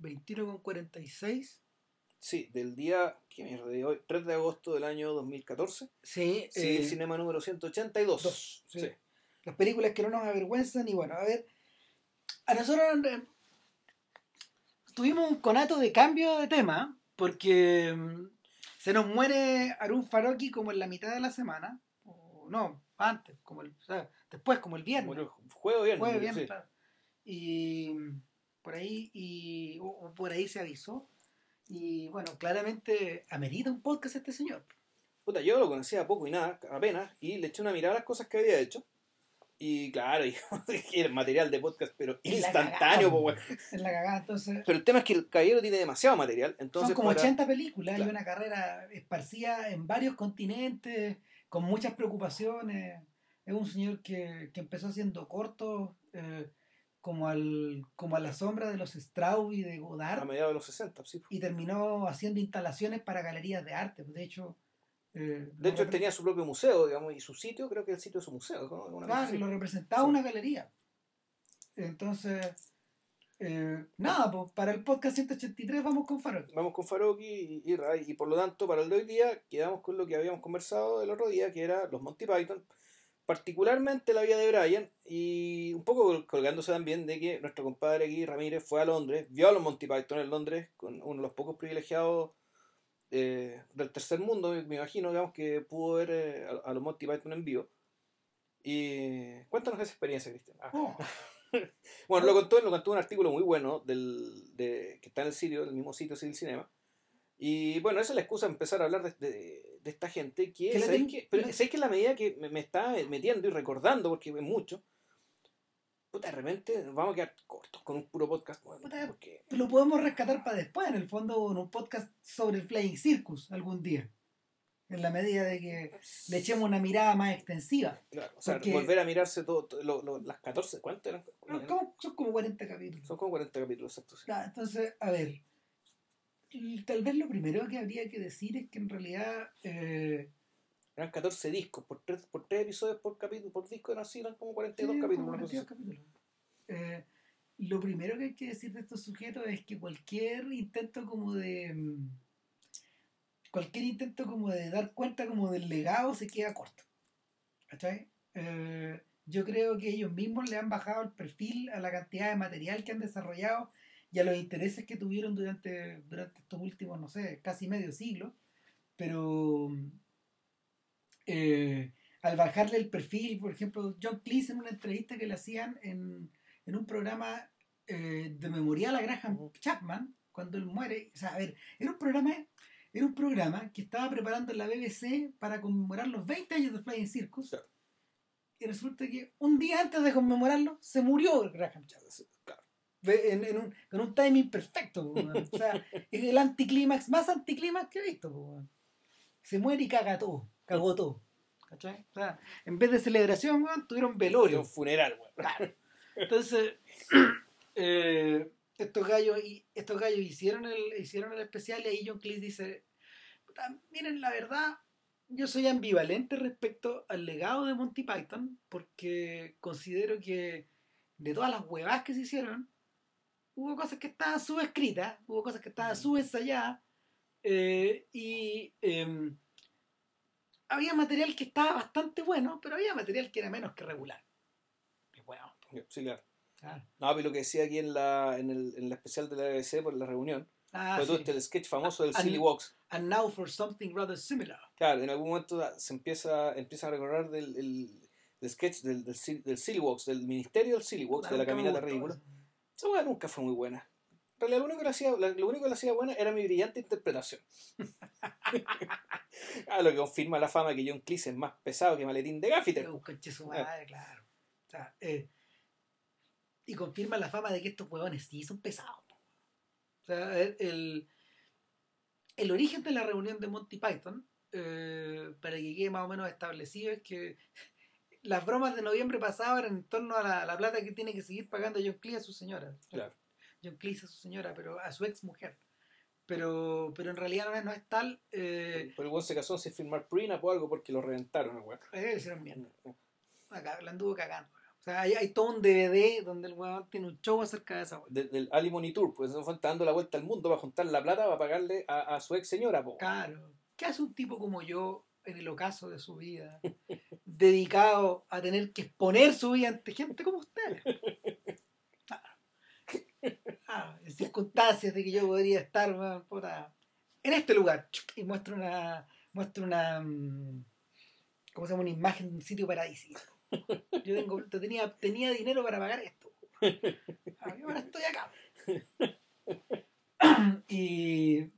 21 con 46. Sí, del día, ¿qué mierda de hoy? 3 de agosto del año 2014. Sí, Sí, eh, cinema número 182. dos, sí. Sí. Las películas que no nos avergüenzan y bueno, a ver, a nosotros eh, tuvimos un conato de cambio de tema porque mm, se nos muere Arun Faroki como en la mitad de la semana, o no, antes, como el, o sea, después, como el viernes. Murió juego viernes. Viernes, sí. claro. Y mm, por ahí, y, o- o por ahí se avisó. Y bueno, claramente amerita un podcast este señor. Puta, yo lo conocía poco y nada, apenas, y le eché una mirada a las cosas que había hecho. Y claro, era material de podcast, pero instantáneo, cagada, po, weón. Es la cagada, entonces. Pero el tema es que el caballero tiene demasiado material, entonces son como para- 80 películas Claro. y una carrera esparcida en varios continentes, con muchas preocupaciones. Es un señor que, que empezó haciendo cortos eh, como, al, como a la sombra de los Strauss y de a Godard mediados de los 60, sí. y terminó haciendo instalaciones para galerías de arte. De hecho, eh, De hecho, él tenía su propio museo, digamos, y su sitio, creo que el sitio de su museo. ¿no? Una Claro, lo representaba Sí. una galería. Entonces, eh, nada, pues para el podcast 183 vamos con Farol. Vamos con Faroki y, y Ray, y por lo tanto, para el de hoy día, quedamos con lo que habíamos conversado el otro día, que era los Monty Python, particularmente la vida de Brian, y un poco col- colgándose también de que nuestro compadre aquí, Ramírez, fue a Londres, vio a los Monty Python en Londres, con uno de los pocos privilegiados eh, del tercer mundo, me imagino, digamos, que pudo ver eh, a, a los Monty Python en vivo. Y cuéntanos esa experiencia, Cristian. Ah. Oh, Bueno, lo contó, lo contó en un artículo muy bueno del, de, que está en el sitio, el mismo sitio Civil Cinema. Y bueno, esa es la excusa de empezar a hablar de, de- de esta gente que, Que ¿sabes qué? Pero la- ¿sabes que la medida que me, me está metiendo y recordando, porque es mucho, puta, de repente nos vamos a quedar cortos con un puro podcast. bueno, Puta, porque, lo podemos rescatar para después, en el fondo, en un podcast sobre el Flying Circus algún día. En la medida de que le echemos una mirada más extensiva. claro, o sea, porque- volver a mirarse todo, todo- lo- lo- las 14, ¿cuántas eran? No. Son como 40 capítulos. Son como 40 capítulos, exacto. sí. Entonces, a ver, y tal vez lo primero que habría que decir es que en realidad eh, Eran 14 discos, por tres, por tres episodios por capítulo, por disco eran así, eran como 42 Sí, capítulos. como una cosa 42 así. capítulos. Eh, lo primero que hay que decir de estos sujetos es que cualquier intento como de mm, cualquier intento como de dar cuenta como del legado se queda corto ¿cachai? Eh, yo creo que ellos mismos le han bajado el perfil a la cantidad de material que han desarrollado y a los intereses que tuvieron durante, durante estos últimos, no sé, casi medio siglo pero eh, al bajarle el perfil, por ejemplo, John Cleese en una entrevista que le hacían en, en un programa eh, de memorial a Graham Chapman, cuando él muere, o sea, a ver, era un programa, era un programa que estaba preparando la BBC para conmemorar los 20 años de Flying Circus, y resulta que un día antes de conmemorarlo, se murió Graham Chapman. En, en un, con un timing perfecto, o sea, es el anticlímax más anticlímax que he visto. Se muere y caga todo, cagó todo. ¿Cachai? O sea, en vez de celebración, weón, tuvieron velorio. un funeral, weón. Entonces, eh, estos gallos estos gallos hicieron el, hicieron el especial y ahí John Cleese dice, "Puta, miren, la verdad, yo soy ambivalente respecto al legado de Monty Python porque considero que de todas las huevas que se hicieron, hubo cosas que estaban subescritas, hubo cosas que estaban subensayadas eh, y em, había material que estaba bastante bueno, pero había material que era menos que regular. Y bueno, Sí, claro. claro. No, pero lo que decía aquí en la, en el, en la especial de la BBC por la reunión, Ah, fue todo sí. este, el sketch famoso del Ah, Silly ah, Walks. And now for something rather similar. Claro, en algún momento se empieza, empieza a recordar del, el, el sketch del, del, del Silly Walks, del ministerio del Silly Walks, de la caminata ridícula. Esa weá nunca fue muy buena. En realidad, lo único que le hacía, la- lo único que hacía buena era mi brillante interpretación. ah, lo que confirma la fama que John Cleese es más pesado que Maletín de Gaffiter. Un su madre, claro. O sea, eh, y confirma la fama de que estos huevones sí son pesados. O sea, el, el, el origen de la reunión de Monty Python, eh, para que quede más o menos establecido, es que las bromas de noviembre pasado eran en torno a la, la plata que tiene que seguir pagando John Cleese a su señora. Claro. John Cleese a su señora, pero a su ex mujer. Pero, pero en realidad no es, no es tal. Eh, Pero el se casó sin firmar prenup o algo porque lo reventaron, weón. eh, hicieron mierda. Acá, la anduvo cagando. O sea, hay, hay todo un DVD donde el weón tiene un show acerca de esa weá. De- del Alimony Tour, pues se fue dando la vuelta al mundo para juntar la plata para pagarle a, a su ex señora, po. Claro. ¿Qué hace un tipo como yo en el ocaso de su vida, dedicado a tener que exponer su vida ante gente como ustedes? Claro. Ah, en circunstancias de que yo podría estar weón, puta, en este lugar y muestro una muestro una mm, ¿cómo se llama? una imagen de un sitio paradisíaco. Yo tengo, tenía, tenía dinero para pagar esto. Ah, y ahora estoy acá. y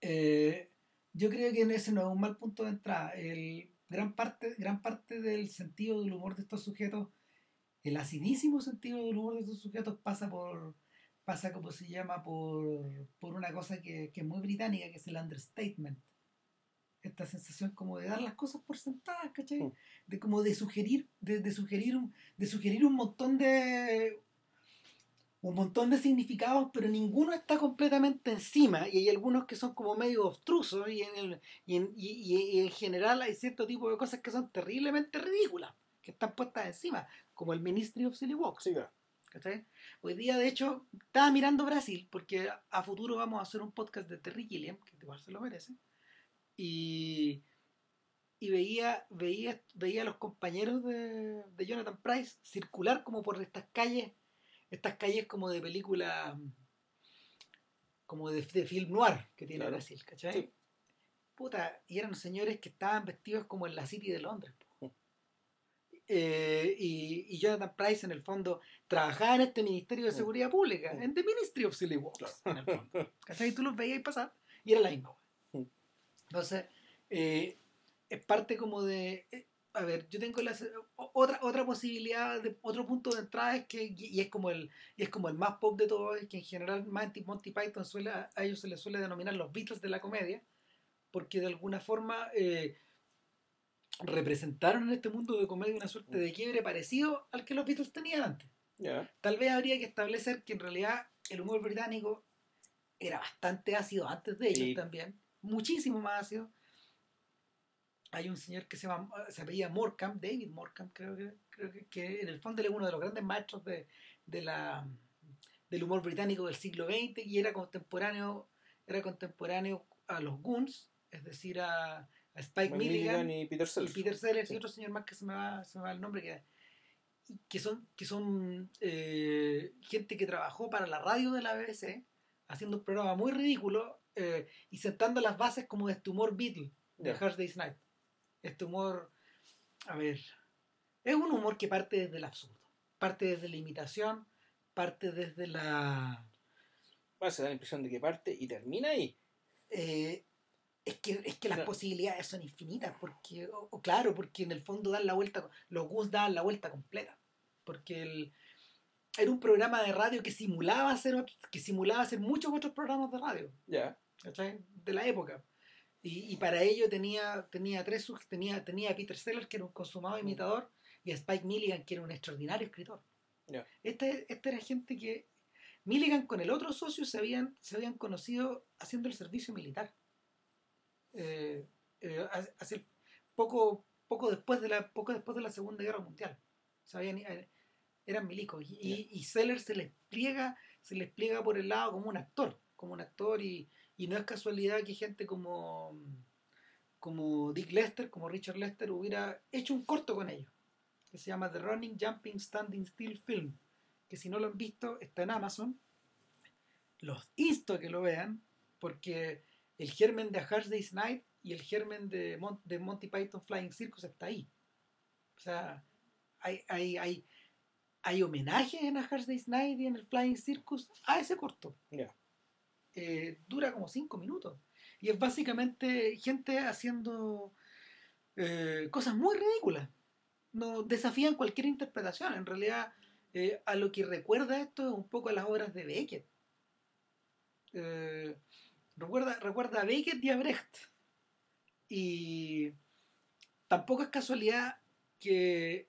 eh, yo creo que en ese no es un mal punto de entrada. El, gran, parte, gran parte del sentido del humor de estos sujetos, el acidísimo sentido del humor de estos sujetos pasa por pasa como se llama por, por una cosa que, que es muy británica, que es el understatement. Esta sensación como de dar las cosas por sentadas, ¿cachai? De como de sugerir, de, de sugerir un, de sugerir un montón de un montón de significados, pero ninguno está completamente encima, y hay algunos que son como medio obstrusos, y en, el- y en, y- y- en general hay cierto tipo de cosas que son terriblemente ridículas, que están puestas encima, como el Ministry of Silly Walks. Sí. Hoy día, de hecho, estaba mirando Brasil, porque a futuro vamos a hacer un podcast de Terry Gilliam, que igual se lo merece, y, y veía, veía, veía a los compañeros de, de Jonathan Price circular como por estas calles, estas calles como de película, como de, de film noir que tiene Claro. Brasil, ¿cachai? Sí. Puta, y eran señores que estaban vestidos como en la City de Londres. Eh, y, y Jonathan Price en el fondo trabajaba en este Ministerio de. Seguridad Pública, en The Ministry of Silly Walks, en el fondo. ¿Cachai? Y tú los veías pasar y era la misma. Entonces, eh, es parte como de... a ver, yo tengo la, otra otra posibilidad, de, otro punto de entrada es que, y es como el y es como el más pop de todo, es que en general Monty, Monty Python suele, a ellos se les suele denominar los Beatles de la comedia, porque de alguna forma eh, representaron en este mundo de comedia una suerte de quiebre parecido al que los Beatles tenían antes. Ya. Tal vez habría que establecer que en realidad el humor británico era bastante ácido antes de ellos Sí. también, muchísimo más ácido. Hay un señor que se llama, se apellida Morecambe, David Morecambe, creo que, creo que, que en el fondo él es uno de los grandes maestros de, de la, del humor británico del siglo XX y era contemporáneo, era contemporáneo a los Goons, es decir, a, a Spike Milligan, y Peter y Sellers. Peter Sellers Sí. y otro señor más que se me va, se me va el nombre que, que son que son eh, gente que trabajó para la radio de la BBC haciendo un programa muy ridículo eh, y sentando las bases como de este humor Beatle de Ya. Hard Day's Night este humor a ver es un humor que parte desde el absurdo parte desde la imitación parte desde la Ah, se da la impresión de que parte y termina ahí. eh, es que, es que las posibilidades son infinitas, porque, o, o claro, porque en el fondo dan la vuelta, los Goons daban la vuelta completa, porque el, era un programa de radio que simulaba hacer, otro- que simulaba hacer muchos otros programas de radio, Ya. ¿cachai? De la época. Y, y para ello tenía, tenía tres, tenía, tenía a Peter Sellers, que era un consumado imitador, y a Spike Milligan, que era un extraordinario escritor. Ya. Este, esta era gente que Milligan con el otro socio se habían, se habían conocido haciendo el servicio militar. Eh, eh, hace poco, poco, después de la, poco después de la Segunda Guerra Mundial. Se habían- eh, eran milicos. Y, y, y Sellers se les pliega, se les pliega por el lado como un actor, como un actor, y, y no es casualidad que gente como, como Dick Lester, como Richard Lester, hubiera hecho un corto con ellos, que se llama The Running, Jumping, Standing Still Film, que si no lo han visto está en Amazon. Los insto a que lo vean, porque el germen de A Hard Day's Night y el germen de, Mon- de Monty Python Flying Circus está ahí. O sea, hay, hay, hay, hay homenajes en A Hard Day's Night y en el Flying Circus a ese corto. Ya. Eh, dura como cinco minutos. Y es básicamente gente haciendo eh, cosas muy ridículas. No desafían cualquier interpretación. En realidad, eh, a lo que recuerda esto es un poco a las obras de Beckett. Recuerda, recuerda a Beckett y a Brecht. Y tampoco es casualidad que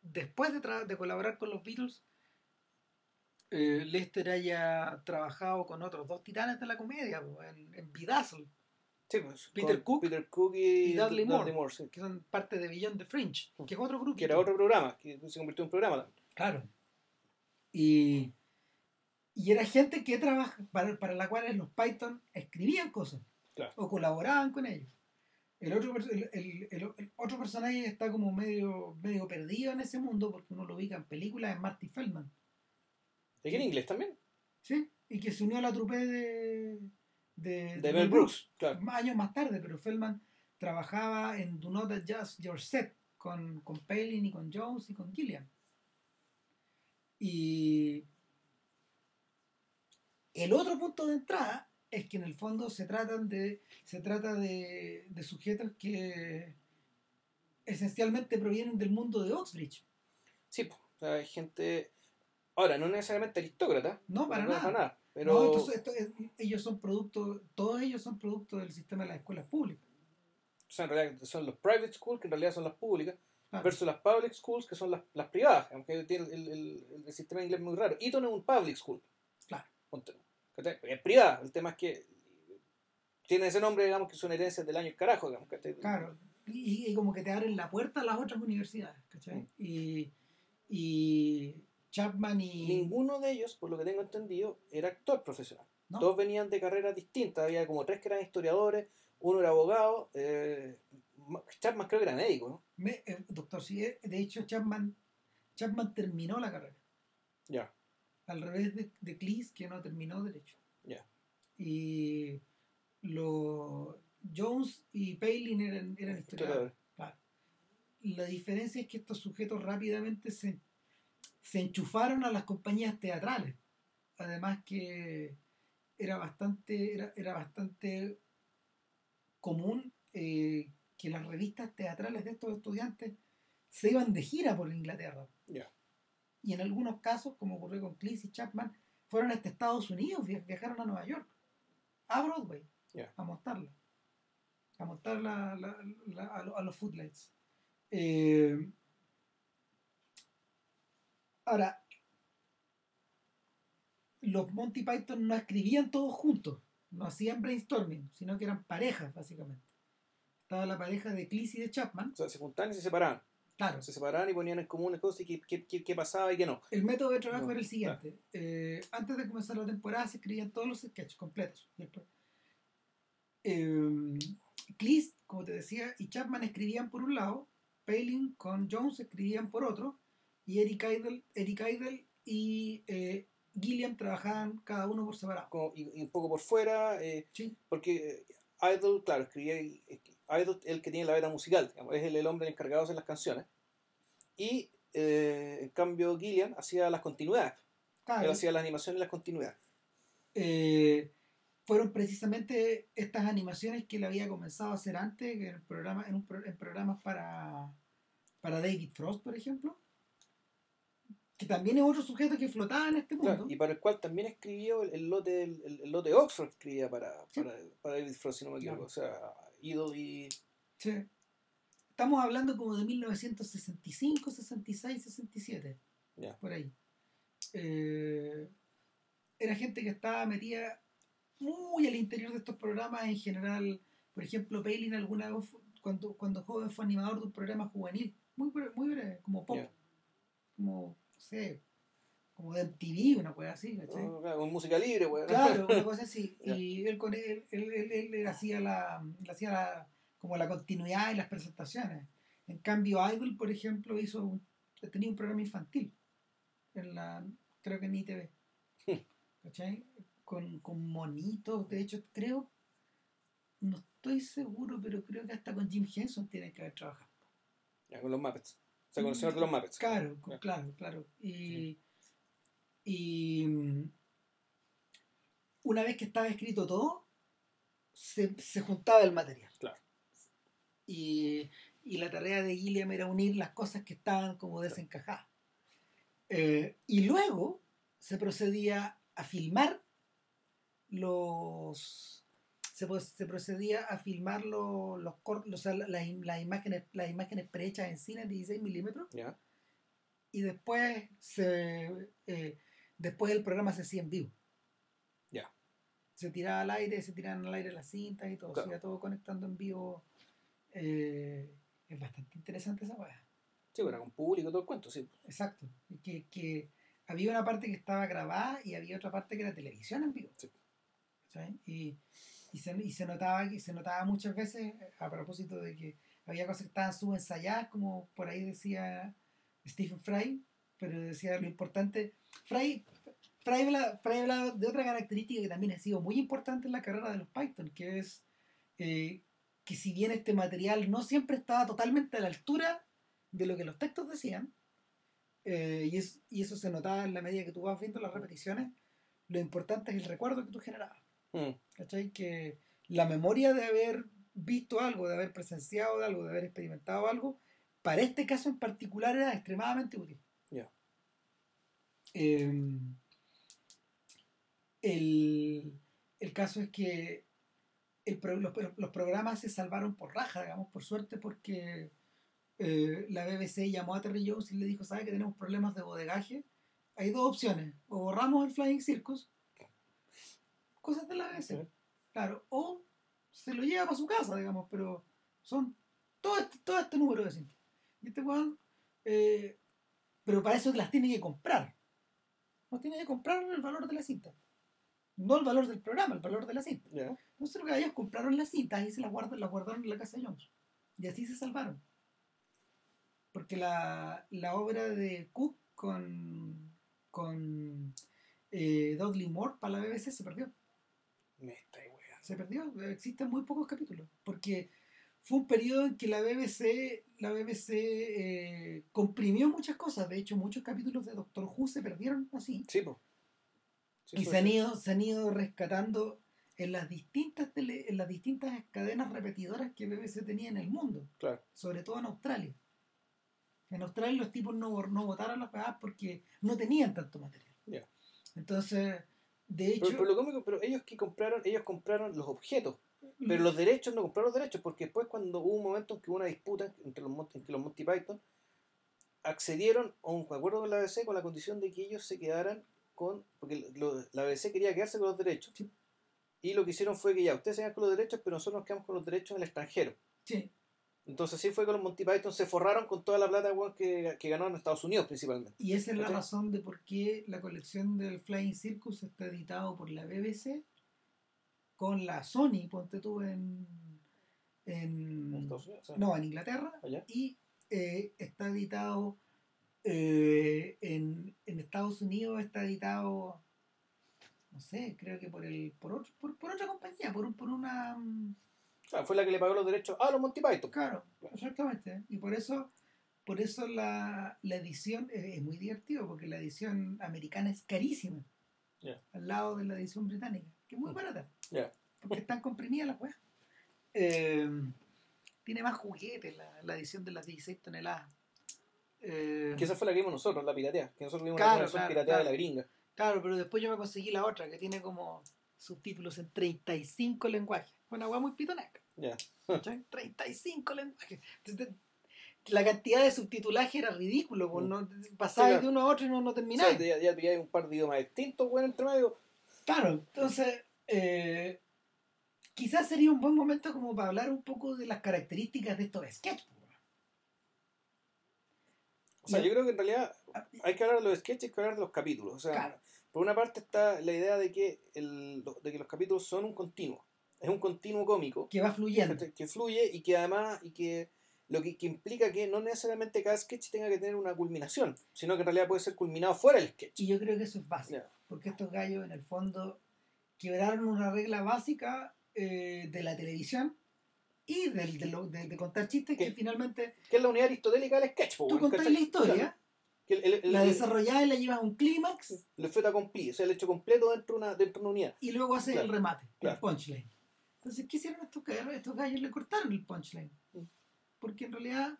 después de, de colaborar con los Beatles, eh, Lester haya trabajado con otros dos titanes de la comedia, en, en Bedazzle, Sí, pues, Peter Cook Peter Cook y, y Dudley Moore, sí. que son parte de Beyond the Fringe, que es otro grupo. que era otro programa, que se convirtió en un programa también. Claro. Y, y era gente que trabaja para, para la cual los Python escribían cosas Claro. o colaboraban con ellos. El otro, el, el- otro personaje está como medio, medio perdido en ese mundo porque uno lo ubica en películas, es Marty Feldman. ¿De qué en inglés también? ¿sí? Y que se unió a la trupe de, de, De Mel Brooks, claro. años más tarde, pero Feldman trabajaba en Do Not Adjust Your Set con, con Palin y con Jones y con Gillian. Y el otro punto de entrada es que en el fondo se tratan de se trata de, de sujetos que esencialmente provienen del mundo de Oxbridge. Sí, pues, hay gente... Ahora, no necesariamente aristócrata. No, para no es nada. pero... No, esto- esto es- ellos son producto, todos ellos son producto del sistema de las escuelas públicas. O sea, en realidad son los private schools, que en realidad son las públicas, versus las public schools, que son las, las privadas, aunque tiene el, el, el- sistema inglés muy raro. Eton es un public school. Claro. Es privada. El tema es que tiene ese nombre, digamos, que son herencias del año carajo, digamos. Claro, y, y como que te abren la puerta a las otras universidades, ¿cachai? Mm. Y, y Chapman y... Ninguno de ellos, por lo que tengo entendido, era actor profesional. ¿no? Todos venían de carreras distintas. Había como tres que eran historiadores, uno era abogado. Eh, Chapman creo que era médico, ¿no? Me- eh, doctor, sí, eh, de hecho Chapman, Chapman terminó la carrera, Ya, al revés de, de Cleese, que no terminó derecho. ya. Y lo, Jones y Palin eran, eran historiadores. Claro. La diferencia es que estos sujetos rápidamente se, se enchufaron a las compañías teatrales. Además que era bastante, era, era bastante común eh, que las revistas teatrales de estos estudiantes se iban de gira por Inglaterra. Y en algunos casos, como ocurrió con Cleese y Chapman, fueron hasta Estados Unidos, via- viajaron a Nueva York, a Broadway, a montarla. A montar la, la- la- a, lo- a los footlights. Eh, ahora, los Monty Python no escribían todos juntos, no hacían brainstorming, sino que eran parejas, básicamente. Estaba la pareja de Cleese y de Chapman, O sea, se juntaban y se separaban. claro. Se separaban y ponían en común cosas y qué, qué, qué, qué pasaba y qué no. El método de trabajo No, era el siguiente. Eh, antes de comenzar la temporada se escribían todos los sketches completos. Eh, Cleese, como te decía, y Chapman escribían por un lado, Palin con Jones escribían por otro, y Eric Idle, Eric Idle y eh, Gilliam trabajaban cada uno por separado. Como- y, y un poco por fuera, eh, Sí. porque Idol, claro, escribía. Idol el que tiene la beta musical, digamos, es el, el hombre encargado de hacer las canciones. Y eh, en cambio, Gillian hacía las continuidades. Él hacía las animaciones y las continuidades. eh, fueron precisamente estas animaciones que él había comenzado a hacer antes en, el programa, en, un pro- en programas para, para David Frost, por ejemplo, que también es otro sujeto que flotaba en este mundo. Claro, y para el cual también escribió el, el lote el, lote Oxford escribía para, Sí. para, para David Frost, si no me equivoco. Claro. O sea, Idol y. Sí. Estamos hablando como de 1965, 66, 67, Ya. por ahí. Eh, era gente que estaba metida muy al interior de estos programas en general. Por ejemplo, Palin alguna vez, cuando, cuando joven fue animador de un programa juvenil, muy breve, muy breve como pop, como, no sé, como de MTV, una cosa así, ¿cachai? Claro, con música libre, weón. Claro, una cosa así. Y él, con él, él, él- él- él hacía, la, hacía la, como la continuidad y las presentaciones. En cambio, Idol, por ejemplo, hizo un- tenía un programa infantil. En la, creo que en ITV. ¿Cachai? Con, con monitos. De hecho, creo, no estoy seguro, pero creo que hasta con Jim Henson tiene que haber trabajado. Ya, con los Muppets. Sea, con el señor de los Muppets. Claro, claro, claro. Y, y mm, una vez que estaba escrito todo, se, se juntaba el material. Claro. Y, y la tarea de Gilliam era unir las cosas que estaban como desencajadas. Eh, y luego se procedía a filmar los se, se procedía a filmar los, los cortos, o sea, la- las, las imágenes, las imágenes prehechas en cine en 16 milímetros Ya. y después se eh, después el programa se hacía en vivo. Ya. se tiraba al aire, se tiraban al aire las cintas y todo, Claro. se iba todo conectando en vivo. Eh, es bastante interesante esa weá. Sí, bueno, con público, todo el cuento, sí. Exacto. Que, que había una parte que estaba grabada y había otra parte que era televisión en vivo. Sí. ¿Cachai? Y, y, se, notaba que se notaba muchas veces a propósito de que había cosas que estaban subensayadas, como por ahí decía Stephen Fry, pero decía lo importante. Fry, Fry, habla, Fry de otra característica que también ha sido muy importante en la carrera de los Python, que es eh, que si bien este material no siempre estaba totalmente a la altura de lo que los textos decían, eh, y eso se notaba en la medida que tú vas viendo las repeticiones, lo importante es el recuerdo que tú generabas. Mm, ¿Cachai? Que la memoria de haber visto algo, de haber presenciado algo, de haber experimentado algo, para este caso en particular era extremadamente útil. Ya. Eh, el, el caso es que el los, los programas se salvaron por raja, digamos, por suerte, porque eh, la BBC llamó a Terry Jones y le dijo, ¿sabe que tenemos problemas de bodegaje? Hay dos opciones, o borramos el Flying Circus, cosas de la BBC, ok. claro, o se lo lleva para su casa, digamos, pero son todo este, todo este número de cintas. Y este weón, eh, pero para eso las tiene que comprar. No tiene que comprar el valor de la cinta. No el valor del programa, el valor de la cinta. Ya. Entonces lo que ellos compraron las cintas y se las guardaron, las guardaron en la casa de Jones. Y así se salvaron. Porque la, la obra de Cook con, con eh, Dudley Moore para la BBC se perdió. Me está ahí, weón. Se perdió. Existen muy pocos capítulos. Porque fue un periodo en que la BBC, la BBC eh, comprimió muchas cosas. De hecho, muchos capítulos de Doctor Who se perdieron así. Sí, po. Sí, y se han, ido, se han ido rescatando en las distintas tele- en las distintas cadenas repetidoras que BBC tenía en el mundo, Claro. sobre todo en Australia. En Australia los tipos no, no votaron las weas porque no tenían tanto material. Ya. Entonces, de hecho, Pero, pero lo cómico, pero ellos que compraron, ellos compraron los objetos, pero los derechos no compraron los derechos, porque después cuando hubo un momento en que hubo una disputa entre los, entre los Monty Python, accedieron a un acuerdo con la BBC con la condición de que ellos se quedaran con, porque lo- la BBC quería quedarse con los derechos, Sí. y lo que hicieron fue que ya, ustedes se quedan con los derechos, pero nosotros nos quedamos con los derechos en el extranjero. sí, Entonces sí fue con los Monty Python, se forraron con toda la plata que, que ganaron en Estados Unidos principalmente. y esa es la razón de por qué la colección del Flying Circus está editado por la BBC con la Sony, ponte tú en, En Estados Unidos. no, en Inglaterra, allá. y eh, está editado eh, en, en Estados Unidos está editado no sé creo que por el por otro, por, por otra compañía por por una Claro, fue la que le pagó los derechos a los Monty Python. claro exactamente y por eso por eso la, la edición es muy divertido porque la edición americana es carísima al lado de la edición británica que es muy Mm. barata porque están comprimidas las weas Eh, tiene más juguetes la, la edición de las 16 toneladas Eh, Que esa fue la que vimos nosotros, la piratea. Que nosotros vimos Claro, la claro, pirateada claro. de la gringa. Claro, pero después yo me conseguí la otra que tiene como subtítulos en 35 lenguajes. Una hueá muy pitonesca. Ya. ¿cachai? 35 lenguajes. La cantidad de subtitulaje era ridículo. pues, no, pasaba Sí, claro. de uno a otro y no, no O terminaba. sea, ya, ya un par de idiomas distintos, weón, entre medio. Claro, entonces eh, quizás sería un buen momento como para hablar un poco de las características de estos sketches. O sea, yo creo que en realidad Ah, hay que hablar de los sketches, hay que hablar de los capítulos. O sea, Claro. Por una parte está la idea de que, el, de que los capítulos son un continuo. Es un continuo cómico Que va fluyendo. ¿cachai? que fluye y que además y que lo que, que implica que no necesariamente cada sketch tenga que tener una culminación, sino que en realidad puede ser culminado fuera del sketch. Y yo creo que eso es básico. Ya. Porque estos gallos en el fondo quebraron una regla básica eh, de la televisión y del- de, lo- de- de contar chistes que ¿Qué? finalmente Que es la unidad aristotélica del sketch. tú contás la historia. Que el, el, el, la desarrollás y la llevas a un clímax le fue accompli, o sea, el hecho completo dentro de una, dentro de una unidad. y luego Claro, el remate, claro. el punchline. Entonces, ¿qué hicieron estos gallos? Estos gallos le cortaron el punchline. Mm. Porque en realidad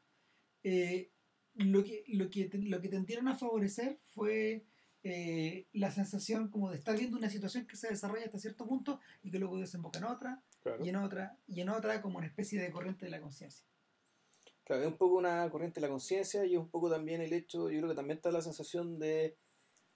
eh, lo, que, lo, que, lo que tendieron a favorecer fue eh, la sensación como de estar viendo una situación que se desarrolla hasta cierto punto y que luego desemboca en otra, Claro. y en otra, y en otra como una especie de corriente de la conciencia. Claro, es un poco una corriente de la conciencia y es un poco también el hecho, yo creo que también está la sensación de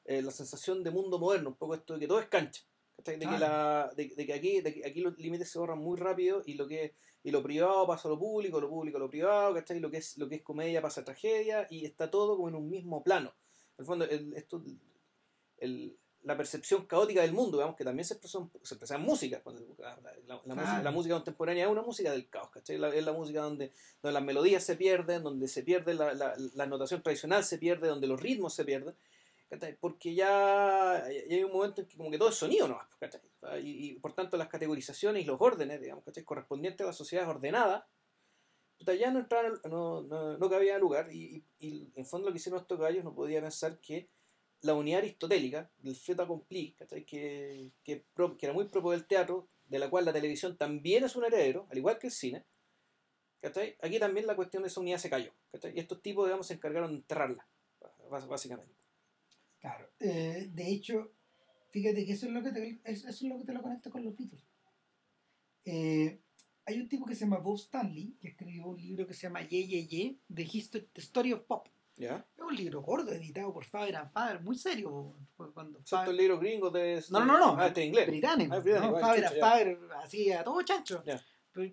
eh, la sensación de mundo moderno, un poco esto de que todo es cancha. De, que la, de, que aquí, de que aquí los límites se borran muy rápido y lo que y lo privado pasa a lo público, lo público a lo privado, ¿cachai? Lo que es, lo que es comedia pasa a tragedia y está todo como en un mismo plano. En el fondo, el, esto, el, la percepción caótica del mundo, digamos, que también se expresa, se expresa en música. La, música. la, música. contemporánea es una música del caos, ¿cachai? es la música donde, donde las melodías se pierden, donde se pierde la, la, notación tradicional, se pierde, donde los ritmos se pierden. Porque ya, hay un momento en que como que todo es sonido nomás, ¿cachai? Y, por tanto las categorizaciones y los órdenes, digamos, ¿cachai? correspondientes a las sociedades ordenadas, ya no entraron, no, no, no cabía lugar. Y, y, en fondo lo que hicieron estos gallos no podía pensar que la unidad aristotélica del fait accompli, que, que, que, era muy propio del teatro, de la cual la televisión también es un heredero, al igual que el cine, aquí también la cuestión de esa unidad se cayó. Y estos tipos, digamos, se encargaron de enterrarla, básicamente. Claro, eh, de hecho, fíjate que eso es lo que te, eso es lo, que te lo conecta con los Beatles. Eh, hay un tipo que se llama Bob Stanley, que escribió un libro que se llama Ye Ye Ye, The, History, The Story of Pop. Es un libro gordo, editado por Faber and Faber, muy serio. Cuando ¿Son Faber... libros gringos de... No, no, no. Ah, este inglés. Británico. Ah, británico. ¿no? Faber and Faber, así a todo chancho.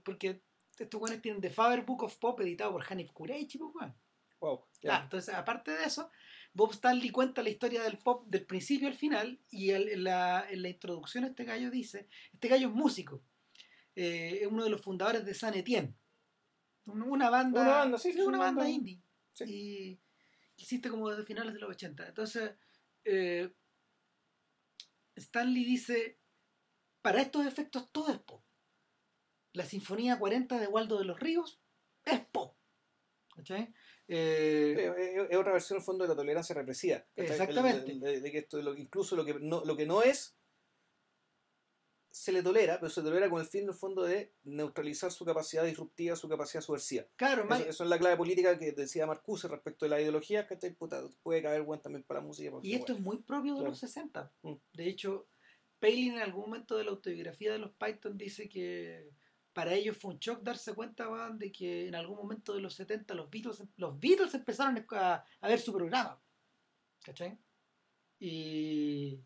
Porque estos buenos tienen The Faber Book of Pop, editado por Hanif Kureishi, pues, Wow. Ah, entonces, aparte de eso, Bob Stanley cuenta la historia del pop del principio al final y en, la, en, la, introducción este gallo dice, este gallo es músico, eh, es uno de los fundadores de San Etienne, una banda, una banda, sí, una, banda, indie. Y existe como desde finales de los 80. Entonces, eh, Stanley dice, para estos efectos todo es pop. La Sinfonía 40 de Waldo de los Ríos es pop. ¿Cachai? Eh, es otra versión, en fondo, de la tolerancia represiva. Exactamente. de, que esto, incluso lo que, no, lo que no es, se le tolera, pero se tolera con el fin, en el fondo, de neutralizar su capacidad disruptiva, su capacidad subversiva. Claro, eso, es la clave política que decía Marcuse respecto de la ideología, que puede caber buen también para la música. Y esto es muy propio de los 60. Mm. De hecho, Palin en algún momento de la autobiografía de los Python dice que para ellos fue un shock darse cuenta de que en algún momento de los 70 los Beatles, los Beatles empezaron a, ver su programa. ¿Cachai? Y,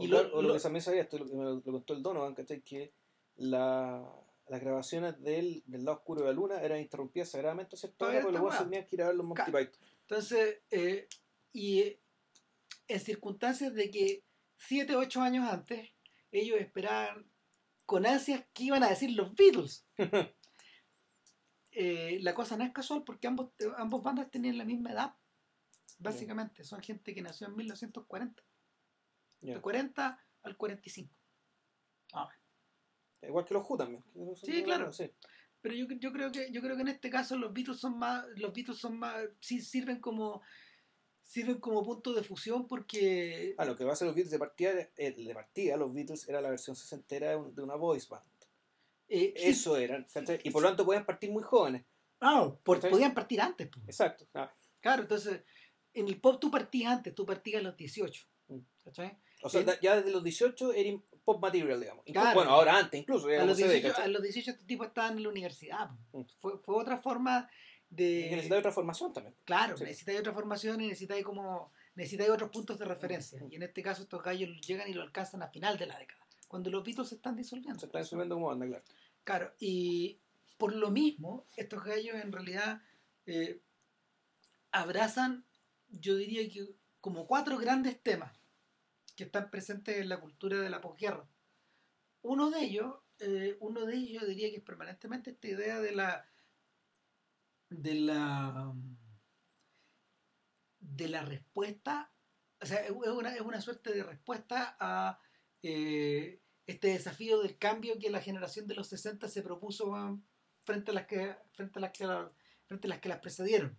y lo, lo, que también sabía, esto lo, lo, contó el Donovan, ¿cachai? Que la, las grabaciones del, del lado oscuro de la luna eran interrumpidas sagradamente a cierta hora porque luego tenían que ir a ver los Monty Python. Entonces, eh, y en circunstancias de que 7 o 8 años antes, ellos esperaban con ansias qué iban a decir los Beatles. Eh, la cosa no es casual porque ambos, ambos bandas tenían la misma edad, básicamente. Son gente que nació en 1940. De 40 al 45. Ah. Igual que los Who también. Sí, claro. Pero yo, yo, creo que yo creo que en este caso los Beatles son más los Beatles son más sí sirven como sirven como punto de fusión porque... Ah, lo que va a ser los Beatles de partida, eh, de partida los Beatles era la versión sesentera de una voice band. Eh, Eso eran. Y por lo tanto podían partir muy jóvenes. Ah, podían partir antes. Exacto. Ah. Claro, entonces en el pop tú partías antes, tú partías a los 18. Mm. O sea, ya desde los 18 era pop material, digamos. bueno, ahora antes incluso. A los, 18, a los 18 este tipo estaban en la universidad. Mm. Fue, fue otra forma de... necesitáis otra formación también. Claro, sí. necesitáis otra formación y necesitáis como... Necesitáis otros puntos de referencia. Y en este caso estos gallos llegan y lo alcanzan a final de la década. Cuando los Beatles se están disolviendo. Se están disolviendo como banda, claro. Claro, y por lo mismo, estos gallos en realidad eh, abrazan, yo diría que como cuatro grandes temas que están presentes en la cultura de la posguerra. Uno de ellos, eh, uno de ellos yo diría que es permanentemente esta idea de la de la de la respuesta, o sea, es una, es una suerte de respuesta a eh, este desafío del cambio que la generación de los 60 se propuso frente a las que frente a las que frente a las que las precedieron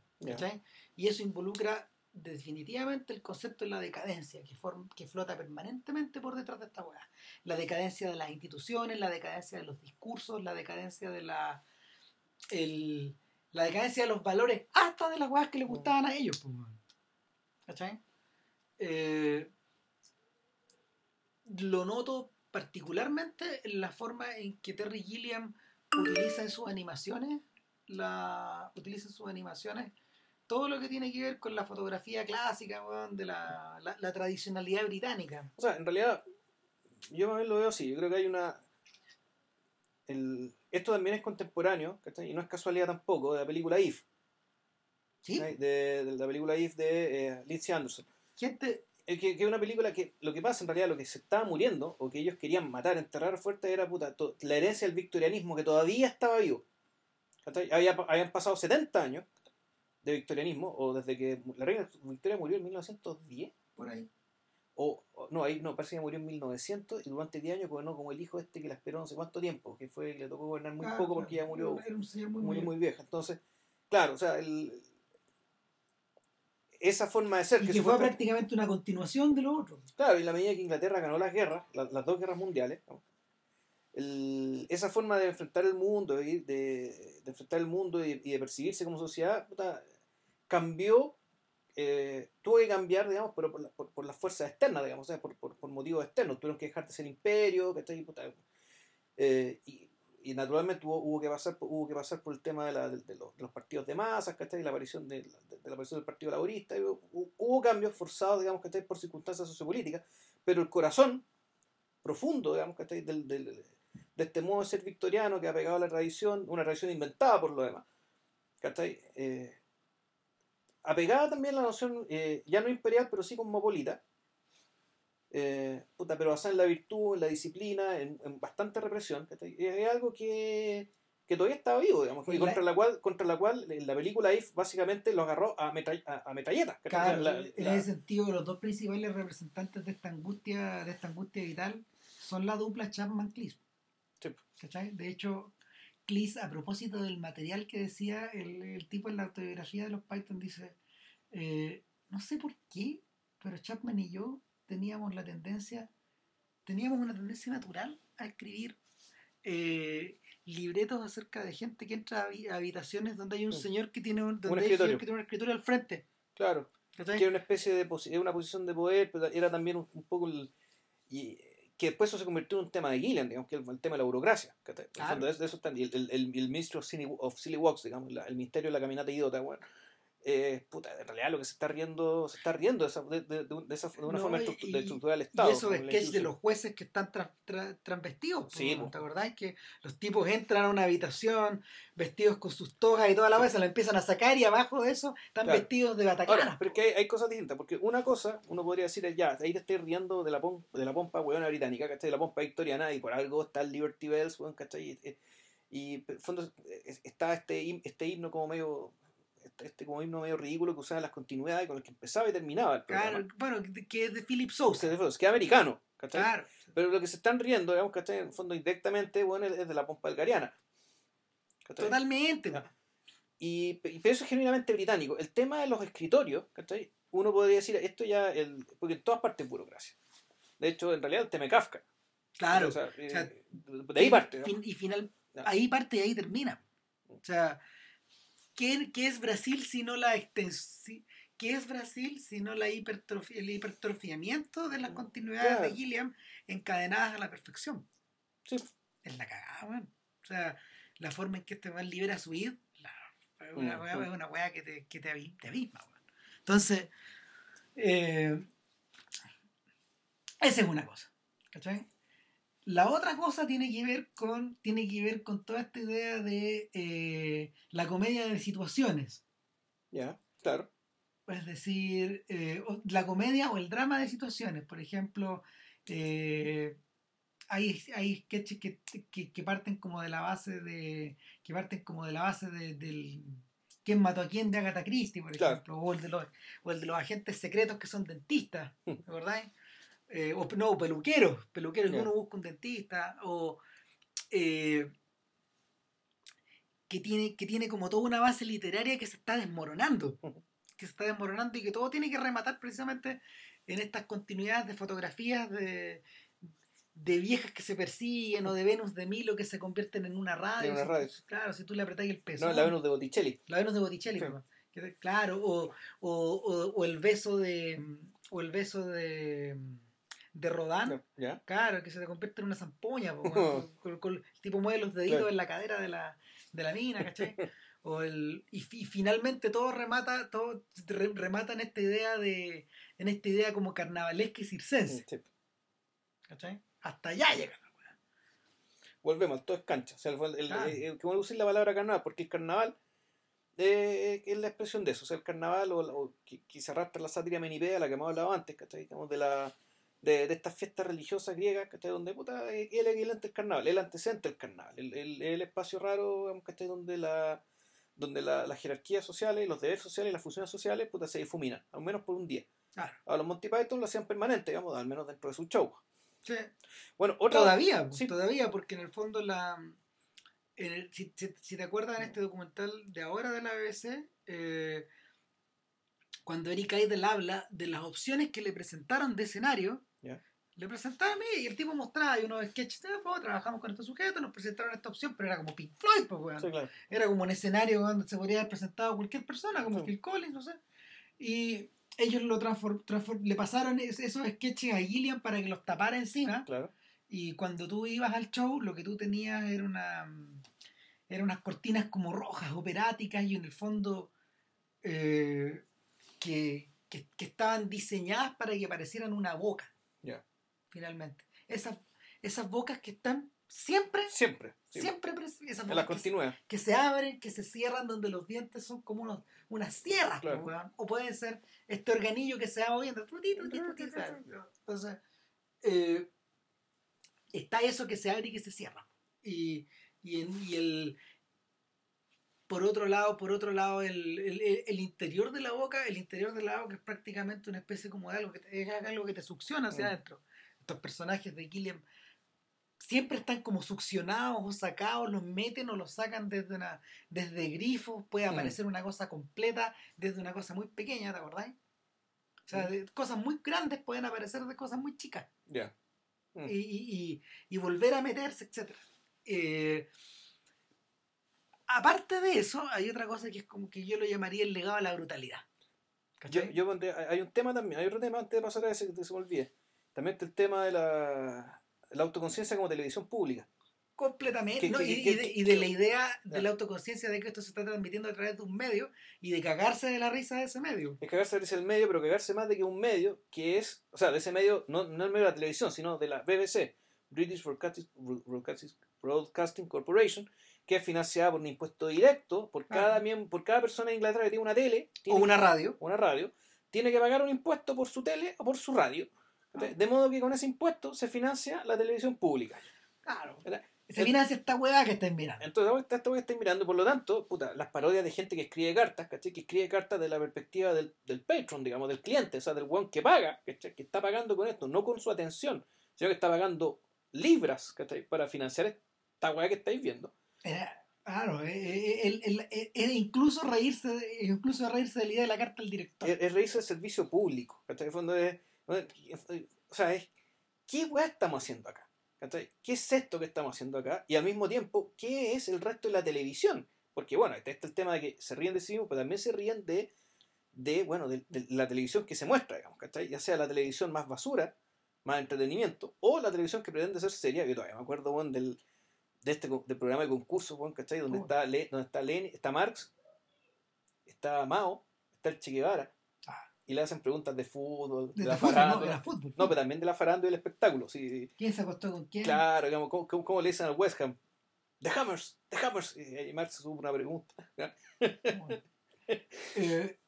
y eso involucra definitivamente el concepto de la decadencia que, que flota permanentemente por detrás de esta weá la decadencia de las instituciones la decadencia de los discursos la decadencia de la el, la decadencia de los valores hasta de las weas que les gustaban a ellos. Pues, ¿Cachai? Eh, lo noto particularmente en la forma en que Terry Gilliam utiliza en sus animaciones, la, utiliza en sus animaciones todo lo que tiene que ver con la fotografía clásica, de la, la, tradicionalidad británica. O sea, en realidad, yo también lo veo así. Yo creo que hay una. El, esto también es contemporáneo, ¿cachai? Y no es casualidad tampoco, de la película If. Sí. De, de la película If de eh, Lindsay Anderson. Gente, Es que, es una película que lo que pasa en realidad, lo que se estaba muriendo, o que ellos querían matar, enterrar fuerte, era puta, to- la herencia del victorianismo que todavía estaba vivo. Había, habían pasado 70 años de victorianismo, o desde que la reina Victoria murió en 1910. por ahí. O, o- no, ahí no, parece que murió en 1900 y durante 10 años gobernó como el hijo este que la esperó no sé cuánto tiempo, que fue le tocó gobernar muy Ah, poco porque ya murió Era un señor muy, muy, muy, vieja. Entonces, claro, o sea, el, esa forma de ser Y que, que fue supuesta- prácticamente una continuación de lo otro. Claro, y la medida que Inglaterra ganó las guerras, la- las dos guerras mundiales, ¿no? Esa forma de enfrentar el mundo, de, enfrentar el mundo y, y de percibirse como sociedad, puta, cambió, eh, tuvo que cambiar, digamos, pero por, la- por, las fuerzas externas, digamos, por, por, por motivos externos. Tuvieron que dejar de ser imperio, ¿cachai? Puta, eh, y, y naturalmente hubo, hubo, que pasar, hubo que pasar por el tema de, la- de- de los, partidos de masas, ¿cachai? La aparición de, la aparición del Partido Laborista. y hubo, hubo cambios forzados, digamos, ¿cachai? Por circunstancias sociopolíticas, pero el corazón profundo, digamos, ¿cachai? Del, del- de este modo de ser victoriano que ha pegado a la tradición, una tradición inventada por lo demás, ¿cachai? Eh, apegada también a la noción, eh, ya no imperial, pero sí cosmopolita, eh, puta, pero basada en la virtud, en la disciplina, en, en bastante represión, ¿cachai? Es, algo que, que todavía estaba vivo, digamos, y contra la cual, contra la cual en la película If básicamente lo agarró a, metra- a, a. Claro, La- en la- ese sentido, los dos principales representantes de esta angustia, de esta angustia vital, son la dupla Chapman-Cleese. Sí. ¿Cachai? De hecho, Cleese, a propósito del material que decía el, el tipo en la autobiografía de los Python, dice, eh, no sé por qué, pero Chapman y yo teníamos la tendencia, teníamos una tendencia natural a escribir eh, libretos acerca de gente que entra a habi- a habitaciones donde hay un señor que tiene un, donde Un hay escritorio. señor que tiene un escritorio al frente. claro, ¿cachai? que era una especie de posi- una posición de poder, pero era también un, un poco el, y que después eso se convirtió en un tema de Gillian, digamos, que el tema de la burocracia. Claro. fondo, de, de eso está, el, el, el Ministry of Silly, of Silly Walks, digamos, la- el Ministerio de la Caminata Idiota, bueno, eh, puta, en realidad lo que se está riendo, se está riendo de esa, de, de- de esa, de una No, forma y- de y- estructurar el Y Estado. esos como la sketches de los jueces que están tra- tra- transvestidos. Sí. ¿Te acordás? Que los tipos entran a una habitación vestidos con sus togas y toda la vez se la empiezan a sacar y abajo de eso están Claro. vestidos de bataclanas. Ahora, pero que hay, hay cosas distintas, porque una cosa, uno podría decir, es ya, ahí te estoy riendo de la, pom- de la pompa hueona británica, ¿cachai? De la pompa victoriana, y por algo está el Liberty Bells, weón, ¿cachai? Y, y, en fondo está este, este himno como medio, este, este como himno medio ridículo que usaba las continuidades con el que empezaba y terminaba el programa. Claro, bueno, que- es de Philip Sousa. que es americano, ¿cachai? Claro. Pero lo que se están riendo, digamos, ¿cachai? En el fondo indirectamente, bueno, es de la pompa bulgariana. ¿cachai? Totalmente. Y, y- pero eso es genuinamente británico. El tema de los escritorios, ¿cachai? Uno podría decir, esto ya, el, porque en todas partes es burocracia. De hecho, en realidad el tema de Kafka. Claro. O sea, eh, sea, de ahí parte. ¿no? Y final, ahí parte y ahí termina. O sea, ¿qué, qué es Brasil si no la extensión? ¿Qué es Brasil si no la hipertrofi- el hipertrofiamiento de las continuidades Claro. de Gilliam encadenadas a la perfección? Sí. Es la cagada, weón. O sea, la forma en que este man libera su id, la- es una, Mm, weá- mm. es una weá que te, que te abisma, weón. Entonces, eh, esa es una cosa. ¿Cachai? La otra cosa tiene que ver con, tiene que ver con toda esta idea de eh, la comedia de situaciones. Ya, claro. Es decir, eh, la comedia o el drama de situaciones. Por ejemplo, eh, hay, hay sketches que, que, que parten como de la base de. que parten como de la base de- del quién mató a quién de Agatha Christie, por Claro. ejemplo, o el de los, o el de los agentes secretos que son dentistas, Hmm. Eh, o no, peluqueros, peluqueros que uno busca un dentista, o eh, que tiene, que tiene como toda una base literaria que se está desmoronando, que se está desmoronando y que todo tiene que rematar precisamente en estas continuidades de fotografías de, de viejas que se persiguen o de Venus de Milo que se convierten en una radio. En una Si- radio. Claro, si tú le apretáis el peso. No, la Venus de Botticelli. La Venus de Botticelli, Sí. Que- Claro, o, o, o- o el beso de. O el beso de. De Rodán. Ya. Claro, que se te convierte en una zampoña. po, weón, con, con- el tipo mueve los deditos Claro. en la cadera de la, de la mina, ¿cachai? O el, y, y finalmente todo remata, todo re- remata en esta idea de. en esta idea como carnavalesca y circense. Sí. ¿Cachai? Hasta allá llega la weá. Volvemos, todo es cancha. O sea, el, el, Claro. el- el- que voy a usar la palabra carnaval, porque el carnaval eh, es la expresión de eso. O sea, el carnaval o, o que, que se arrastra la sátira menipea, la que hemos hablado antes, ¿cachai? Digamos, de la de, de estas fiestas religiosas griegas, ¿cachai? Donde, puta, es el equivalente del carnaval, el antecedente del carnaval, el, el, el espacio raro, digamos, ¿cachai? Donde la donde la, las jerarquías sociales, los deberes sociales y las funciones sociales, puta, se difuminan, al menos por un día. Claro. A los Monty Python lo hacían permanente, digamos, al menos dentro de su show. Sí. Bueno, otra... Todavía, Sí. todavía, porque en el fondo la. en el- si, si- si te acuerdas en este documental de ahora de la BBC, eh, cuando Eric Idle habla de las opciones que le presentaron de escenario. Le presentaron a mí y el tipo mostraba ahí unos sketches, "Ah, pues, trabajamos con estos sujetos, nos presentaron esta opción, pero era como Pink Floyd, pues, weón. Sí, claro. Era como un escenario donde se podría haber presentado cualquier persona, como Sí. Phil Collins, no sé. Y ellos lo transform, transform- le pasaron es- esos sketches a Gillian para que los tapara encima. Claro. Y cuando tú ibas al show, lo que tú tenías era una eran unas cortinas como rojas, operáticas, y en el fondo eh, que, que- que estaban diseñadas para que parecieran una boca. Finalmente. Esas, esas bocas que están siempre, Siempre. siempre esas bocas que, continúa. que se abren, que se cierran, donde los dientes son como unos, unas sierras, Claro. pues, o pueden ser este organillo que se va moviendo. Entonces, eh, está eso que se abre y que se cierra. Y, y, en- y el por otro lado, por otro lado, el, el- el- el interior de la boca, el interior de la boca es prácticamente una especie como de algo que te, es algo que te succiona hacia Mm. adentro. Estos personajes de Killian siempre están como succionados o sacados, los meten o los sacan desde una, desde grifos, puede Mm. aparecer una cosa completa desde una cosa muy pequeña, ¿te acordáis? O sea, de cosas muy grandes pueden aparecer de cosas muy chicas Ya. Mm. y, y- y- volver a meterse, etc. aparte de eso, hay otra cosa que es como que yo lo llamaría el legado a la brutalidad. Yo, yo hay un tema también, hay otro tema antes de pasar a ese que se me olvide. También está el tema de la, la autoconciencia como televisión pública. Completamente. Y, de, y de la idea de la autoconciencia de que esto se está transmitiendo a través de un medio y de cagarse de la risa de ese medio. Es cagarse de risa el medio, pero cagarse más de que un medio que es, o sea, de ese medio, no, no el medio de la televisión, sino de la BBC, British Broadcasting, Broadcasting- Broadcasting Corporation, que es financiada por un impuesto directo por cada, Ah. miem- por cada persona en Inglaterra que tiene una tele, O una radio. una radio, tiene que pagar un impuesto por su tele o por su radio. De modo que con ese impuesto se financia la televisión pública. Claro. ¿verdad? Se financia esta hueá que estén mirando. Entonces, está esto que estáis mirando, por lo tanto, puta, las parodias de gente que escribe cartas, ¿cachai? Que escribe cartas de la perspectiva del, del patron, digamos, del cliente, o sea, del weón que paga, ¿cachai? Que está pagando con esto, no con su atención, sino que está pagando libras, ¿cachai? Para financiar esta weá que estáis viendo. Era- claro, eh, eh, el- el- eh, era incluso reírse, incluso reírse de la idea de la carta del director. Es, es reírse del servicio público, ¿cachai? En el fondo es, o sea, es, ¿qué weá estamos haciendo acá? ¿Qué es esto que estamos haciendo acá? Y al mismo tiempo, ¿qué es el resto de la televisión? Porque, bueno, está está el tema de que se ríen de sí mismos, pero también se ríen de, de bueno, de, de la televisión que se muestra, digamos, ¿cachai? Ya sea la televisión más basura, más entretenimiento, o la televisión que pretende ser seria, yo todavía me acuerdo, bueno, del, de este del programa de concursos, bueno, ¿cachai? Donde Oh. está, Le- donde está Lenin, está Marx, está Mao, está el Che Guevara. Y le hacen preguntas de fútbol, de, De la fútbol, no, farándula. era fútbol. No, pero también de la farándula y el espectáculo, sí. ¿Quién se acostó con quién? Claro, digamos, ¿cómo, cómo, cómo le dicen al West Ham? The Hammers, The Hammers. Y Marx supo una pregunta. Eh,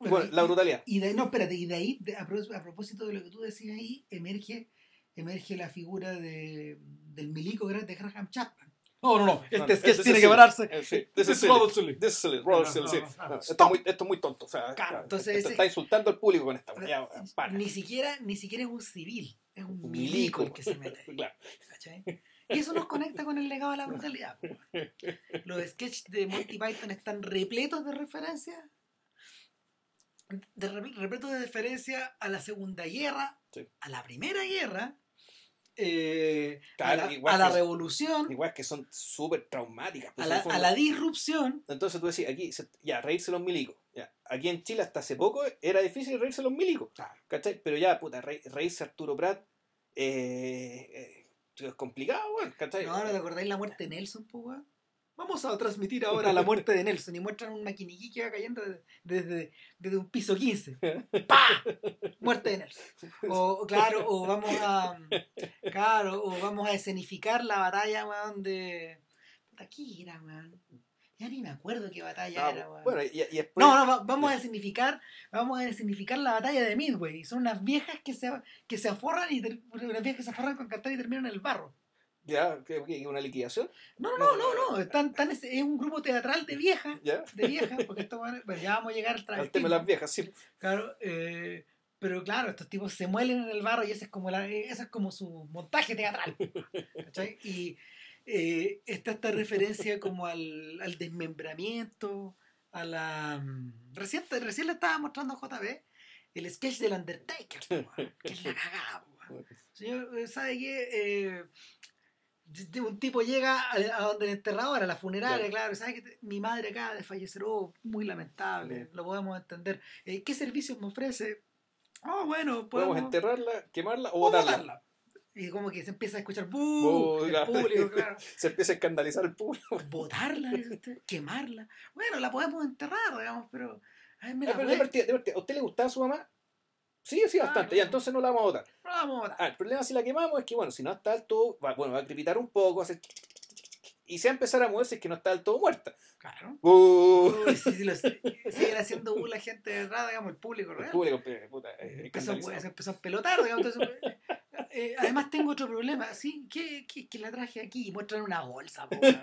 Bueno, la brutalidad. Y de, no, espérate, y de ahí, de- a, pro- a propósito de lo que tú decías ahí, emerge, emerge la figura de, del milico grande de Graham Chapman. No, no, no, este sketch tiene que pararse. Eh, This is. Robert Sully. This is silly, Robert No, esto, es muy, tonto. O sea, está insultando al público con esta. Ni siquiera, ni siquiera es un civil, es un, milico, el que se mete. ahí, Claro. ¿cachai? Y eso nos conecta con el legado de la brutalidad. Los sketches de Monty Python están repletos de referencias, de re- repletos de referencia a la Segunda Guerra, Sí. a la Primera Guerra, eh, Claro, a la, igual a la que- Revolución, Igual que son súper traumáticas. pues, a la, a la disrupción. Entonces tú decís, aquí, ya, reírse los milicos. Ya. Aquí en Chile hasta hace poco era difícil reírse los milicos. ¿Cachai? Pero ya, puta, re- reírse Arturo Prat eh, eh, es complicado, weón, ¿cachai? No, ¿no te acordáis la muerte de Nelson, weón? Vamos a transmitir ahora la muerte de Nelson y muestran un maquiniquí que va cayendo desde, desde un piso 15. ¡Pah! Muerte de Nelson. O, claro, o vamos a. Claro, o vamos a escenificar la batalla, weón, de. ¿qué era, weón? Ya ni me acuerdo qué batalla Ah, era, weón. bueno, y, y después. No, no, va- vamos a escenificar, vamos a escenificar la batalla de Midway. Son unas viejas que se, que se aforran y ter- unas viejas que se aforran con cantar y terminan en el barro. Ya, ¿qué- qué- una liquidación. No, no, no, no, están, están es, es un grupo teatral de viejas, Ya. de viejas, porque esto bueno, ya vamos a llegar al Al tema de las viejas, sí. Claro, eh, pero claro, estos tipos se muelen en el barro y ese es como la, ese es como su montaje teatral. ¿cachai? Y eh, está esta referencia como al, al desmembramiento, a la mm, recién, recién le estaba mostrando a JB el sketch del Undertaker, que es la cagada. Señor, eh, ¿sabe qué? Eh, un tipo llega a, a donde el enterrador, a la funeraria, Claro. claro, ¿sabe que te- mi madre acaba de fallecer? Oh, muy lamentable, Bien. lo podemos entender. Eh, ¿Qué servicios me ofrece? Oh, bueno, Podemos podemos, enterrarla, quemarla o o botarla. botarla. Y como que se empieza a escuchar ¡bu! el público, claro. Se empieza a escandalizar el público. ¿Botarla? dice usted? ¿Quemarla? Bueno, la podemos enterrar, digamos, pero... Ay, Ah, pero de partida, de partida, ¿A usted le gustaba su mamá? Sí, sí, Ah, bastante. Ya, entonces no la vamos a votar. la vamos a botar. Ah, el problema si la quemamos es que, bueno, si no está del todo, va, bueno, va a crepitar un poco, va a hacer y se va a empezar a moverse es que no está del todo muerta. Claro. Uh, Uy, sí, lo. Siguen haciendo la gente de verdad, digamos, el público el real. público, puta, eh, empezó, se empezó a pelotar, digamos. entonces, eh, además tengo otro problema, ¿sí? ¿Qué, qué, qué la traje aquí? Y muestran una bolsa, po, weón.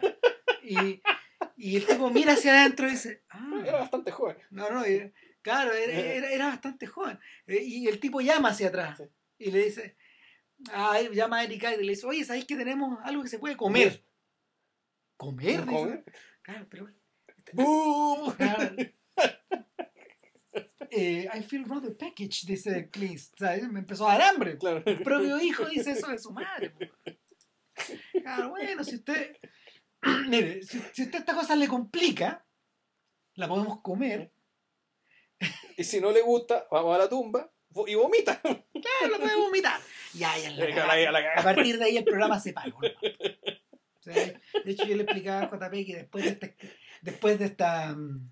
y, y el tipo mira hacia adentro y dice, Era ah, bastante joven. no, no, y- claro, era, era, era bastante joven. Eh, y el tipo llama hacia atrás Sí. y le dice, ah, llama a Erika y le dice, oye, ¿sabéis que tenemos algo que se puede comer? ¿Comer? ¿Comer? Claro, pero... ¡Bu! Claro. Eh, I feel rather packaged, dice Cleese. ¿sabes? Me empezó a dar hambre. Claro. El propio hijo dice eso de su madre. Claro, bueno, si usted. Mire, si, si usted esta cosa le complica, la podemos comer. Y si no le gusta, vamos a la tumba y vomita. Claro, la puede vomitar. La Ahí a la cagada. A partir de ahí el programa se paró. ¿no? O sea, de hecho, yo le explicaba a JP que después de esta, después de esta, mm,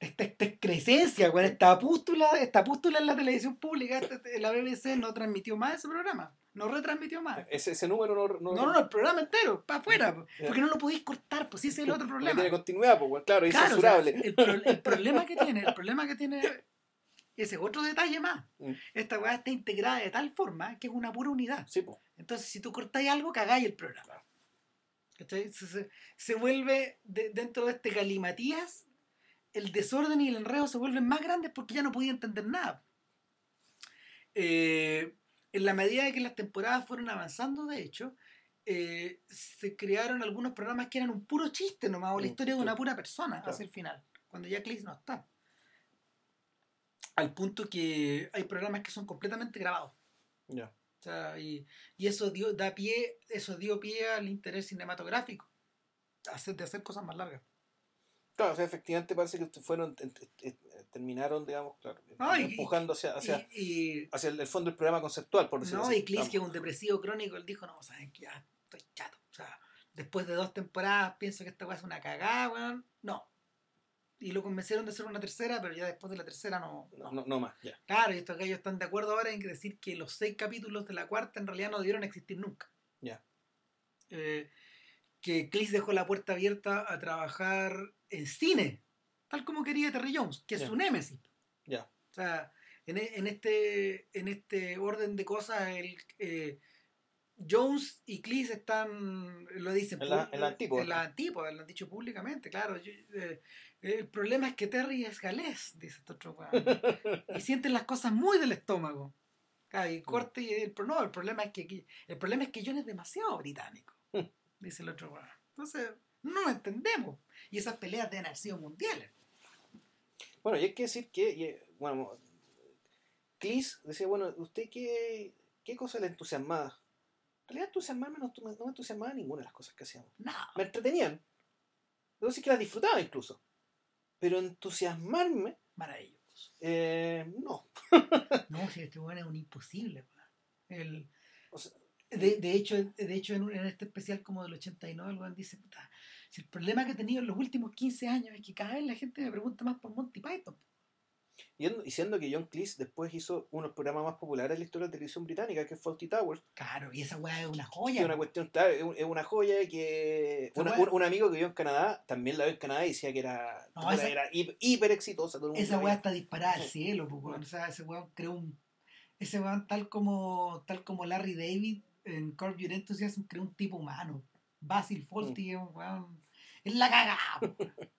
esta, esta excrescencia, esta pústula, esta pústula en la televisión pública, la BBC no transmitió más ese programa, no retransmitió más. Ese, ese número no, no, No, no, no, el programa entero, para afuera, porque no lo podéis cortar, pues ese es el otro no problema. tiene continuidad, pues, claro, es Claro, o sea, censurable. el, pro- el problema que tiene, el problema que tiene, ese es otro detalle más. Mm. Esta weá está integrada de tal forma que es una pura unidad. Sí, pues. Entonces, si tú cortáis algo, cagáis el programa. Claro. ¿Cachai? Se, se- se vuelve, de- dentro de este galimatías, el desorden y el enredo se vuelven más grandes porque ya no podía entender nada. Eh, en la medida de que las temporadas fueron avanzando, de hecho, eh, se crearon algunos programas que eran un puro chiste nomás, o la historia de una pura persona Claro. hacia el final, cuando ya Cleese no está. Al punto que hay programas que son completamente grabados. Ya. O sea, y, y eso dio, da pie, eso dio pie al interés cinematográfico. De hacer cosas más largas. Claro, o sea, efectivamente parece que ustedes fueron, terminaron, digamos, claro, No, y- empujando hacia, hacia, y, y- hacia el, el fondo del programa conceptual, por decirlo no, así. y Cleese, Vamos. que es un depresivo crónico, él dijo, no, saben que ya estoy chato. O sea, después de dos temporadas pienso que esta weá es una cagada, weón. No. Y lo convencieron de hacer una tercera, pero ya después de la tercera no. No, no, no más, ya. Claro, y estos gallos están de acuerdo ahora en que decir que los seis capítulos de la cuarta en realidad no debieron existir nunca. Ya. Eh, que Cleese dejó la puerta abierta a trabajar en cine, tal como quería Terry Jones, que es su némesis. Ya. O sea, en, e- en este, en este orden de cosas, el, eh, Jones y Cleese están, lo dicen, En la- en la antípoda. en la antípoda, lo han dicho públicamente, claro. Yo- eh, el problema es que Terry es galés, dice este otro y sienten las cosas muy del estómago. Y corte y el, no, el problema es que el problema es que John es demasiado británico, dice el otro. Entonces, no lo entendemos. Y esas peleas deben haber sido mundiales. Bueno, y hay que decir que, bueno, Cleese decía, bueno, ¿usted qué, qué cosa le entusiasmaba? En realidad entusiasmarme no, no me entusiasmaba ninguna de las cosas que hacíamos. No, Me entretenían. Debo decir que las disfrutaba incluso. Pero entusiasmarme, maravilloso. eh, no. No, si este weón es un imposible. El, O sea, De, de hecho, de hecho en, en este especial como del 89, el dice, puta, si el problema que he tenido en los últimos 15 años es que cada vez la gente me pregunta más por Monty Python. Y, siendo que John Cleese después hizo unos programas más populares en la historia de la televisión británica, que es Faulty Towers. Claro, y esa weá es una Es joya. una cuestión, es un- es una joya que una- un, un amigo que vivió en Canadá también la vio en Canadá y decía que era, No, puta, esa- era hiper, hiper exitosa. Todo el mundo esa weá está disparada al cielo, weón. O sea, ese weón creó un. Ese weón, tal como, tal como Larry David en Curb Your Enthusiasm, creó un tipo humano. Basil Fawlty es un weón. Es la cagada.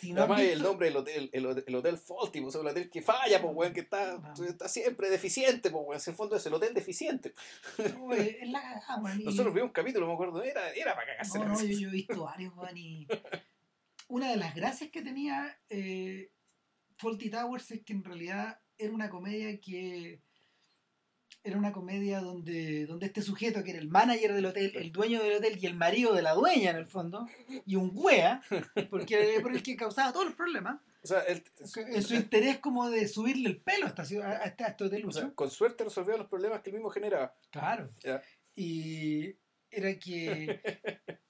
Si no Además, el visto- nombre del hotel, el, hotel- el hotel Faulty, pues, el hotel que falla, pues, weón, que está, No. está siempre deficiente, pues, weón. En el fondo es el hotel deficiente. no, es la cagada, weón. y- Nosotros vimos un capítulo, me acuerdo, era, era para cagarse No, no, yo he visto varios, weón, y una de las gracias que tenía eh, Faulty Towers es que en realidad era una comedia que era una comedia donde, donde este sujeto que era el manager del hotel, el dueño del hotel y el marido de la dueña en el fondo, y un wea, porque era por el que causaba todos los problemas, O sea, el- en su interés como de subirle el pelo a, esta ciudad- a este, o sea, con suerte resolvió los problemas que él mismo generaba. Claro. Y era que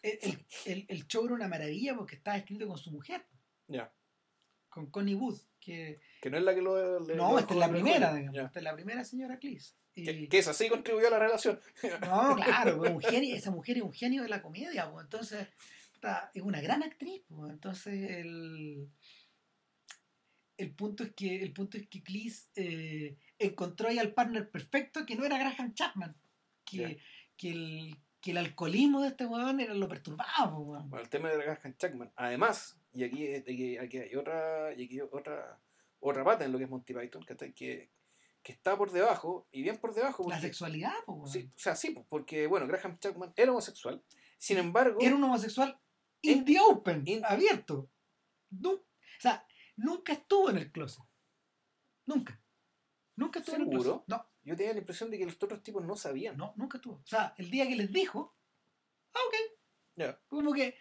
el, el- el- show era una maravilla porque estaba escrito con su mujer, Ya. con Connie Wood, que Que no es la que lo. le- no, lo esta es la primera, digamos, esta es la primera señora Cleese. Y- Que, que esa sí contribuyó a la relación. No, claro, pues, un genio, esa mujer es un genio de la comedia, pues, entonces puta, es una gran actriz, pues, entonces el, el punto es que el punto es que Cleese eh, encontró ahí al partner perfecto que no era Graham Chapman, que, que, el, que el alcoholismo de este weón era lo perturbado, weón. Bueno, el tema de Graham Chapman. Además, y aquí, aquí, aquí hay otra, y aquí hay otra, otra pata en lo que es Monty Python, ¿cachai? que, que está por debajo, y bien por debajo. la sexualidad, pues, sí, o sea, sí, porque, bueno, Graham Chapman era homosexual. Sin embargo, era un homosexual in the open, In- abierto. O sea, nunca estuvo en el closet. Nunca. Nunca estuvo en el ¿Seguro? closet. No, yo tenía la impresión de que los otros tipos no sabían. no, nunca estuvo. O sea, el día que les dijo, ah, ok. Como que,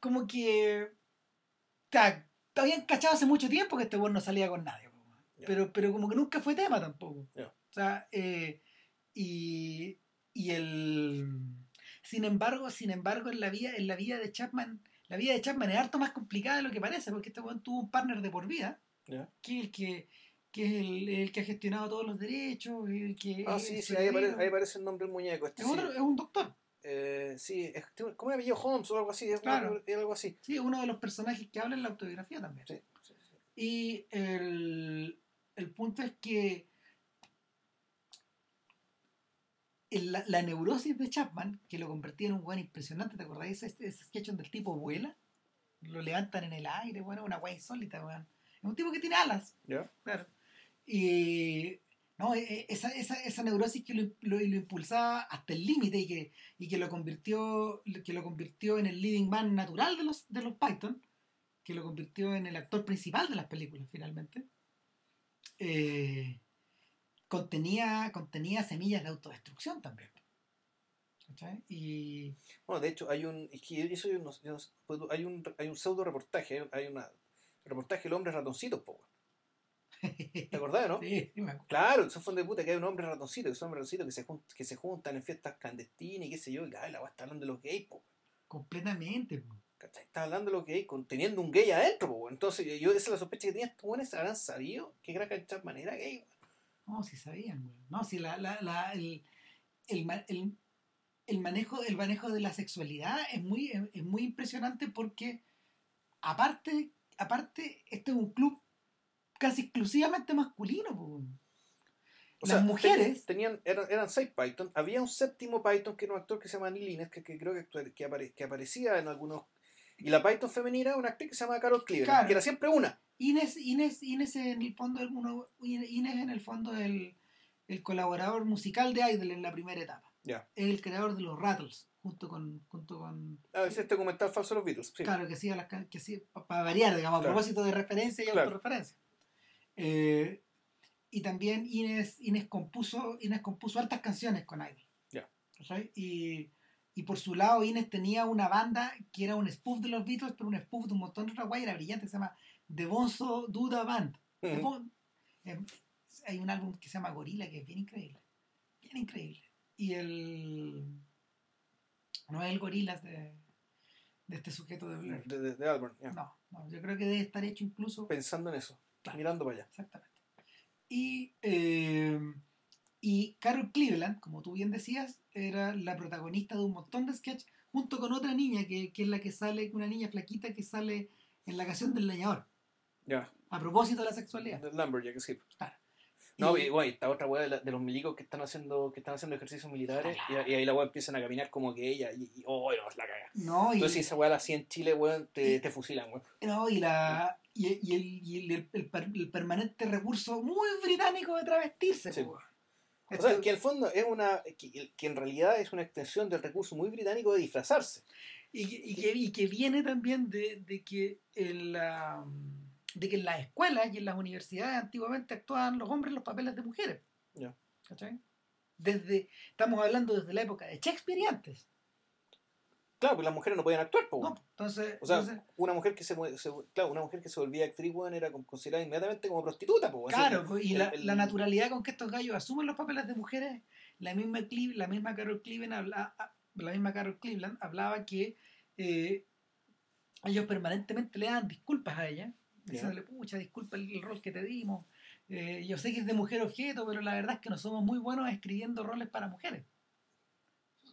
como que, o sea, habían cachado hace mucho tiempo que este weón no salía con nadie. Pero, pero como que nunca fue tema tampoco. O sea, eh, y, y el... Sin embargo, sin embargo, en la vida, en la vida de Chapman, la vida de Chapman es harto más complicada de lo que parece, porque este weón tuvo un partner de por vida, que es el que, que es el, el que ha gestionado todos los derechos, el que Ah, sí, sí, ahí aparece, ahí aparece el nombre del muñeco. Este, es, sí. otro- es un doctor. Eh, sí, es, ¿cómo era apellido Holmes o algo así? Es Claro. era algo así. Sí, uno de los personajes que habla en la autobiografía también. Sí, sí, sí. Y el, el punto es que la, la neurosis de Chapman, que lo convertía en un weón impresionante, ¿te acordáis? Ese, ese sketch donde el tipo vuela, lo levantan en el aire, bueno, una weá insólita, weón. Es un tipo que tiene alas, ¿Ya? claro. Y no, e- e- esa, esa, esa neurosis que lo, lo- lo impulsaba hasta el límite y que, y que lo convirtió que lo convirtió en el leading man natural de los, de los Python, que lo convirtió en el actor principal de las películas finalmente, eh, contenía, contenía semillas de autodestrucción también. ¿Cachai? Y Bueno, de hecho, hay un. Es que eso yo no, yo no sé, puedo- hay un hay un pseudo reportaje, hay, hay una reportaje El hombre ratoncito, po. ¿Te acordás, no? Sí, sí me acuerdo. Claro, esos fondos de puta que hay un hombre ratoncito, que son hombres ratoncitos que se, que se juntan en fiestas clandestinas y qué sé yo, y la está hablando de los gays, po. completamente. po. ¿Cachai? Está hablando de los gays con, teniendo un gay adentro, po. Entonces, yo esa es la sospecha que tenía estos buenos, habrán sabido que Graham Chapman era gay. No, si sabían, güey. No, si la, la, la, el, el, el, el manejo, el manejo de la sexualidad es muy, es, es muy impresionante porque aparte, aparte, este es un club casi exclusivamente masculino, po. O Las sea, mujeres- tenían, eran, eran seis Python. Había un séptimo Python que era un actor que se llama Neil Innes, que, que creo que, que, apare- que aparecía en algunos. Y la Python femenina era una actriz que se llama Carol Cleveland, Claro. que era siempre una. Inés, Inés, Inés en el fondo es uno, Inés en el fondo es el, el colaborador musical de Idol en la primera etapa. Ya. Es el creador de los Rattles, junto con, junto con A veces este documental falso de los Beatles. Sí. Claro, que hacía las que hacía, para variar, digamos, Claro. a propósito de referencia y Claro. autorreferencia. Eh, y también Inés, Inés compuso, Inés compuso hartas canciones con Idol. Ya. ¿cachai? Y, y por su lado Inés tenía una banda que era un spoof de los Beatles, pero un spoof de un montón de otras guay, era brillante, que se llama The Bonzo Duda Band. Bon- eh, hay un álbum que se llama Gorila que es bien increíble. Bien increíble. y el. No es el gorilas de, de este sujeto de Blur. De, de, de Alburn, ya. No, no, yo creo que debe estar hecho incluso. Pensando en eso, Claro. mirando para allá. Exactamente. Y, eh, y Carol Cleveland, como tú bien decías, era la protagonista de un montón de sketches junto con otra niña que, que es la que sale, una niña flaquita que sale en la canción del leñador, Ya, a propósito de la sexualidad. del Lumberjack, sí. Claro. No, Y- bueno, y esta otra weá de, los milicos que están haciendo que están haciendo ejercicios militares y, y ahí la weá empiezan a caminar como que ella y, y oh, no, la caga. no, y, Entonces si esa weá la hacía en Chile, weón, te, te fusilan, weón. no, y, la, y, el, y el, el el permanente recurso muy británico de travestirse. Sí. weón. O sea, que en el fondo es una que, que en realidad es una extensión del recurso muy británico de disfrazarse. Y, que- y que, y que viene también de, de que en la de que en las escuelas y en las universidades antiguamente actuaban los hombres en los papeles de mujeres. ¿Cachai? Desde, estamos hablando desde la época de Shakespeare y antes. Claro, pues las mujeres no podían actuar, po, ¿no? Entonces, O sea, entonces, una mujer que se, se- claro, una mujer que se volvía actriz, weón, era con- considerada inmediatamente como prostituta, claro, Así pues, que y el- la, el- la naturalidad con que estos gallos asumen los papeles de mujeres, la misma, Cle- la misma Carol Cleveland habla- a- la misma Carol Cleveland hablaba que eh, ellos permanentemente le dan disculpas a ella, diciéndole, pucha, disculpa el, el rol que te dimos. Eh, yo sé que es de mujer objeto, pero la verdad es que no somos muy buenos escribiendo roles para mujeres.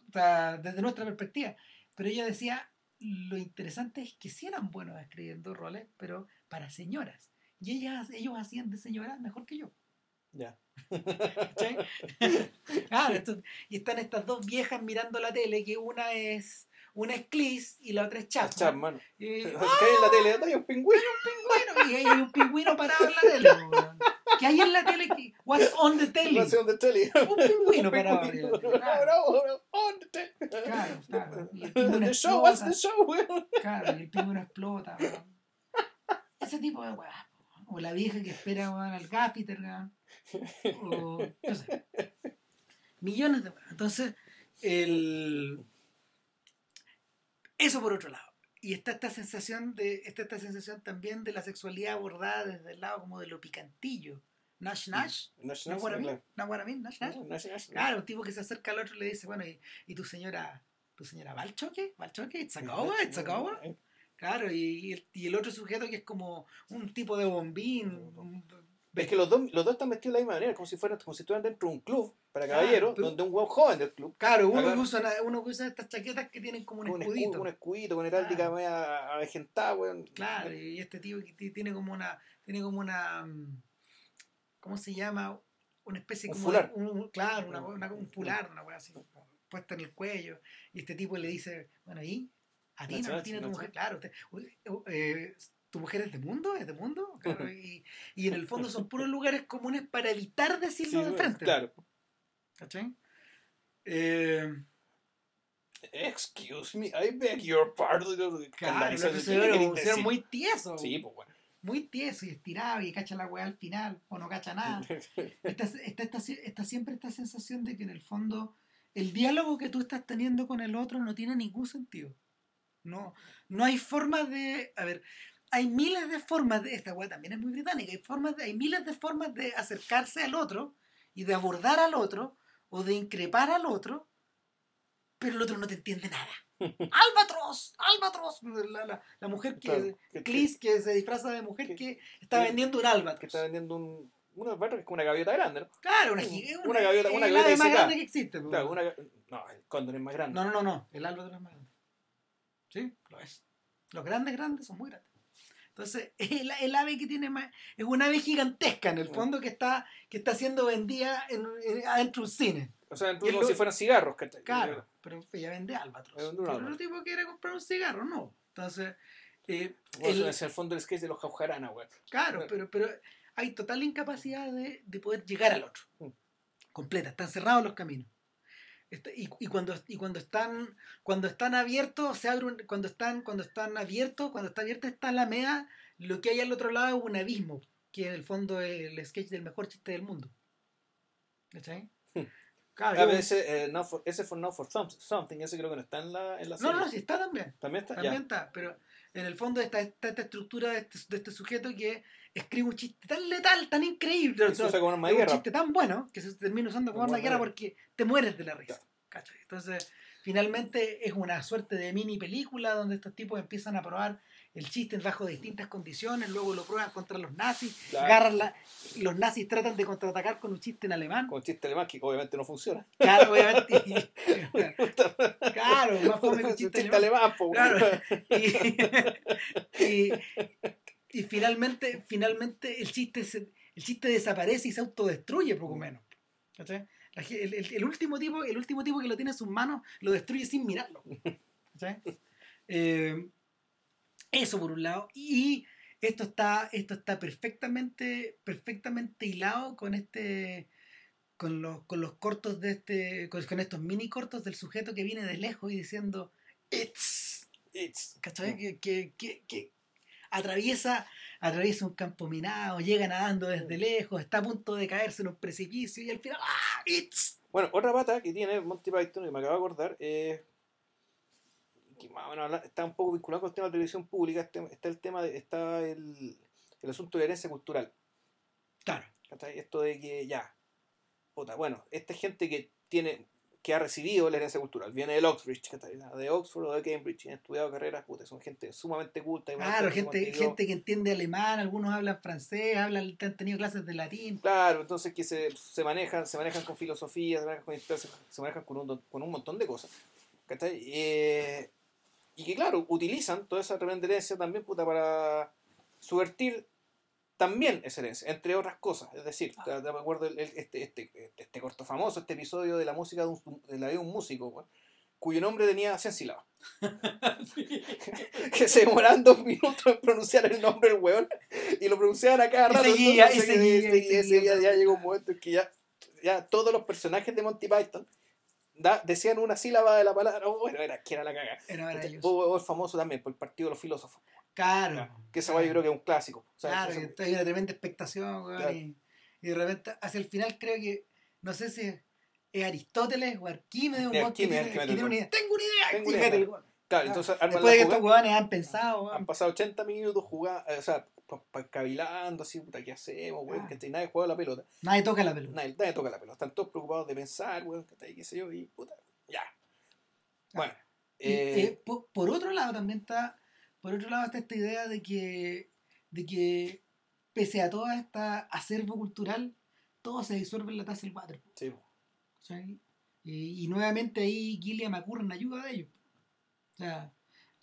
O sea, desde nuestra perspectiva. Pero ella decía, lo interesante es que sí eran buenos escribiendo roles, pero para señoras. Y ellas, ellos hacían de señoras mejor que yo. Ya. esto- y están estas dos viejas mirando la tele, que una es una es Cleese y la otra es Chapman. Chapman. Y, ¿Qué hay en la tele? Hay un pingüino. bueno, y hay un pingüino parado en la tele. Weón. ¿Qué hay en la tele? que- What's on the telly? De tele. Un pingüino Un pingüino. la tele, claro. On the tele. Claro, claro. Y el pingüino The show, what's the show, weón? Claro, y el pingüino explota. weón. Ese tipo de weá. O la vieja que espera weón, al gaffiter, weón. O no sé. Millones de weas. Entonces, el... eso por otro lado. Y está esta sensación de, está esta sensación también de la sexualidad abordada desde el lado como de lo picantillo. Nash Nash. Nash, ¿No Nash. Nash Nash. Nash, Nash, Claro, un tipo que se acerca al otro y le dice, bueno, ¿y, y tu señora, tu señora va al choque? ¿Va al choque? ¿It's a go? ¿It's a go? Claro, y, y el, y el otro sujeto que es como un tipo de bombín. un- Es que los dos, los dos están vestidos de la misma manera, como si fueran, como si estuvieran dentro de un club para caballeros, donde un hueón joven del club, Claro, uno que, usa, uno usa estas chaquetas que tienen como un escudito. escudo, un escudito, con heráldica Claro. media avejentada, weón. Claro, y este tío que ti- tiene como una, tiene como una, mm, ¿cómo se llama? Una especie Un como fular. de- un- claro, una, una- un fular, una wea así, puesta en el cuello. Y este tipo le dice, bueno, ¿y? ¿A ti No no, tiene no tu mujer? Claro, usted- eh, ¿tu mujer es de mundo? ¿Es de mundo? Claro, y, y en el fondo son puros lugares comunes para evitar Sí, decirlo de weón, frente. Claro. ¿Cachai? Eh, Excuse me, I beg your pardon. claro, Escandalizado, lo que ¿qué se ve queréis como ser decir? muy tieso. Sí, pues bueno. Muy tieso y estirado y cacha la weá al final o no cacha nada. Está, está, está, está siempre esta sensación de que en el fondo el diálogo que tú estás teniendo con el otro no tiene ningún sentido. No, no hay forma de... A ver, hay miles de formas de... Esta weá también es muy británica. Hay, formas de, hay miles de formas de acercarse al otro y de abordar al otro o de increpar al otro, pero el otro no te entiende nada. ¡Albatros! ¡Albatros! La, la, la mujer que... Claro, que- Clis que se disfraza de mujer que- que está que- vendiendo un albatros. que está vendiendo un, una albatros que es como una gaviota grande, ¿no? Claro, una, un- giga- una gaviota- una gaviota ave más grande que existe. po. Claro, una, no, el cóndor es más grande. No, no, no, no, el albatros es más grande. Sí, lo es. Los grandes, grandes son muy grandes. Entonces, el, el ave que tiene más. Es una ave gigantesca en el Mm. fondo que está, que está siendo vendida en, en- adentro de un cine. O sea, el como si fueran cigarros, ¿cachai? Claro, pero ella vende albatros. Pero el tipo quiere comprar un cigarro, no. Entonces, eh, Bueno, el- es el fondo del sketch de los jaujarana, güey. Claro, pero, pero hay total incapacidad de, de poder llegar al otro. Mm. Completa, están cerrados los caminos. Está- y, y cuando, y cuando están cuando están abiertos, se abre un- cuando están cuando están abiertos, cuando está abierta esta alameda, lo que hay al otro lado es un abismo, que en el fondo es el sketch del mejor chiste del mundo. ¿Cachai? Mm. Claro, pero ese, eh, no for, ese for No for Some- Something, ese creo que no está en la, en la no, serie. no, sí está también. También está. También Ya. está, pero en el fondo está, está esta estructura de este, de este sujeto que escribe un chiste tan letal, tan increíble, Y se usa como arma de es un guerra. chiste tan bueno que se termina usando como arma de guerra porque te mueres de la risa. Entonces, finalmente es una suerte de mini película donde estos tipos empiezan a probar el chiste bajo distintas condiciones, luego lo prueban contra los nazis, Claro. agarran la, los nazis tratan de contraatacar con un chiste en alemán. Con chiste alemán que obviamente no funciona. Claro, obviamente. y- claro, más fome que un chiste chiste alemán. alemán, po, Claro. y, y, y finalmente, finalmente el chiste se- el chiste desaparece y se autodestruye poco menos. El, el- el último tipo, el último tipo que lo tiene en sus manos lo destruye sin mirarlo. Eh, eso por un lado. Y esto está, esto está perfectamente, perfectamente hilado con este. Con los, con los cortos de este. Con, con estos mini cortos del sujeto que viene de lejos y diciendo. It's It's- ¿cachai? Que, que, que, que atraviesa, atraviesa un campo minado, llega nadando desde lejos, está a punto de caerse en un precipicio y al final, ¡ah! ¡It's! Bueno, otra pata que tiene Monty Python, que me acabo de acordar, es que más o menos habla- está un poco vinculado con el tema de la televisión pública, este- está el tema de, está el, el asunto de la herencia cultural. Claro. Esto de que ya, puta, bueno, esta gente que tiene, que ha recibido la herencia cultural, viene del Oxbridge, de Oxford o de Cambridge, y han estudiado carreras, puta, son gente sumamente culta. y claro, gente, gente que entiende alemán, algunos hablan francés, hablan, han tenido clases de latín. Claro, entonces que se, se manejan, se manejan con filosofía, se manejan con se, manejan con un, con un montón de cosas. Eh, y que claro, utilizan toda esa tremenda herencia también puta, para subvertir también esa herencia, entre otras cosas. Es decir, te- me acuerdo el- el- este, este, este corto famoso, este episodio de la música de, un, de la vida de un músico, cuyo nombre tenía 100 sílabas. que se demoraban dos minutos en pronunciar el nombre del weón y lo pronunciaban a cada Y rato. y seguía, y seguía, seguía. seguía, ya llegó un momento en que ya, ya todos los personajes de Monty Python da- decían una sílaba de la palabra. Oh, bueno, era que era la caga. Era maravilloso. O, o el famoso también, por el partido de los filósofos. Claro. Que esa weá yo creo que es un clásico. Claro, entonces hay una tremenda expectación, weón, Claro. y, y de repente, hacia el final creo que, no sé si es, es Aristóteles o Arquímedes, un Arquímedes que tiene una idea. Tengo una idea. Tengo una idea. Claro, entonces Después de que estos weones han pensado, Han pasado 80 minutos jugando, o sea, cavilando así, puta, ¿qué hacemos, weón? Ah. Que nadie juega la pelota. Nadie toca la pelota. Nadie, nadie toca la pelota. Están todos preocupados de pensar, weón, que qué sé yo, y puta, ya. Bueno. Y, eh, eh, por, por otro lado también está, por otro lado está esta idea de que, de que pese a toda esta acervo cultural, todo se disuelve en la taza del water. sí, ¿cachai? Y, y nuevamente ahí Gilliam McCurry en ayuda de ellos. O sea,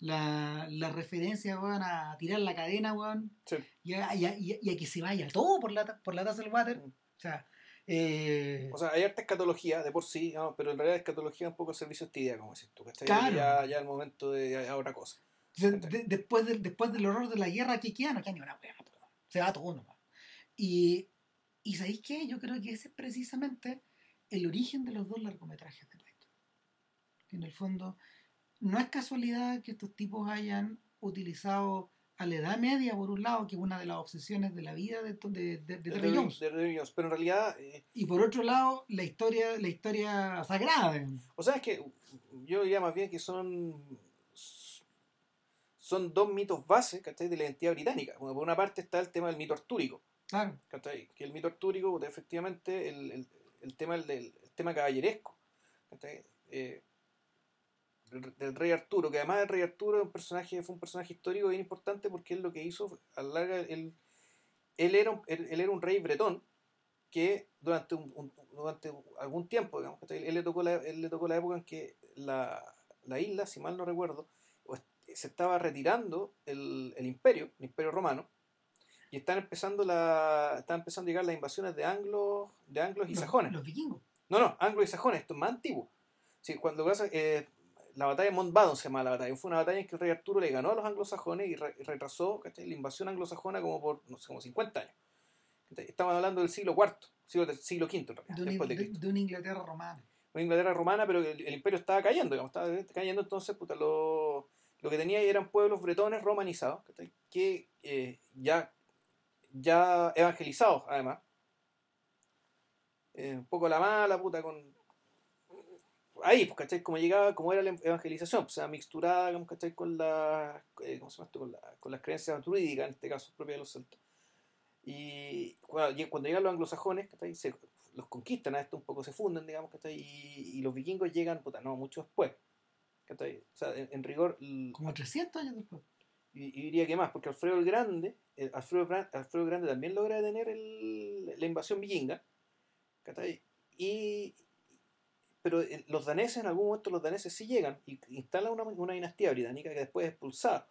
la, la referencia weón, a tirar la cadena, weón, sí. y, a, y a- y a- que se vaya todo por la, por la taza del water. Mm. O sea, eh, O sea, hay harta escatología de por sí, ¿no? pero en realidad escatología es un poco el servicio idea, como decís tú, ¿cachai? Claro. Ya, ya el momento de ya, otra cosa. de- de- después, del, después del horror de la guerra, ¿qué queda? No queda ni una wea. po. Se va todo nomás. Y, y ¿sabéis qué? Yo creo que ese es precisamente el origen de los dos largometrajes de. Que en el fondo, no es casualidad que estos tipos hayan utilizado a la Edad Media, por un lado, que es una de las obsesiones de la vida de, de, de, de Terry Jones. Pero en realidad, eh, Y por otro lado, la historia, la historia sagrada. o sea, es que yo diría más bien que son son dos mitos base, ¿cachai? De la identidad británica. Bueno, por una parte está el tema del mito artúrico, Claro. ¿cachai? Que el mito artúrico, efectivamente, el, el, el tema el tema caballeresco, ¿cachai? Eh, del, rey Arturo, que además el rey Arturo es un personaje, fue un personaje histórico bien importante porque él lo que hizo, a la larga, él, él, era, un, él, él era un rey bretón que durante, un, un- durante algún tiempo, digamos, él, le tocó la, él le tocó la época en que la, la isla, si mal no recuerdo, se estaba retirando el, el imperio, el imperio romano, y están empezando la están empezando a llegar las invasiones de anglos de anglos y sajones. Los vikingos. no no anglos y sajones esto es más antiguo. Sí, cuando pasa, eh, la batalla de Montbadon se llama la batalla fue una batalla en que el rey Arturo le ganó a los anglosajones y, re- y retrasó ¿cachai? la invasión anglosajona como por no sé como 50 años estamos hablando del siglo IV siglo, siglo V en realidad, De, una- después de Cristo de una Inglaterra romana. una Inglaterra romana, pero el, el imperio estaba cayendo, digamos, estaba cayendo, entonces puta, lo, lo que tenía ahí eran pueblos bretones romanizados, ¿cachai? que eh, ya, ya evangelizados, además. Eh, un poco la mala, puta, con, ahí, pues, ¿cachai? Como llegaba, como era la evangelización, pues, o sea, mixturada, ¿cachai? Con, la, eh, ¿cómo se llama esto? Con, la, con las creencias druídicas, en este caso, propias de los celtas. Y cuando, llegan los anglosajones, ¿cachai? Se, los conquistan a esto, un poco se funden, digamos, ¿cachai? Y, y los vikingos llegan, puta, no, mucho después. ¿cachai? O sea, en, en rigor... Como 300 años después. Y, y, diría que más, porque Alfredo el Grande, el Alfredo, Alfredo Grande también logra detener el, la invasión vikinga. ¿cachai? Y, pero los daneses, en algún momento los daneses sí llegan y instalan una, una dinastía británica que después es expulsada.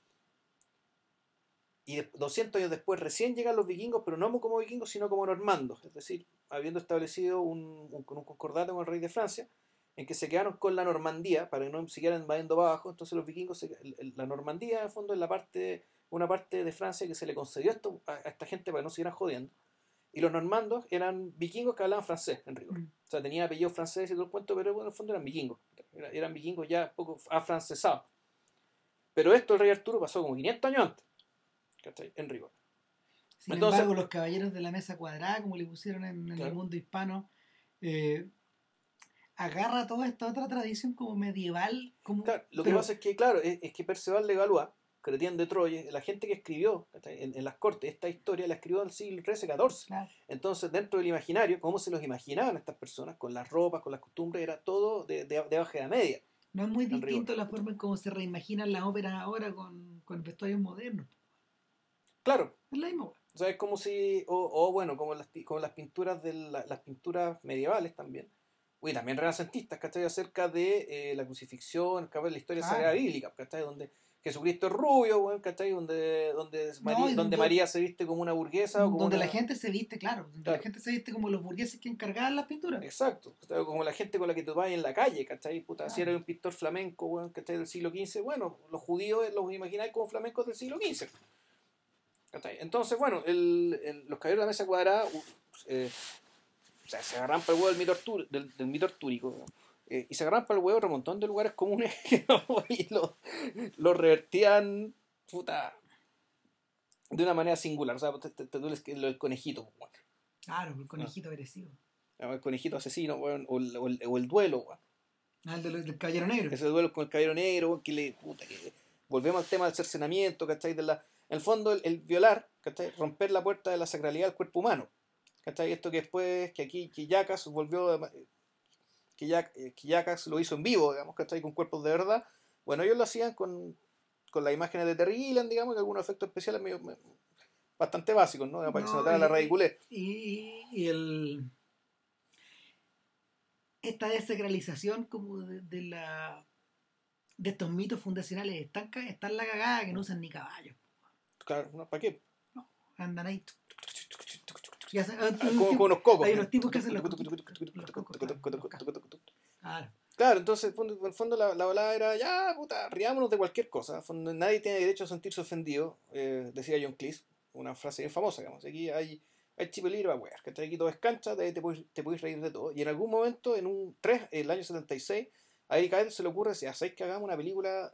Y 200 años después recién llegan los vikingos, pero no como vikingos, sino como normandos. Es decir, habiendo establecido un, un, concordato con el rey de Francia, en que se quedaron con la Normandía para que no siguieran invadiendo abajo. Entonces los vikingos, se, la Normandía en el fondo es la parte, una parte de Francia que se le concedió esto, a, esta gente para que no siguieran jodiendo. Y los normandos eran vikingos que hablaban francés, en rigor. Mm. O sea, tenían apellidos franceses y todo el cuento, pero en el fondo eran vikingos. Eran vikingos ya poco afrancesados. Pero esto el rey Arturo pasó como 500 años antes. ¿Cachai? En rigor. Sin Entonces, embargo, los caballeros de la mesa cuadrada, como le pusieron en, en el mundo hispano, eh, agarra toda esta otra tradición como medieval. Como, claro, lo que pasa es que, claro, es, es que Perceval de Galois, Cretien de Troyes, la gente que escribió en, en, las cortes esta historia la escribió en el siglo XIII-XIV. Claro. Entonces, dentro del imaginario, cómo se los imaginaban estas personas, con las ropas, con las costumbres, era todo de, de, de baja edad media. No es muy distinto la forma en cómo se reimaginan las óperas ahora con, con vestuarios modernos. Claro. Es la misma. O sea, es como si, o, o bueno, como las, como las pinturas de la, las pinturas medievales también y también renacentistas, ¿cachai? Acerca de eh, la crucifixión, de la historia claro. sagrada bíblica, ¿cachai? Donde Jesucristo es rubio, ¿cachai? Donde, donde, no, María, donde, donde, María se viste como una burguesa. O como donde una... la gente se viste, claro, donde claro. la gente se viste como los burgueses que encargaban las pinturas. Exacto, como la gente con la que tú vas en la calle, ¿cachai? Puta, claro. si eres un pintor flamenco, ¿cachai? Del siglo XV, bueno, los judíos los imagináis como flamencos del siglo XV. ¿cachai? Entonces, bueno, el, el, los caballeros de la mesa cuadrada eh, o sea, se agarran para el huevo del mito, artúrico, del, del mito artúrico eh, y se agarran para el huevo un montón de lugares comunes y lo, lo revertían puta, de una manera singular. O sea, te, te, te el, el conejito. Bueno. Claro, el conejito no. agresivo. El conejito asesino, bueno, o, el, o, el, o el duelo. Bueno. Ah, el del, del caballero negro. Ese duelo con el caballero negro, que le. Puta, que, volvemos al tema del cercenamiento, ¿cachai? De la, en el fondo, el, el violar, ¿cachai? Romper la puerta de la sacralidad del cuerpo humano. ¿Cachai? Esto que después, que aquí Quillacas volvió, Quillacas lo hizo en vivo, digamos, ¿cachai? Con cuerpos de verdad. Bueno, ellos lo hacían con, con las imágenes de Terry Gilliam, digamos, y algunos efectos especiales medio, medio, bastante básicos, ¿no? Para no, que se notara la ridiculez. Y, y, el... Esta desacralización como de, de la de estos mitos fundacionales están, están la cagada que no usan ni caballos. Claro, ¿no? ¿para qué? No, andan ahí. Hacen, ah, como, unos cocos. Hay unos tipos que hacen los Claro. Claro, entonces en el fondo la, la balada era, ya, puta, riámonos de cualquier cosa. Fondo, nadie tiene derecho a sentirse ofendido, eh, decía John Cleese, una frase bien famosa, digamos. Aquí hay, hay chipelir para wear, que aquí todo es cancha, te, te, puedes, te puedes reír de todo. Y en algún momento, en un 3, el año 76, a Eric Idle se le ocurre, si hacéis que hagamos una película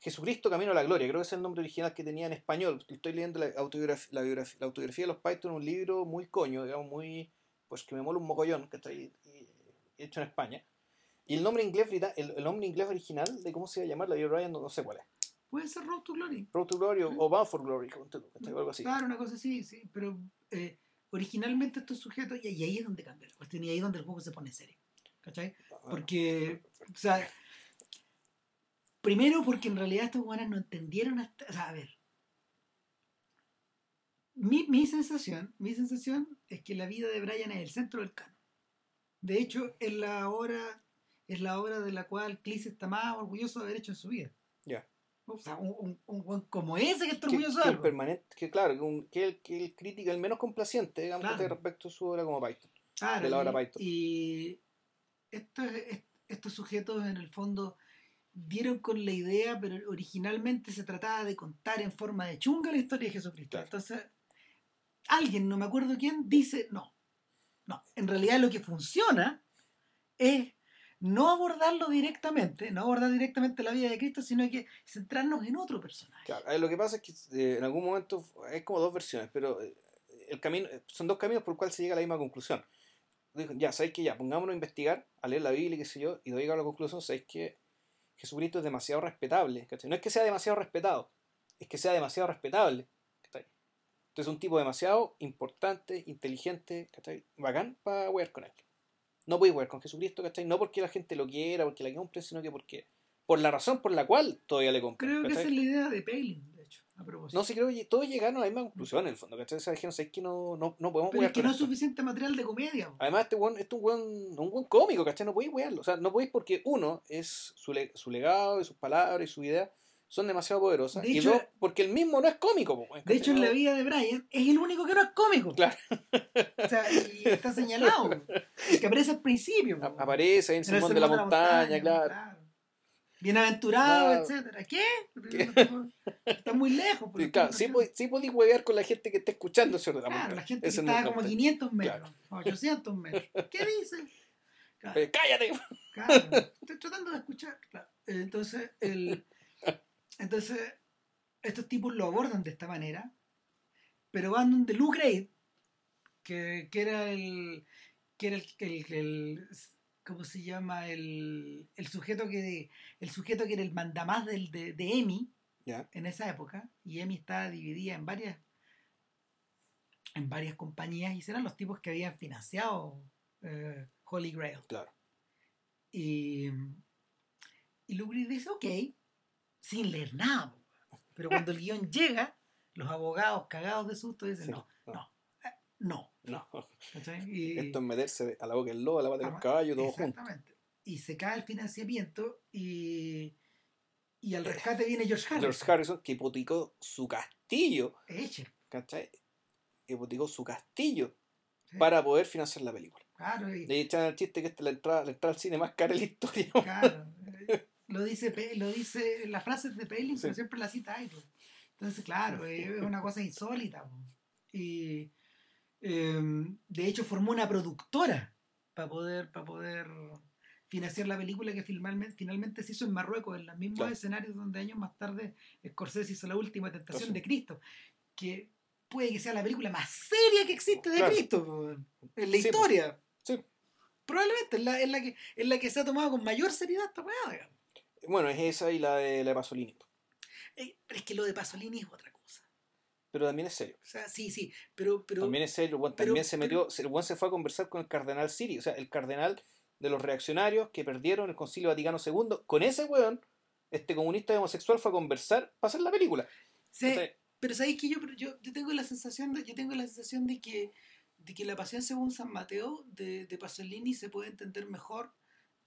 Jesucristo Camino a la Gloria, creo que es el nombre original que tenía en español. Estoy leyendo la autobiografía, la, biografía, la autobiografía de los Python, un libro muy coño, digamos, muy. Pues que me mola un mogollón, que está hecho en España. Y el nombre inglés, el, el nombre inglés original de cómo se iba a llamar la Ryan, no, no, sé cuál es. Puede ser Road to Glory. Road to Glory o, o Bound for Glory, algo así. Claro, una cosa así, sí, pero eh, originalmente estos sujetos, y, y ahí es donde cambia la cuestión, y ahí es donde el juego se pone serio. ¿Cachai? Porque, o sea, Primero porque en realidad estos buenos no entendieron hasta, o sea, a ver. Mi, mi sensación, mi sensación es que la vida de Brian es el centro del canon. De hecho, es la obra, es la obra de la cual Cleese está más orgulloso de haber hecho en su vida. Ya. Yeah. O sea, un, un, un, como ese que está orgulloso que, de algo. Que, permanente, que claro, que, un, que, el, que el crítico, el menos complaciente, digamos, claro. respecto a su obra como Python. Claro, de la obra Python. Y estos, estos sujetos, en el fondo, dieron con la idea, pero originalmente se trataba de contar en forma de chunga la historia de Jesucristo. Claro. Entonces, alguien, no me acuerdo quién, dice, no, no, en realidad lo que funciona es no abordarlo directamente, no abordar directamente la vida de Cristo, sino que centrarnos en otro personaje. Claro, lo que pasa es que eh, en algún momento hay como dos versiones, pero el camino, son dos caminos por los cuales se llega a la misma conclusión. ya, ¿sabéis que ya? Pongámonos a investigar, a leer la Biblia y qué sé yo, y doy a la conclusión, ¿sabéis que Jesucristo es demasiado respetable? ¿cachai? No es que sea demasiado respetado, es que sea demasiado respetable. ¿cachai? Entonces es un tipo demasiado importante, inteligente, ¿cachai? bacán para wear con él. No podéis wear con Jesucristo, ¿cachai? No porque la gente lo quiera, porque la compre, sino que porque por la razón por la cual todavía le compran. Creo que esa es la idea de Palin, a propósito. No, sí creo que todos llegaron a la misma conclusión en el fondo, ¿cachai? O sea, dijeron, ¿sabes que no, no, no podemos Pero es que no es esto". suficiente material de comedia. Además, este weón, este es un weón, un weón cómico, ¿cachai? No podéis wearlo. O sea, no podéis porque uno es su, le- su legado y sus palabras y su idea son demasiado poderosas. De y hecho- dos, porque el mismo no es cómico, po, De hecho, en la vida de Brian es el único que no es cómico. Claro. O sea, y está señalado. Que aparece al principio. a- Aparece en En Simón de la sermón Montaña, claro. Bienaventurado, Claro. etcétera. ¿Qué? Está muy lejos. Sí, claro, sí, sí podéis huevear con la gente que está escuchando Señor de la Claro, la gente que Ese no estaba es como a norte. 500 metros, a 800 metros. ¿Qué dice? Claro, Eh, ¡Cállate! claro, estoy tratando de escuchar. Claro. Entonces, el, entonces, estos tipos lo abordan de esta manera, pero van donde Lou Grade, que, que era el. que era el, el- el- ¿cómo se llama? El, el sujeto que el sujeto que era el mandamás del, de, de EMI Ya. en esa época, y EMI estaba dividida en varias en varias compañías y eran los tipos que habían financiado eh, Holy Grail. Claro. Y, y Lou Grade dice, ok, sin leer nada. Pero cuando el guion llega, los abogados cagados de susto dicen, Sí, no, no. no, eh, no. No. Esto es meterse a la boca del lobo, a la pata del Ah, caballo, todo junto. Exactamente. Y se cae el financiamiento y, y al rescate viene George Harrison. George Harrison que hipotecó su castillo, Eche, ¿cachai? Hipotecó su castillo sí, para poder financiar la película. Claro, y- Le echan el chiste que esta es la entrada, la entrada al cine más cara de la historia. claro. eh, Lo dice, lo dice las frases de Palin, Sí. pero siempre la cita ahí. pues. Entonces, claro, eh, es una cosa insólita. Y em, de hecho formó una productora para poder, para poder financiar la película que finalmente, finalmente se hizo en Marruecos, en los mismos Claro. escenarios donde años más tarde Scorsese hizo La Última Tentación de Cristo, que puede que sea la película más seria que existe de Claro. Cristo en la Sí, historia. Sí. Probablemente es la, es, la que, es la que se ha tomado con mayor seriedad esta weá. Bueno, es esa y la de la de Pasolini. Eh, pero es que lo de Pasolini es otra. Pero también es serio. O sea, sí, sí, pero... pero también es serio. el weón pero- también se pero- metió. El buen se fue a conversar con el cardenal Siri. O sea, el cardenal de los reaccionarios que perdieron el Concilio Vaticano II. Con ese weón, este comunista homosexual fue a conversar para hacer la película. sí, pero sabéis que yo, yo, yo tengo la sensación de, yo tengo la sensación de que, de que la pasión según San Mateo de, de Pasolini se puede entender mejor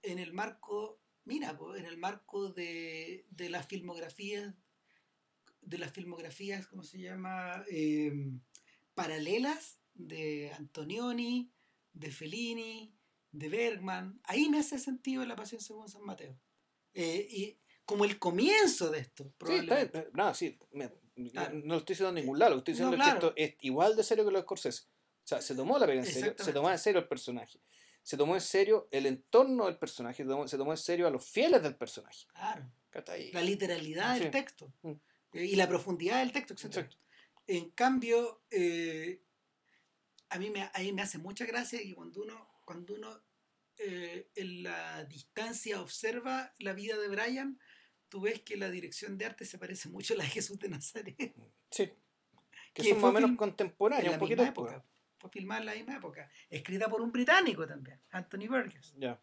en el marco, mira, en el marco de, de las filmografías, de las filmografías, ¿cómo se llama? Eh, paralelas de Antonioni, de Fellini, de Bergman. Ahí me hace sentido la pasión según San Mateo. Eh, y como el comienzo de esto, sí, está probablemente. bien. Nada, sí. me- Claro. No lo estoy diciendo en ningún lado. Lo estoy diciendo No, es que claro. esto es igual de serio que los Scorsese. O sea, se tomó la pega en serio. Se tomó en serio el personaje. Se tomó en serio el entorno del personaje. Se tomó, se tomó en serio a los fieles del personaje. Claro. la literalidad Sí. del texto Mm. Eh, y la profundidad del texto, etc. Exacto. En cambio, eh, a, mí me, a mí me hace mucha gracia que cuando uno, cuando uno eh, en la distancia observa la vida de Brian, tú ves que la dirección de arte se parece mucho a la de Jesús de Nazaret. Sí. Que Que son más o menos contemporáneos, un poquito misma época. Fue filmada en la misma época. Escrita por un británico también, Anthony Burgess. Ya.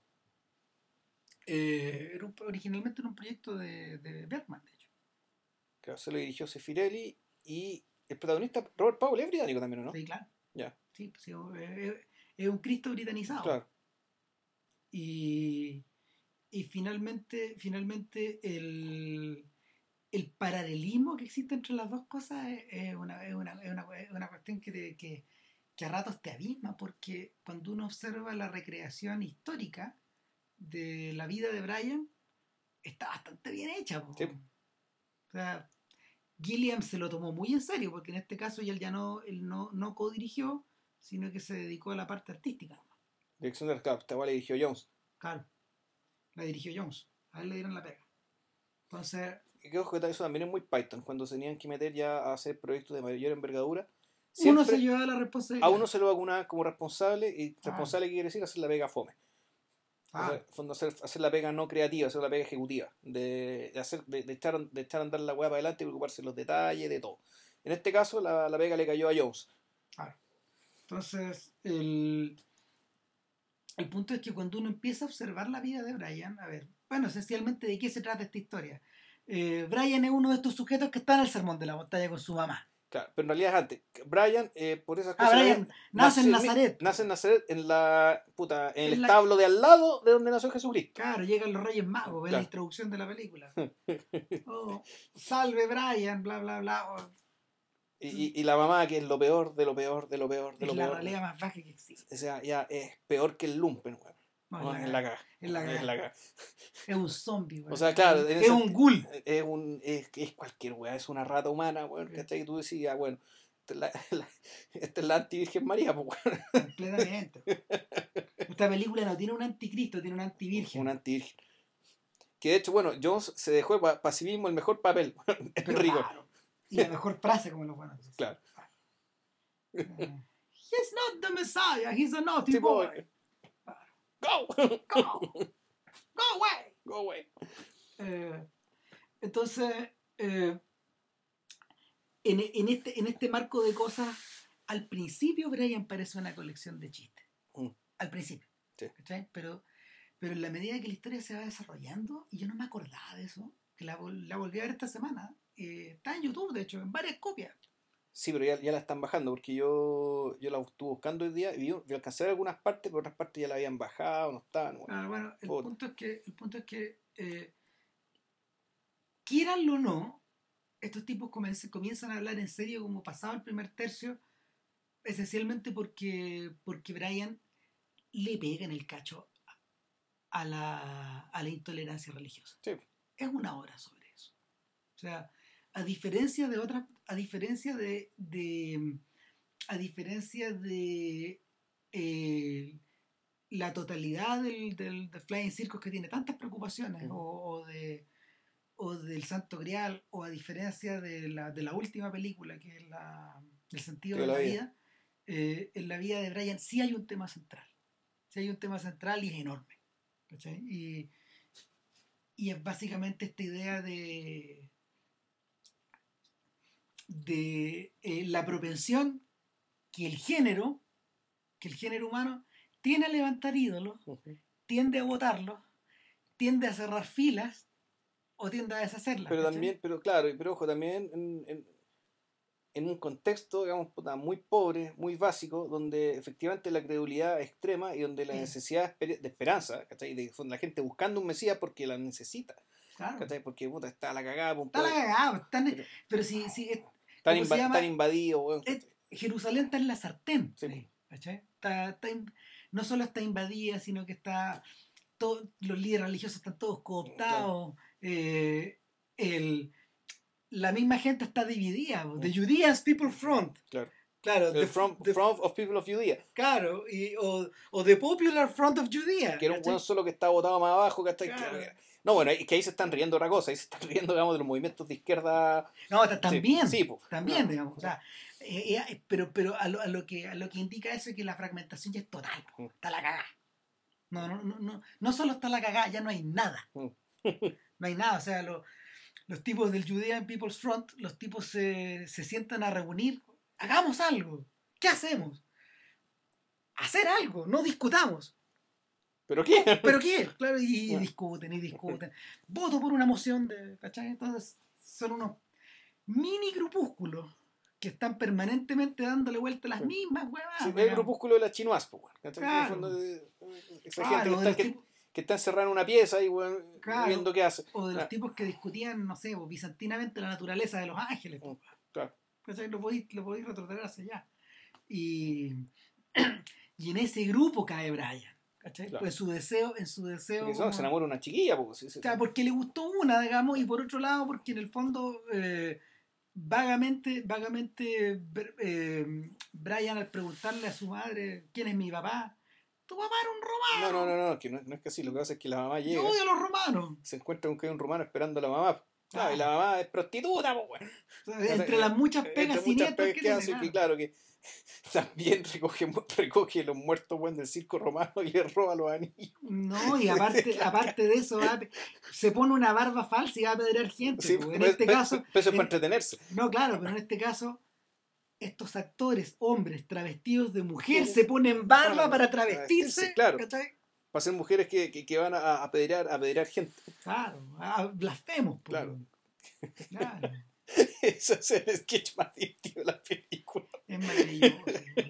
Eh, un- originalmente era un proyecto de, de Bergman, de hecho. Que se lo dirigió Sefirelli y el protagonista Robert Powell es británico también, ¿o ¿no? Sí, claro. Ya. Sí, pues, sí, es, un Cristo britanizado. Claro. Y, y finalmente, finalmente el, el paralelismo que existe entre las dos cosas es, una, es, una, es, una, es una cuestión que, te- que, que a ratos te abisma, porque cuando uno observa la recreación histórica de la vida de Brian, está bastante bien hecha. Sí. O sea, Gilliam se lo tomó muy en serio, porque en este caso ya él ya no, él no, no co-dirigió, sino que se dedicó a la parte artística. Dirección del Cap, esta igual la dirigió Jones. Claro. La dirigió Jones. A él le dieron la pega. Entonces, Y creo que eso también es muy Python, cuando se tenían que meter ya a hacer proyectos de mayor envergadura, uno se llevaba la responsabilidad. A uno se lo vacunaban como responsable y ah. responsable quiere decir hacer la pega fome. Ah. fondo hacer, hacer, la pega no creativa, hacer la pega ejecutiva, de, de hacer, de, de, echar, de echar a andar la hueá para adelante y preocuparse de los detalles, de todo. En este caso, la, la pega le cayó a Jones. Entonces, el, el punto es que cuando uno empieza a observar la vida de Brian, a ver, bueno, esencialmente de qué se trata esta historia. Eh, Brian es uno de estos sujetos que está en el sermón de la montaña con su mamá. Claro, pero en realidad es antes. Brian, eh, por esas ah, cosas. Ah, Brian nace, en Nazaret. Nace en Nazaret, en la puta, en, el establo de al lado de donde nació Jesucristo. Claro, llegan los Reyes Magos, ven la introducción de la película. oh, salve Brian, bla, bla, bla. Y, y, la mamá, que es lo peor, de lo peor, de lo peor, de lo peor. Es la realidad más baja que existe. O sea, ya es peor que el lumpen, weón. No, es la. Es la caga. Es un zombie, O sea, claro. Es un ghoul. Es, un, es, es cualquier weá, es una rata humana, weón. ¿Cachai? Que tú decías, bueno, esta es la, la, esta es la antivirgen María, pues, weón. Completamente. Esta película no tiene un anticristo, tiene un antivirgen. Un antivirgen. Que de hecho, bueno, Jones se dejó para sí mismo el mejor papel, en rigor. Y la mejor frase, como lo buenos. Claro. Uh, he's not the Messiah, he's a naughty boy. boy. Go. Go. Go away. Go away. Eh, entonces, eh, en, en, este, en este marco de cosas, al principio Brian parece una colección de chistes. Mm. Al principio. Sí. Pero, pero en la medida que la historia se va desarrollando, y yo no me acordaba de eso, que la, la volví a ver esta semana, eh, está en YouTube, de hecho, en varias copias. Sí, pero ya, ya, la están bajando, porque yo, yo la estuve buscando hoy día y vi, vi alcancé algunas partes, pero otras partes ya la habían bajado, no estaban. Bueno, ah, bueno el, punto es que, el punto es que, eh, quieranlo o no, estos tipos comienzan a hablar en serio como pasado el primer tercio, esencialmente porque, porque Brian le pega en el cacho a la, a la intolerancia religiosa. Sí. Es una hora sobre eso. O sea, a diferencia de otras, a diferencia de, a diferencia de eh, la totalidad del, del, Flying Circus que tiene tantas preocupaciones, o, de, o del Santo Grial, o a diferencia de la, de la última película, que es la, El sentido de la, vida, eh, en la vida de Brian sí hay un tema central. Sí hay un tema central y es enorme. Y, y es básicamente esta idea de, de eh, la propensión que el género, que el género humano tiene a levantar ídolos, tiende a votarlos, tiende a cerrar filas o tiende a deshacerlas. Pero también, pero claro, pero ojo, también en, en, un contexto, digamos, muy pobre, muy básico, donde efectivamente la credulidad es extrema y donde la necesidad de esperanza, ¿cachai? De, la gente buscando un Mesías porque la necesita. Claro. Porque puta, está la cagada. Está la cagada, pero, pero si, si están, invadidos, Jerusalén está en la sartén. Está, no solo está invadida, sino que está. Todo, los líderes religiosos están todos cooptados. Eh, el, la misma gente está dividida. The Judeans People Front. Claro. Claro, the, front, of People of Judea. Claro, y, o, o The Popular Front of Judea. Que era un buen solo que está votado más abajo, que Claro. No, bueno, es que ahí se están riendo otra cosa, ahí se están riendo, digamos, de los movimientos de izquierda. No, también, sí, también, digamos. O sea, eh, eh, pero pero a, lo, a, lo que, a lo que indica eso es que la fragmentación ya es total, mm. está la cagada. No, no, no, no, no solo está la cagada, ya no hay nada. Mm. no hay nada, o sea, los tipos del Judean People's Front, los tipos se, se sientan a reunir, hagamos algo, ¿qué hacemos? Hacer algo, no discutamos. ¿Pero qué? ¿Pero qué? Claro, y, discuten y discuten. Voto por una moción de. ¿Cachai? Entonces son unos mini grupúsculos que están permanentemente dándole vuelta a las mismas huevas. Sí, el grupúsculo de la chinoas, pues, claro. esa gente que está, que, está encerrada en una pieza y viendo qué hace. O de los tipos que discutían, no sé, bizantinamente la naturaleza de los ángeles. Pues, claro. Lo podéis, lo podéis retroceder hacia allá. Y, y en ese grupo cae Brian. ¿Cachai? Pues su deseo, en su deseo. Porque se enamora una chiquilla, porque, porque le gustó una, digamos, y por otro lado, porque en el fondo, eh, vagamente, vagamente, eh, Brian al preguntarle a su madre quién es mi papá, tu papá era un romano. No, no, no, no, que no, es que así, lo que pasa es que la mamá llega. Yo odio a los romanos. Se encuentra con que hay un romano esperando a la mamá. Claro, y la mamá es prostituta, pues. O sea, entre las muchas Entre pegas muchas que hace, que claro que también recoge, recoge los muertos weón, del circo romano y le roba los anillos. No, y aparte, aparte de eso, va a- se pone una barba falsa y va a pedrear gente. Sí, en este caso, eso es para entretenerse. no, claro, pero en este caso, estos actores, hombres, travestidos de mujer, se ponen barba para travestirse. Claro. ¿cachai? Para ser mujeres que, que, que van a a apedrear, a apedrear gente. Claro, ah, blasfemos. Claro. Claro, Ese es el sketch más divertido de la película. es maravilloso.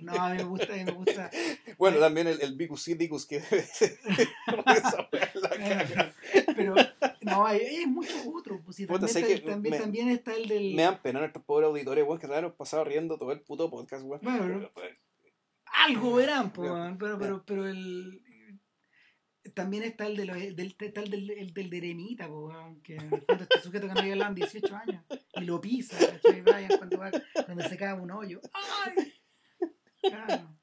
No, a mí me gusta, a mí me gusta. Bueno, también el, el Silicus que debe ser. Pero, no, hay, hay muchos otros. Pues, Puta, también, está, que el- también, me- también está el del. Me dan pena nuestros pobres auditores, weón, que se han pasado riendo todo el puto podcast, weón. Bueno, Algo verán, po, weón, pero, pero, pero el. También está el, de los, del, está el del, el del de Eremita, que este sujeto que no había hablado en 18 años y lo pisa, ¿cachai? Brian cuando, va, cuando se caga un hoyo. ¡Ay! Claro.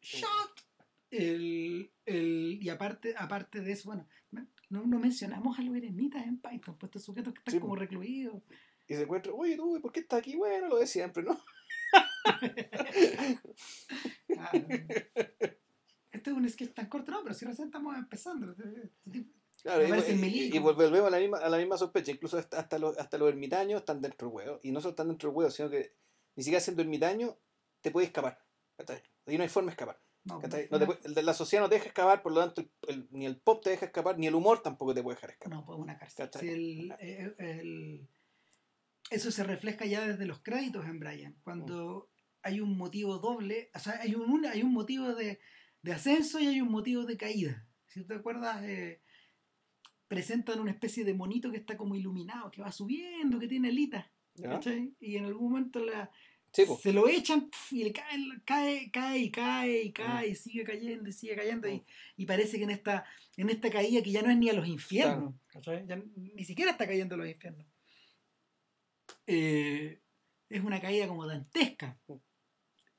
¡Shot! El, el, y aparte, aparte de eso, bueno, no, no mencionamos a los eremitas en Python, pues estos sujetos que están Sí, como po. recluidos. Y se encuentra, oye tú, ¿por qué estás aquí? Bueno, lo de siempre, ¿no? Claro. Este es un sketch tan corto, no, pero si recién estamos empezando. Este tipo- Claro, y, y- y volvemos a la misma, a la misma sospecha. Incluso hasta, hasta, los, hasta los ermitaños están dentro del huevo. Y no solo están dentro del huevo, sino que ni siquiera siendo ermitaño te puedes escapar. Y no hay forma de escapar. De la sociedad no te deja escapar, por lo tanto, el- el- ni el pop te deja escapar, ni el humor tampoco te puede dejar escapar. no, pues una cárcel. El- eso se refleja ya desde los créditos en Brian, cuando hay un motivo doble, o sea, hay un- hay un motivo de, de ascenso y hay un motivo de caída. Si te acuerdas, eh, presentan una especie de monito que está como iluminado, que va subiendo, que tiene alitas. Y en algún momento la, Sí, se lo echan pf, y le cae, cae, cae y cae y cae y sigue cayendo y sigue cayendo y, y parece que en esta, en esta caída que ya no es ni a los infiernos, ni siquiera está cayendo a los infiernos. Eh, es una caída como dantesca.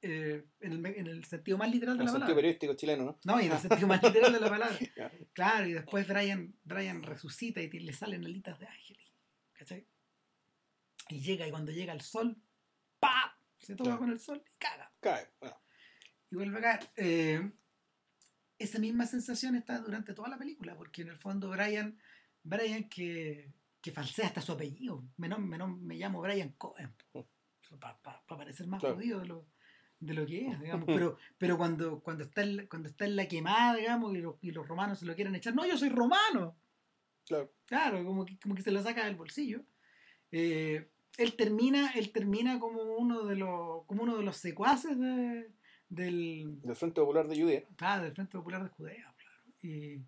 Eh, en, el, en el sentido más literal de el la sentido palabra. periodístico chileno, ¿no? No, y en el sentido más literal de la palabra. Claro, y después Brian, Brian resucita y te- le salen alitas de ángel. ¿Cachai? Y llega, y cuando llega el sol, ¡pa! Se toca Claro. con el sol y caga. Cae. Bueno, Y vuelve a caer. Eh, esa misma sensación está durante toda la película, porque en el fondo Brian, Brian que, que falsea hasta su apellido. Me, nom- me, llamo Brian Cohen. Para parecer más Claro. jodido de lo, de lo que es, digamos. Pero, pero cuando, cuando, está en, la- cuando está en la quemada, digamos, y los, y los romanos se lo quieren echar, no, yo soy romano. claro. Claro, como que, como que se lo saca del bolsillo. Eh, él termina, él termina como uno de los, como uno de los secuaces de- del, Del Frente Popular de Judea. ah, del Frente Popular de Judea, claro. Y,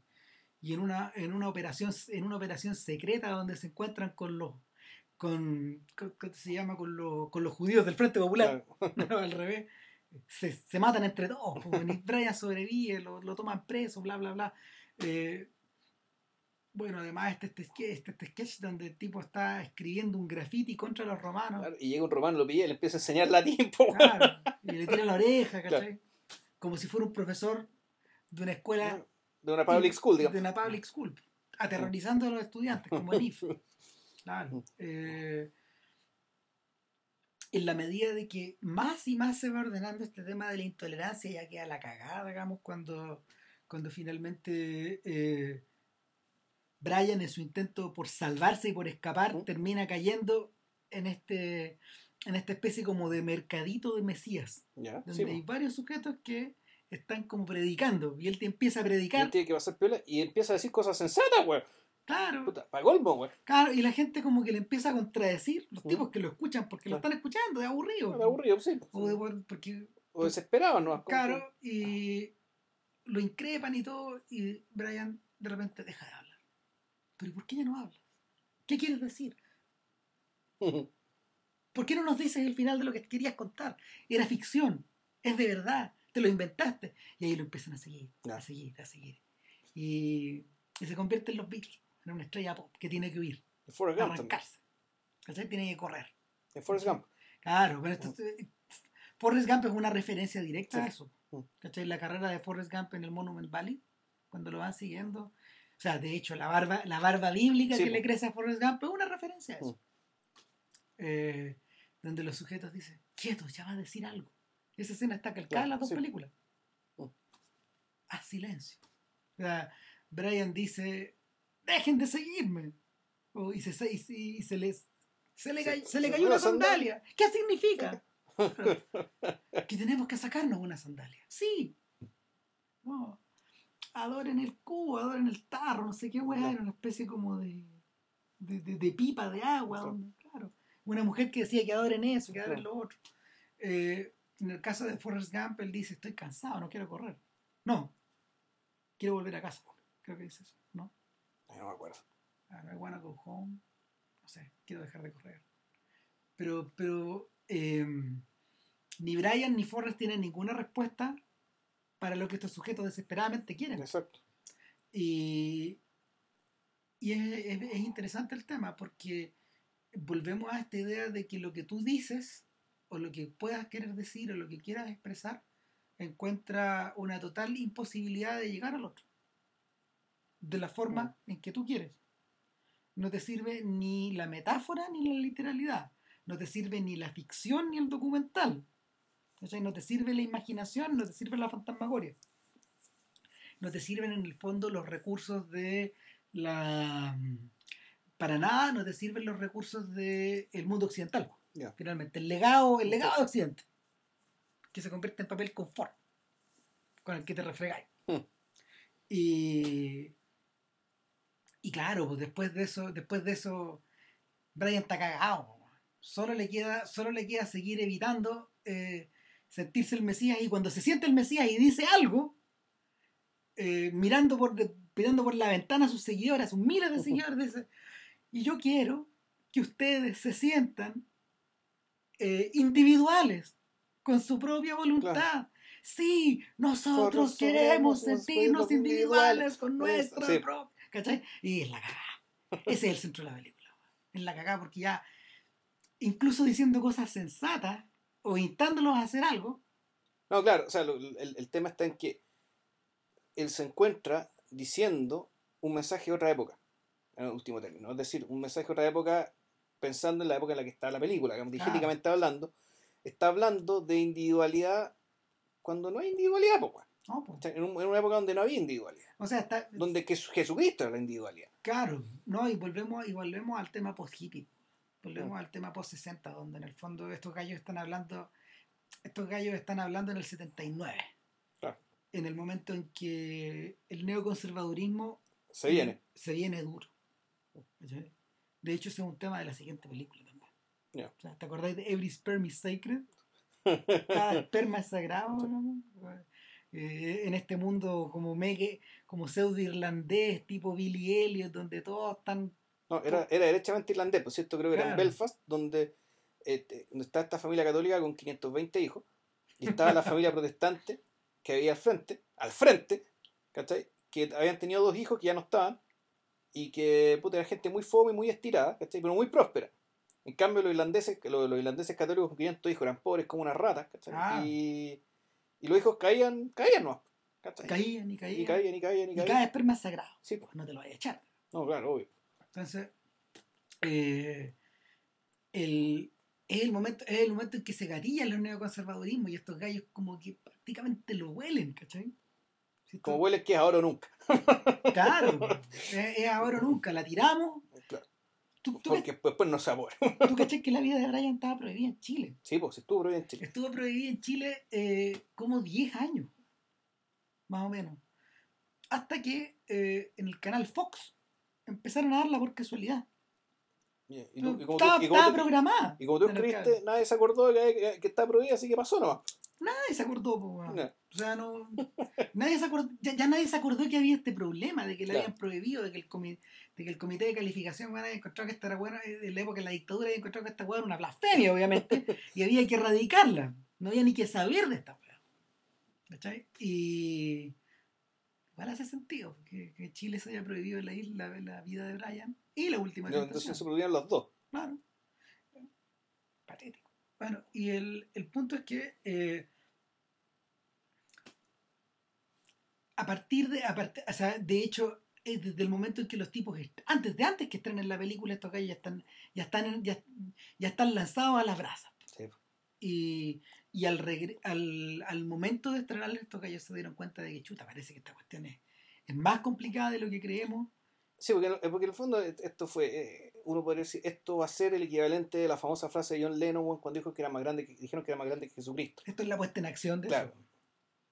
y en una, en una operación, en una operación secreta donde se encuentran con los con, con- ¿cómo se llama? Con, los, con los judíos del Frente Popular, Claro. no, al revés. Se, se matan entre todos, y Brian sobrevive, lo, lo toman preso, bla, bla, bla. Eh, bueno, además este, este, sketch, este, este sketch donde el tipo está escribiendo un graffiti contra los romanos, Claro, Y llega un romano, lo pilla y le empieza a enseñar latín, claro, y le tira la oreja, ¿cachai? Claro. Como si fuera un profesor de una escuela De una public school, digamos. de una public school, aterrorizando a los estudiantes, como en IF. Claro. Eh, en la medida de que más y más se va ordenando este tema de la intolerancia, ya queda la cagada, digamos, cuando, cuando finalmente eh, Brian en su intento por salvarse y por escapar ¿Mm? termina cayendo en este en esta especie como de mercadito de Mesías, Ya, donde sí, hay varios sujetos que están como predicando y él te empieza a Y él predicar. tiene que pasar piola y empieza a decir cosas sensatas, weón. Claro, Puta, para colmo, weón. Claro, y la gente como que le empieza a contradecir, los ¿Mm? tipos que lo escuchan porque lo están escuchando, de aburrido. Era aburrido, sí. O de, por- porque, O desesperado, ¿no? claro, y lo increpan y todo, y Brian de repente deja de hablar. Pero ¿y por qué ya no hablas? ¿Qué quieres decir? ¿Por qué no nos dices el final de lo que querías contar? Era ficción, es de verdad, te lo inventaste. Y ahí lo empiezan a seguir, a seguir, a seguir. Y, y se convierte en los Beatles, en una estrella pop que tiene que huir, En Forrest Gump arrancarse. Tiene que correr. En Forrest Gump. Claro, pero esto, Forrest Gump es una referencia directa a Sí. eso. Mm. ¿Cachai? La carrera de Forrest Gump en el Monument Valley, cuando lo van siguiendo. sea, de hecho, la barba, la barba bíblica Sí, que le crece a Forrest Gump es una referencia a eso. Mm. Eh, donde los sujetos dicen, quieto, ya va a decir algo. Esa escena está calcada en las dos sí. películas. Mm. Haz silencio. O sea, Brian dice, dejen de seguirme. O- y, se, y, se- y se les... Se le, Se- le cayó una sandalia. ¿Qué significa? que tenemos que sacarnos una sandalia. Sí. No. Adoren el cubo, adoren el tarro, no sé qué weá, era una especie como de, de, de- de pipa de agua. Claro. donde- claro. Una mujer que decía que adoren eso, que adoren lo otro. Eh, en el caso de Forrest Gump, él dice, estoy cansado, no quiero correr. No, quiero volver a casa. Creo que dice eso, ¿no? No me acuerdo. Ah, I wanna go home. No sé, quiero dejar de correr. Pero, pero eh, ni Brian ni Forrest tienen ninguna respuesta para lo que estos sujetos desesperadamente quieren. Exacto. Y, y es, es- es interesante el tema porque volvemos a esta idea de que lo que tú dices o lo que puedas querer decir o lo que quieras expresar encuentra una total imposibilidad de llegar al otro de la forma en que tú quieres. No te sirve ni la metáfora ni la literalidad. No te sirve ni la ficción ni el documental. ¿Cachai? No te sirve la imaginación, no te sirve la fantasmagoria no te sirven en el fondo los recursos de la para nada no te sirven los recursos del mundo occidental finalmente el legado el legado de occidente que se convierte en papel confort con el que te refregáis Hmm. y y claro pues después de eso después de eso Brian está cagado solo le queda solo le queda seguir evitando eh, sentirse el Mesías y cuando se siente el Mesías y dice algo eh, mirando por mirando por la ventana a sus seguidores, a sus miles de seguidores, dice, y yo quiero que ustedes se sientan eh, individuales, con su propia voluntad. Sí, nosotros Nosotros queremos sentirnos sentirnos individuales individuales. con nuestra Sí. propia. ¿Cachai? Y es la cagada. Ese es el centro de la película. Es la cagada porque ya, incluso diciendo cosas sensatas o instándolos a hacer algo, No, claro, o sea, lo- el, el tema está en que él se encuentra diciendo un mensaje de otra época, en el último término. Es decir, un mensaje de otra época pensando en la época en la que está la película, que digéticamente hablando, está hablando de individualidad cuando no hay individualidad, weón. No, pues, en, un- en una época donde no había individualidad, o sea, está, donde que Jesucristo era la individualidad. Claro, no, y volvemos, y volvemos al tema post-hippie. Volvemos Mm. al tema post-60, donde en el fondo estos gallos están hablando, estos gallos están hablando en el 79. Claro. En el momento en que el neoconservadurismo Se viene. se viene duro. De hecho, ese es un tema de la siguiente película también. Ya. O sea, ¿Te acordáis de Every Sperm is Sacred? Cada esperma es sagrado. ¿no? Eh, en este mundo como megue, como pseudo irlandés, tipo Billy Elliot, donde todos están No, era, era derechamente irlandés, por cierto, creo que era en. Belfast, donde, eh, donde está esta familia católica con 520 hijos, y estaba la familia protestante que había al frente, al frente, ¿cachai? Que habían tenido dos hijos que ya no estaban, y que puta, era gente muy fome y muy estirada, ¿cachai? Pero muy próspera. En cambio, los irlandeses, los, los irlandeses católicos con 500 hijos eran pobres como unas ratas, ¿cachai? Ah. Y, y los hijos caían, caían no, ¿cachai? caían y caían. y caían, y caían, y Y caían. cada esperma es sagrado. Sí, pues. No te lo vayas a echar. No, claro, obvio. Entonces, eh, el, es, el momento, es el momento en que se gatillan los neoconservadurismos y estos gallos como que prácticamente lo huelen, ¿cachai? Si esto- Como huele que es ahora o nunca. Claro, es, es ahora o nunca, la tiramos. Claro. ¿Tú, tú, Porque después no sabor. tú cachai que la vida de Brian estaba prohibida en Chile? Sí, pues estuvo prohibido en Chile. Estuvo prohibida en Chile eh, como 10 años, más o menos. Hasta que eh, en el canal Fox empezaron a darla por casualidad. Y, y tú- y como estaba tú, y como estaba tú- programada. y como tú escribiste, nadie se acordó de que, que- que está prohibida, así que pasó nomás. Nadie se acordó, po. O sea, no. Nadie se acordó, ya, ya nadie se acordó que había este problema, de que le Claro. habían prohibido, de que el comité, de que el comité de calificación bueno, había encontrado que esta era buena, eh, en la época de la dictadura había encontrado que esta weá era una blasfemia, obviamente, y había que erradicarla. No había ni que saber de esta weá. ¿Cachai? Y. Igual hace sentido que, que Chile se haya prohibido en la isla la vida de Brian y la última No, Entonces se prohibieron los dos. Claro. Patético. Bueno, y el, el punto es que eh, a partir de, a part- o sea, de hecho, es desde el momento en que los tipos, antes de antes que estrenen la película, estos gallos ya están, ya están, ya, ya están lanzados a las brasas. Sí. Y, y al, regre- al, al momento de estrenar estos gallos se dieron cuenta de que, chuta, parece que esta cuestión es, es más complicada de lo que creemos. Sí, porque, en- porque en el fondo esto fue, eh, uno podría decir, esto va a ser el equivalente de la famosa frase de John Lennon cuando dijo que era más grande, que, dijeron que era más grande que Jesucristo. Esto es la puesta en acción de Claro. eso,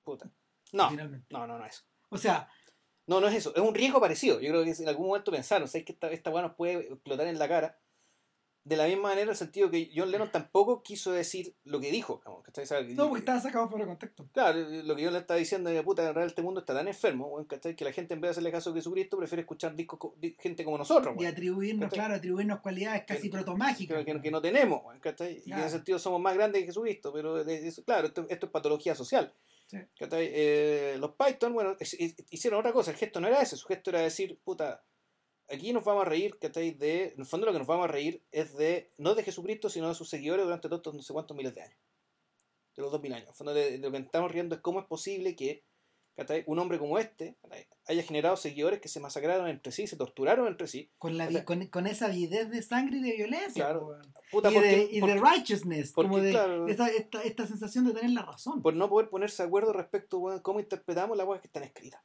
Puta. No, finalmente. no, no, no es eso. O sea, No, no es eso. Es un riesgo parecido. Yo creo que en algún momento pensaron, ¿sabes que esta, esta nos puede explotar en la cara? De la misma manera, en el sentido que John Lennon tampoco quiso decir lo que dijo. ¿cachai? O sea, no, porque estaba sacado fuera de contexto. Claro, lo que yo le estaba diciendo es que puta, en realidad este mundo está tan enfermo, ¿cachai? Que la gente en vez de hacerle caso a Jesucristo prefiere escuchar discos co- di- gente como nosotros, Y atribuirnos, ¿Cachai? claro, atribuirnos cualidades casi Que- protomágicas. que, que- no tenemos, en ese sentido somos más grandes que Jesucristo, pero de- de- claro, esto, esto es patología social. Sí. Eh, los Python, bueno, hicieron otra cosa, el gesto no era ese, su gesto era decir, puta, aquí nos vamos a reír, ¿cachai? De, en el fondo lo que nos vamos a reír es de, no de Jesucristo, sino de sus seguidores durante todos estos no sé cuántos miles de años. De los dos mil años. En el fondo de, lo que estamos riendo es cómo es posible que. Un hombre como este haya generado seguidores que se masacraron entre sí, se torturaron entre sí. Con, la, con, con esa avidez de sangre y de violencia. Claro. Puta, y, porque- de, y porque- de righteousness, porque, como de claro. esta, esta, esta sensación de tener la razón. por no poder ponerse de acuerdo respecto a cómo interpretamos las cosas que están escritas.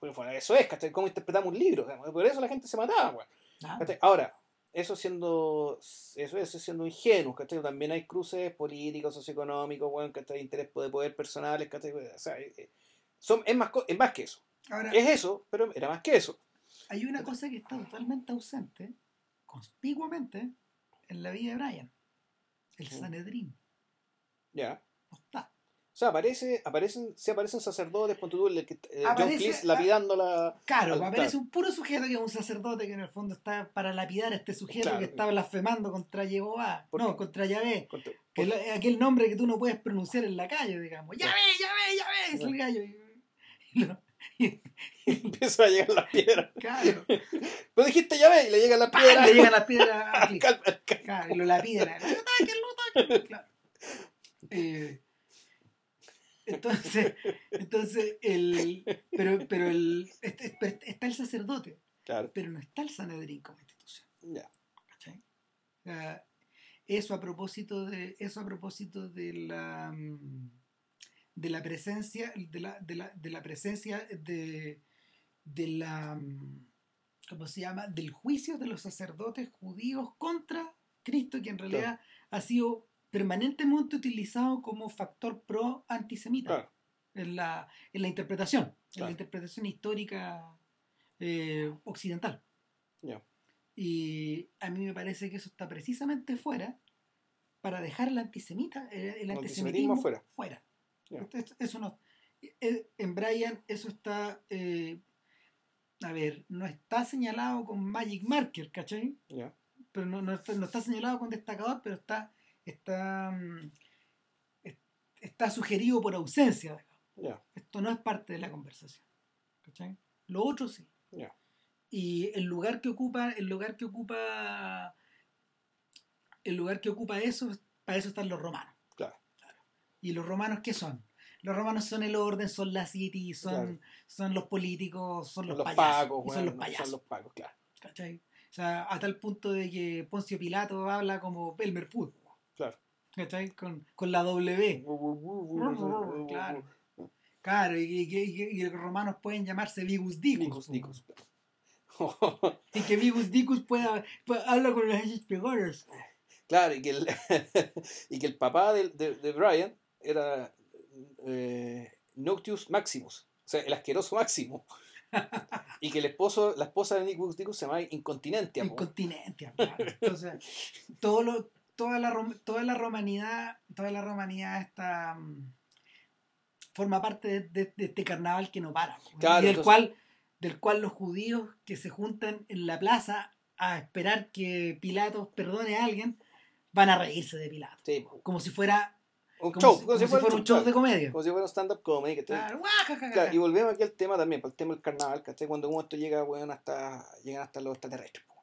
bueno, eso es, ¿cachai? Cómo interpretamos un libro. Por eso la gente se mataba. Ah. Ahora, eso siendo eso, eso siendo ingenuo, ¿cachai? También hay cruces políticos, socioeconómicos, weón, ¿cachai? Interés de poder personales, ¿cachai? O sea, eh, eh, son, es, más, es más que eso. Ahora, Es eso, pero era más que eso. hay una cosa que está totalmente ausente, conspicuamente, en la vida de Brian. El Mm. Sanedrín. Ya. No está. O sea, aparece, aparecen, se aparecen sacerdotes, ponte tú, el que, eh, John Cleese lapidando la... Claro, Al- aparece un puro sujeto que es un sacerdote que en el fondo está para lapidar a este sujeto Claro. que está blasfemando contra Jehová. ¿Por No, contra Yahvé. contra- Que es la- aquel nombre que tú no puedes pronunciar en la calle, digamos. ¡Yahvé, Yahvé, Yahvé! Es el gallo. Y- y lo- y- empiezan a llegar las piedras. claro. Pero dijiste ya ve, y le llegan las ¡Pam! piedras. Le llegan las piedras a al Cliff. cal- al cal- Claro, y lo. ¡No no ataquen! Claro. Eh, entonces, entonces el, pero, pero el, este- está el sacerdote, Claro, pero no está el Sanedrín como institución. ya. ¿cachai? O sea, eso a propósito de eso a propósito de la mm, de la presencia de la, de la, de la presencia de, de la mm, ¿cómo se llama? del juicio de los sacerdotes judíos contra Cristo que en realidad ha sido permanentemente utilizado como factor pro antisemita Claro. en la en la interpretación en la interpretación histórica eh, occidental y a mí me parece que eso está precisamente fuera para dejar el antisemita, el, el El antisemitismo antisemitismo fuera. fuera. Ya. Esto- esto- Eso no. eh, En Brian eso está, eh, a ver, no está señalado con Magic Marker, ¿cachai? Ya. Pero no, no está, no está señalado con destacador, pero está, está, mm, es- está sugerido por ausencia. Ya. Esto no es parte de la conversación. ¿cachai? Lo otro sí. Ya. Y el lugar que ocupa, el lugar que ocupa, el lugar que ocupa eso, para eso están los romanos. ¿Y los romanos qué son? Los romanos son el orden, son la city, son, Claro. son los políticos, son los, Los, payasos. pagos, y son los payasos. Son los pagos, claro. ¿cachai? O sea, a tal punto de que Poncio Pilato habla como Elmer Food. Claro. ¿Cachai? Con, con la W. Claro. Claro, y, y- y- y los romanos pueden llamarse Vigus Dicus. Nicus, Nicus. Y que Vigus Dicus pueda, pueda- habla con los hechos peores. Claro, y que el, y que el papá de, de, de Brian era eh, Noctius Maximus, o sea, el asqueroso Máximo. y que el esposo, la esposa de Nicus Nicus se llama Incontinentia. po. Incontinencia, claro. Entonces, todo lo, toda, la, toda la romanidad, toda la romanidad está mm, forma parte de, de- de este carnaval que no para. Claro, y del entonces- cual, del cual los judíos que se juntan en la plaza a esperar que Pilatos perdone a alguien, van a reírse de Pilatos. Sí. Como si fuera, un como show, si, como si fuera un show de comedia. Como si fuera un stand-up comedy. que Claro. Claro, y volvemos aquí al tema también, para el tema del carnaval, ¿cachai? Cuando uno esto llega, weón, hasta, llegan hasta los extraterrestres, po,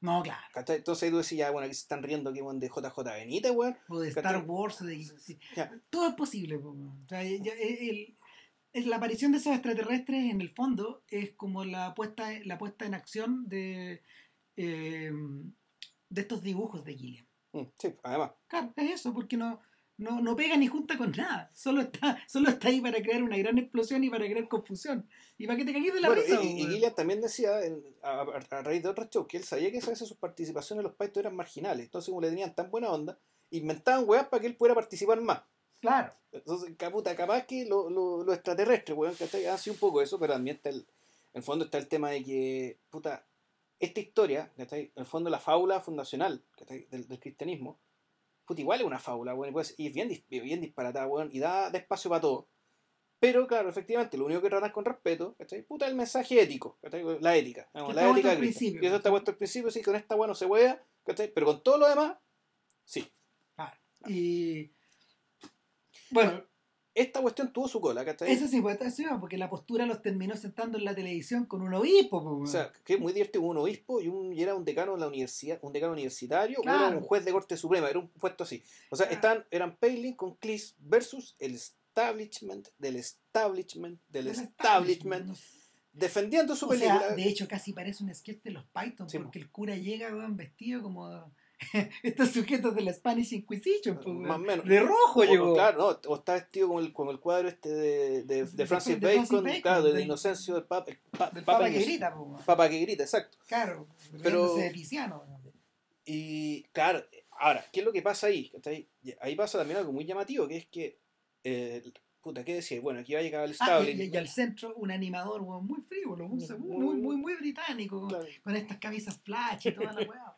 No, claro. ¿cachai? Entonces tú decís, ya, bueno, aquí se están riendo aquí, weón, de JJ Benítez, weón. O de ¿Cachai? Star Wars, de. Ya. todo es posible. po, weón. O sea, ya- el, la aparición de esos extraterrestres en el fondo es como la puesta, la puesta en acción de, eh, de estos dibujos de Gilliam. Mm, sí, además. Claro, es eso, porque no, no, no pega ni junta con nada. Solo está, solo está ahí para crear una gran explosión y para crear confusión. Y para que te cagues de la Bueno, risa. y, y weón. Gilliam también decía, en- a, raíz de otros shows, que él sabía que a veces sus participaciones en los Python eran marginales. Entonces, como le tenían tan buena onda, inventaban weas para que él pudiera participar más. Claro. Entonces, caputa, capaz que lo- lo- los extraterrestres, weón, que hace un poco eso, pero también está el, en el fondo está el tema de que, puta, esta historia, ¿cachai? en el fondo la fábula fundacional ¿cachai? del, del cristianismo, puta, igual es una fábula, weón, y, pues, y es bien, bien disparatada, weón, y da, da espacio para todo. Pero, claro, efectivamente, lo único que tratan con respeto, ¿cachai? Puta, el mensaje ético, ¿cachai? La ética, digamos, la ética al cristiana. principio, Que eso está puesto al principio, sí, con esta weón no se wea, ¿cachai? Pero con todo lo demás, sí. Claro. Y. Bueno, Esta cuestión tuvo su cola, ¿cachai? eso sí fue atracción, porque la postura los terminó sentando en la televisión con un obispo. po, O sea, que es muy divertido, un obispo y, un, y era un decano de la universidad, un decano universitario, o Claro. era un juez de corte suprema, era un puesto así. O sea, Claro. estaban, eran Palin con Cleese versus el establishment del establishment del establishment, defendiendo su O película. sea, de hecho, casi parece un sketch de los Python, Sí, porque el cura llega weón, vestido como estos sujetos de la Spanish Inquisition. Más menos. de rojo o, llegó. claro, no, o está vestido con el, con el cuadro este de, de, Francis, de Bacon, Bacon, claro, de Inocencio del Papa, el pa- del Papa papa que grita, weón. Papa que grita, exacto. claro, Pero- de Tiziano. Y claro, ahora, ¿qué es lo que pasa ahí? Ahí pasa también algo muy llamativo, que es que, eh, puta, ¿qué decía? Bueno, aquí va a llegar el Ah, y, al centro un animador muy frívolo, muy, Muy- muy, británico, con estas camisas flash y toda la weá.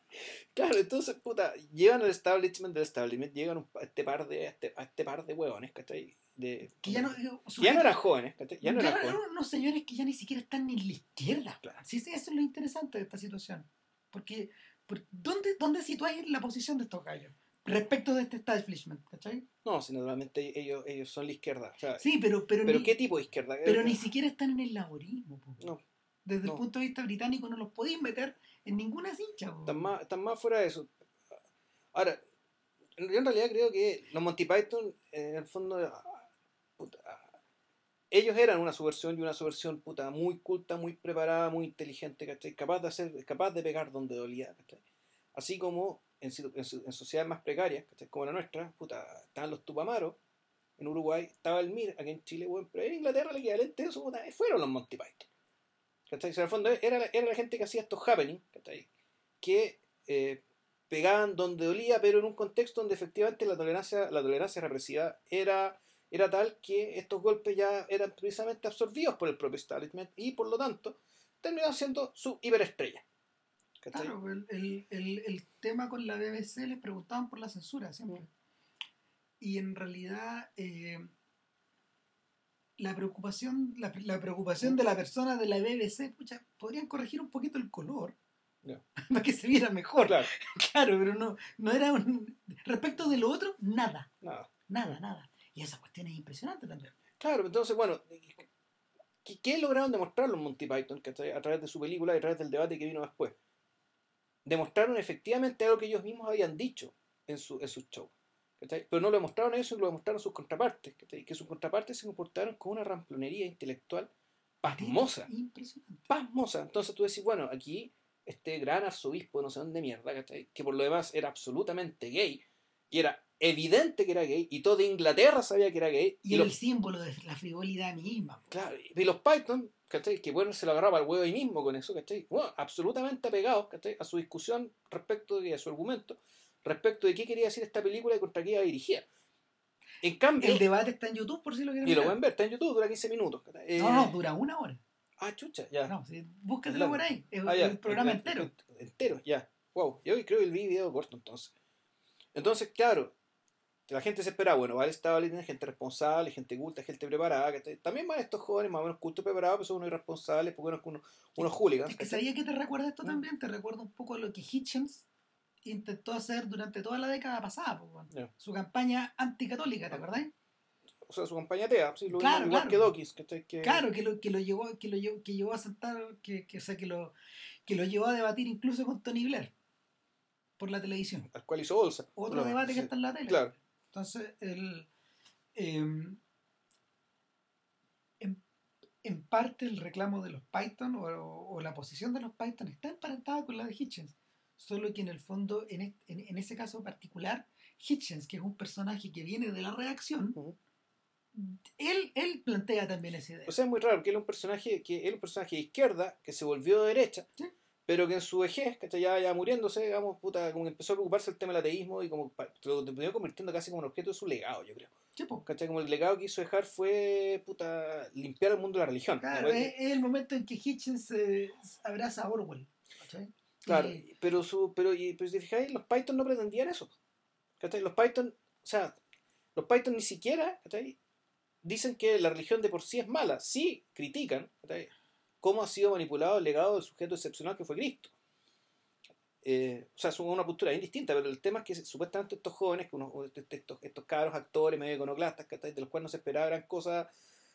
Claro, entonces, puta, llegan al establishment del establishment, llegan un- a este par de, a este, a este par de huevones, ¿cachai? De, Que ya no, que ya no eran jóvenes, ¿cachai? Ya no eran jóvenes. unos señores que ya ni siquiera están ni en la izquierda. Claro. Sí, sí, eso es lo interesante de esta situación. Porque, por- ¿dónde, ¿dónde situáis la posición de estos gallos? Respecto de este establishment, ¿cachai? No, si naturalmente ellos, ellos son la izquierda. o sea, Sí, pero, pero, ¿Pero ni, qué tipo de izquierda? pero ni siquiera están en el laborismo. po. No, Desde no. el punto de vista británico no los podéis meter en ninguna cincha. están más, están más fuera de eso. Ahora, yo en realidad creo que los Monty Python, en el fondo, ah, puta, ah, ellos eran una subversión y una subversión puta, muy culta, muy preparada, muy inteligente, ¿cachai? Capaz de hacer, capaz de pegar donde dolía, ¿cachai? Así como en, en sociedades más precarias, ¿cachai? Como la nuestra, puta, estaban los Tupamaros, en Uruguay estaba el MIR, aquí en Chile, bueno, pero en Inglaterra el equivalente de eso, puta, fueron los Monty Python. ¿Cachai? O sea, en el fondo era, la- era la gente que hacía estos happenings, ¿cachai? Que eh, pegaban donde dolía, pero en un contexto donde efectivamente la tolerancia, la tolerancia represiva era, era tal que estos golpes ya eran precisamente absorbidos por el propio establishment y por lo tanto terminaban siendo su hiperestrella. ¿Cachai? Claro, el, el, el, el tema con la BBC les preguntaban por la censura siempre. Y en realidad eh, la preocupación, la, la preocupación de la persona de la BBC, pucha, podrían corregir un poquito el color Ya. para que se viera mejor. Claro, Claro, pero no, no era un. Respecto de lo otro, nada, nada. nada, nada. Y esa cuestión es impresionante también. Claro, entonces, bueno, ¿qué, qué lograron demostrar los Monty Python ¿cachai? a través de su película y a través del debate que vino después? Demostraron efectivamente algo que ellos mismos habían dicho en, su, en sus shows. ¿Cachai? Pero no lo demostraron ellos, sino lo demostraron sus contrapartes. ¿cachai? Que sus contrapartes se comportaron con una ramplonería intelectual pasmosa. Impresionante. Pasmosa. Entonces tú decís, bueno, aquí este gran arzobispo, no sé dónde mierda, ¿cachai? que por lo demás era absolutamente gay, y era evidente que era gay, y todo Inglaterra sabía que era gay, Y y los el símbolo de la frivolidad misma. Claro, y los Python, ¿cachai? Que bueno, se lo agarraba al huevo ahí mismo con eso, ¿cachai? Bueno, absolutamente apegados, ¿cachai? A su discusión respecto de, a su argumento, respecto de qué quería decir esta película y contra qué iba dirigida. En cambio, El debate está en YouTube por si lo quieren y lo pueden ver, está en YouTube, dura 15 minutos. Eh, No, no, dura una hora. Ah, chucha, ya. No, sí, búscatelo por ahí. Es Ah, el programa El- entero. el- Entero, ya. Wow, yo creo que el video corto entonces. Entonces, claro, la gente se espera, bueno, vale, estaba tiene gente responsable, gente culta, gente preparada. También van estos jóvenes más o menos cultos preparados, pero son unos irresponsables, porque unos, unos, unos hooligans. Es que sabía que te recuerda esto Mm. también, te recuerda un poco a lo que Hitchens intentó hacer durante toda la década pasada, su campaña anticatólica, ¿te Ah. acordás? o sea, su compañía TEA, sí, lo Claro, igual claro. que Dokis, Claro, que lo, que lo llevó, que lo llevó, que llevó a sentar, que, que, o sea, que lo, que lo llevó a debatir incluso con Tony Blair por la televisión. al cual hizo bolsa. Otro debate que sí, está en la tele. Claro, Entonces, el, em, em, en parte el reclamo de los Python o, o la posición de los Python está emparentada con la de Hitchens. Solo que en el fondo, en, en, en ese caso particular, Hitchens, que es un personaje que viene de la reacción, él, él plantea también esa idea. O sea, es muy raro, porque él es un personaje, que él es un personaje de izquierda que se volvió de derecha. ¿Sí? pero que en su vejez, ¿cachai? Ya, ya muriéndose, digamos, puta, como que empezó a preocuparse del tema del ateísmo y como lo terminó convirtiendo casi como un objeto de su legado, yo creo. Sí. ¿Cachai? Como el legado que hizo dejar fue, puta, limpiar el mundo de la religión. Claro, ¿no? es, es el momento en que Hitchens eh, abraza a Orwell. ¿cachai? Claro, Y- pero, su, pero, y, pero si te fijáis, los Python no pretendían eso. ¿Cachai? Los Python, o sea, los Python ni siquiera, ¿cachai? Dicen que la religión de por sí es mala. Sí, critican, ¿cachai? Cómo ha sido manipulado el legado del sujeto excepcional que fue Cristo. Eh, o sea, es una postura bien distinta, pero el tema es que supuestamente estos jóvenes, que unos- o este- estos, estos cabros actores medio iconoclastas, ¿cachai? de los cuales no se esperaba gran cosa,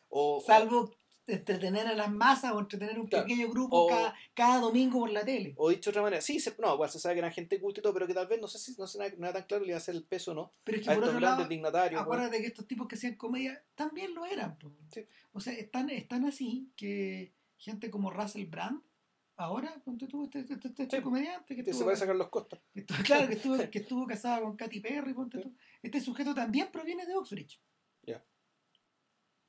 o, salvo entretener a las masas o entretener un Claro. pequeño grupo O- cada, cada domingo por la tele. o dicho de otra manera, sí, se, no, igual se sabe que eran gente culta y todo, pero que tal vez no sé si no, se, no era tan claro le iba a hacer el peso o no Pero es que a por estos otro grandes lado, dignatarios. acuérdate que estos tipos que hacían comedia también lo eran. Sí. O sea, están, están así que gente como Russell Brand, ahora, ponte tú, este, este, este- este Sí. comediante que que se parece a Carlos Costa. que estuvo- claro, que estuvo, que estuvo casado con Katy Perry, ponte tú. Este sujeto también proviene de Oxbridge.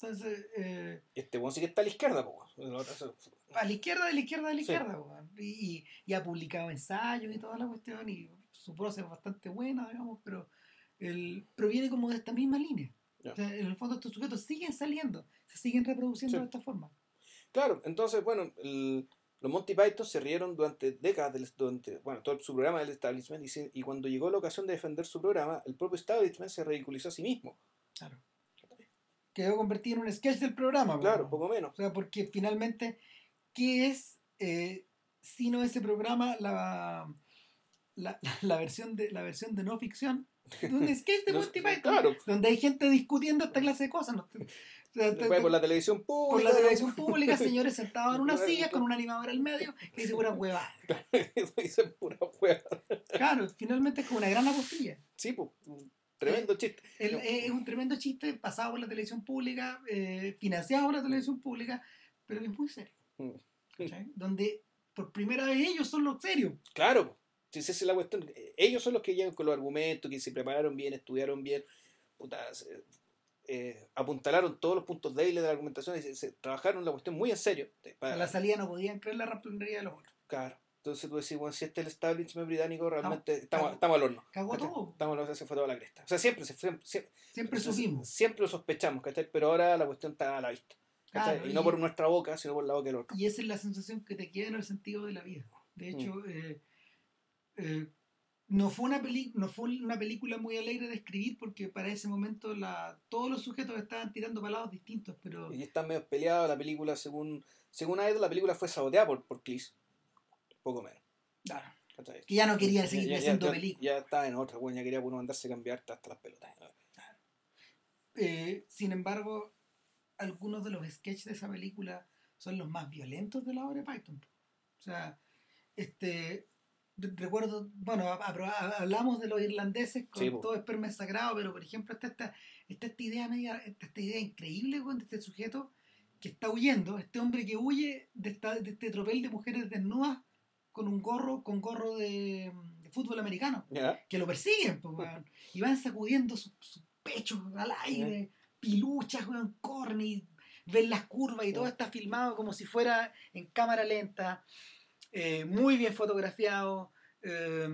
Entonces, eh, Este weón sí que está a la izquierda, po, a la izquierda, de la izquierda, de la izquierda. Y, y- y ha publicado ensayos y toda la cuestión, y su prosa es bastante buena, digamos, pero él proviene como de esta misma línea. O sea, en el fondo estos sujetos siguen saliendo, se siguen reproduciendo Sí. de esta forma. Claro, entonces, bueno, el- los Monty Python se rieron durante décadas, del, durante, bueno, todo su programa del establishment, y, se- y cuando llegó la ocasión de defender su programa, el propio establishment se ridiculizó a sí mismo. Claro. Quedó convertido en un sketch del programa. Claro, weón. poco menos. O sea, porque finalmente, ¿qué es, eh, si no ese programa, la, la, la versión de, la versión de no ficción un sketch de No- Monty Python? claro. Donde hay gente discutiendo esta clase de cosas. ¿no? Por la televisión por pública. la televisión pública, señores sentados en una silla con un animador al medio que dice pura huevada. Dicen pura hueá. Claro, finalmente es como una gran apostilla. Sí, pues, tremendo chiste. El- No. Es un tremendo chiste pasado por la televisión pública, eh, financiado por la televisión pública, pero que es muy serio. Mm. ¿cachai? Donde por primera vez ellos son los serios. Claro, si esa es la cuestión. Ellos son los que llegan con los argumentos, que se prepararon bien, estudiaron bien, puta, se- eh, apuntalaron todos los puntos débiles de la argumentación y se, se- trabajaron la cuestión muy en serio. eh, para- A la salida no podían creer la ramplonería de los otros. Claro. Entonces tú decís, bueno, si este es el establishment británico, realmente Estamos- estamos, estamos al horno. Cagó todo. Estamos al horno, se fue toda la cresta. O sea, siempre, siempre, Siempre supimos. siempre lo sospechamos, ¿cachai? Pero ahora la cuestión está a la vista. y no por nuestra boca, sino por la boca del otro. y esa es la sensación que te queda en el sentido de la vida. De hecho, Mm. eh, eh, no, fue una peli no fue una película muy alegre de escribir porque para ese momento la, todos los sujetos estaban tirando para lados distintos, pero Y están medio peleados. La película, según según Idol, la película fue saboteada por, por Cleese. Poco menos. claro, que ya no quería seguir Ya- haciendo ya- películas. Ya estaba en otra, bueno, ya quería uno mandarse a cambiar hasta, las pelotas. Eh, sin embargo, algunos de los sketches de esa película son los más violentos de la obra de Python. O sea, este re- recuerdo, bueno, hablamos de los irlandeses con Sí, todo esperma es sagrado, pero por ejemplo está esta, está esta idea media, esta idea increíble de este sujeto que está huyendo, este hombre que huye de, esta, de este tropel de mujeres desnudas con un gorro, con gorro de, de fútbol americano que lo persiguen, pues, weón. Y van sacudiendo sus sus pechos al aire, piluchas, weón, corren y ven las curvas y todo está filmado como si fuera en cámara lenta, eh, muy bien fotografiado, eh,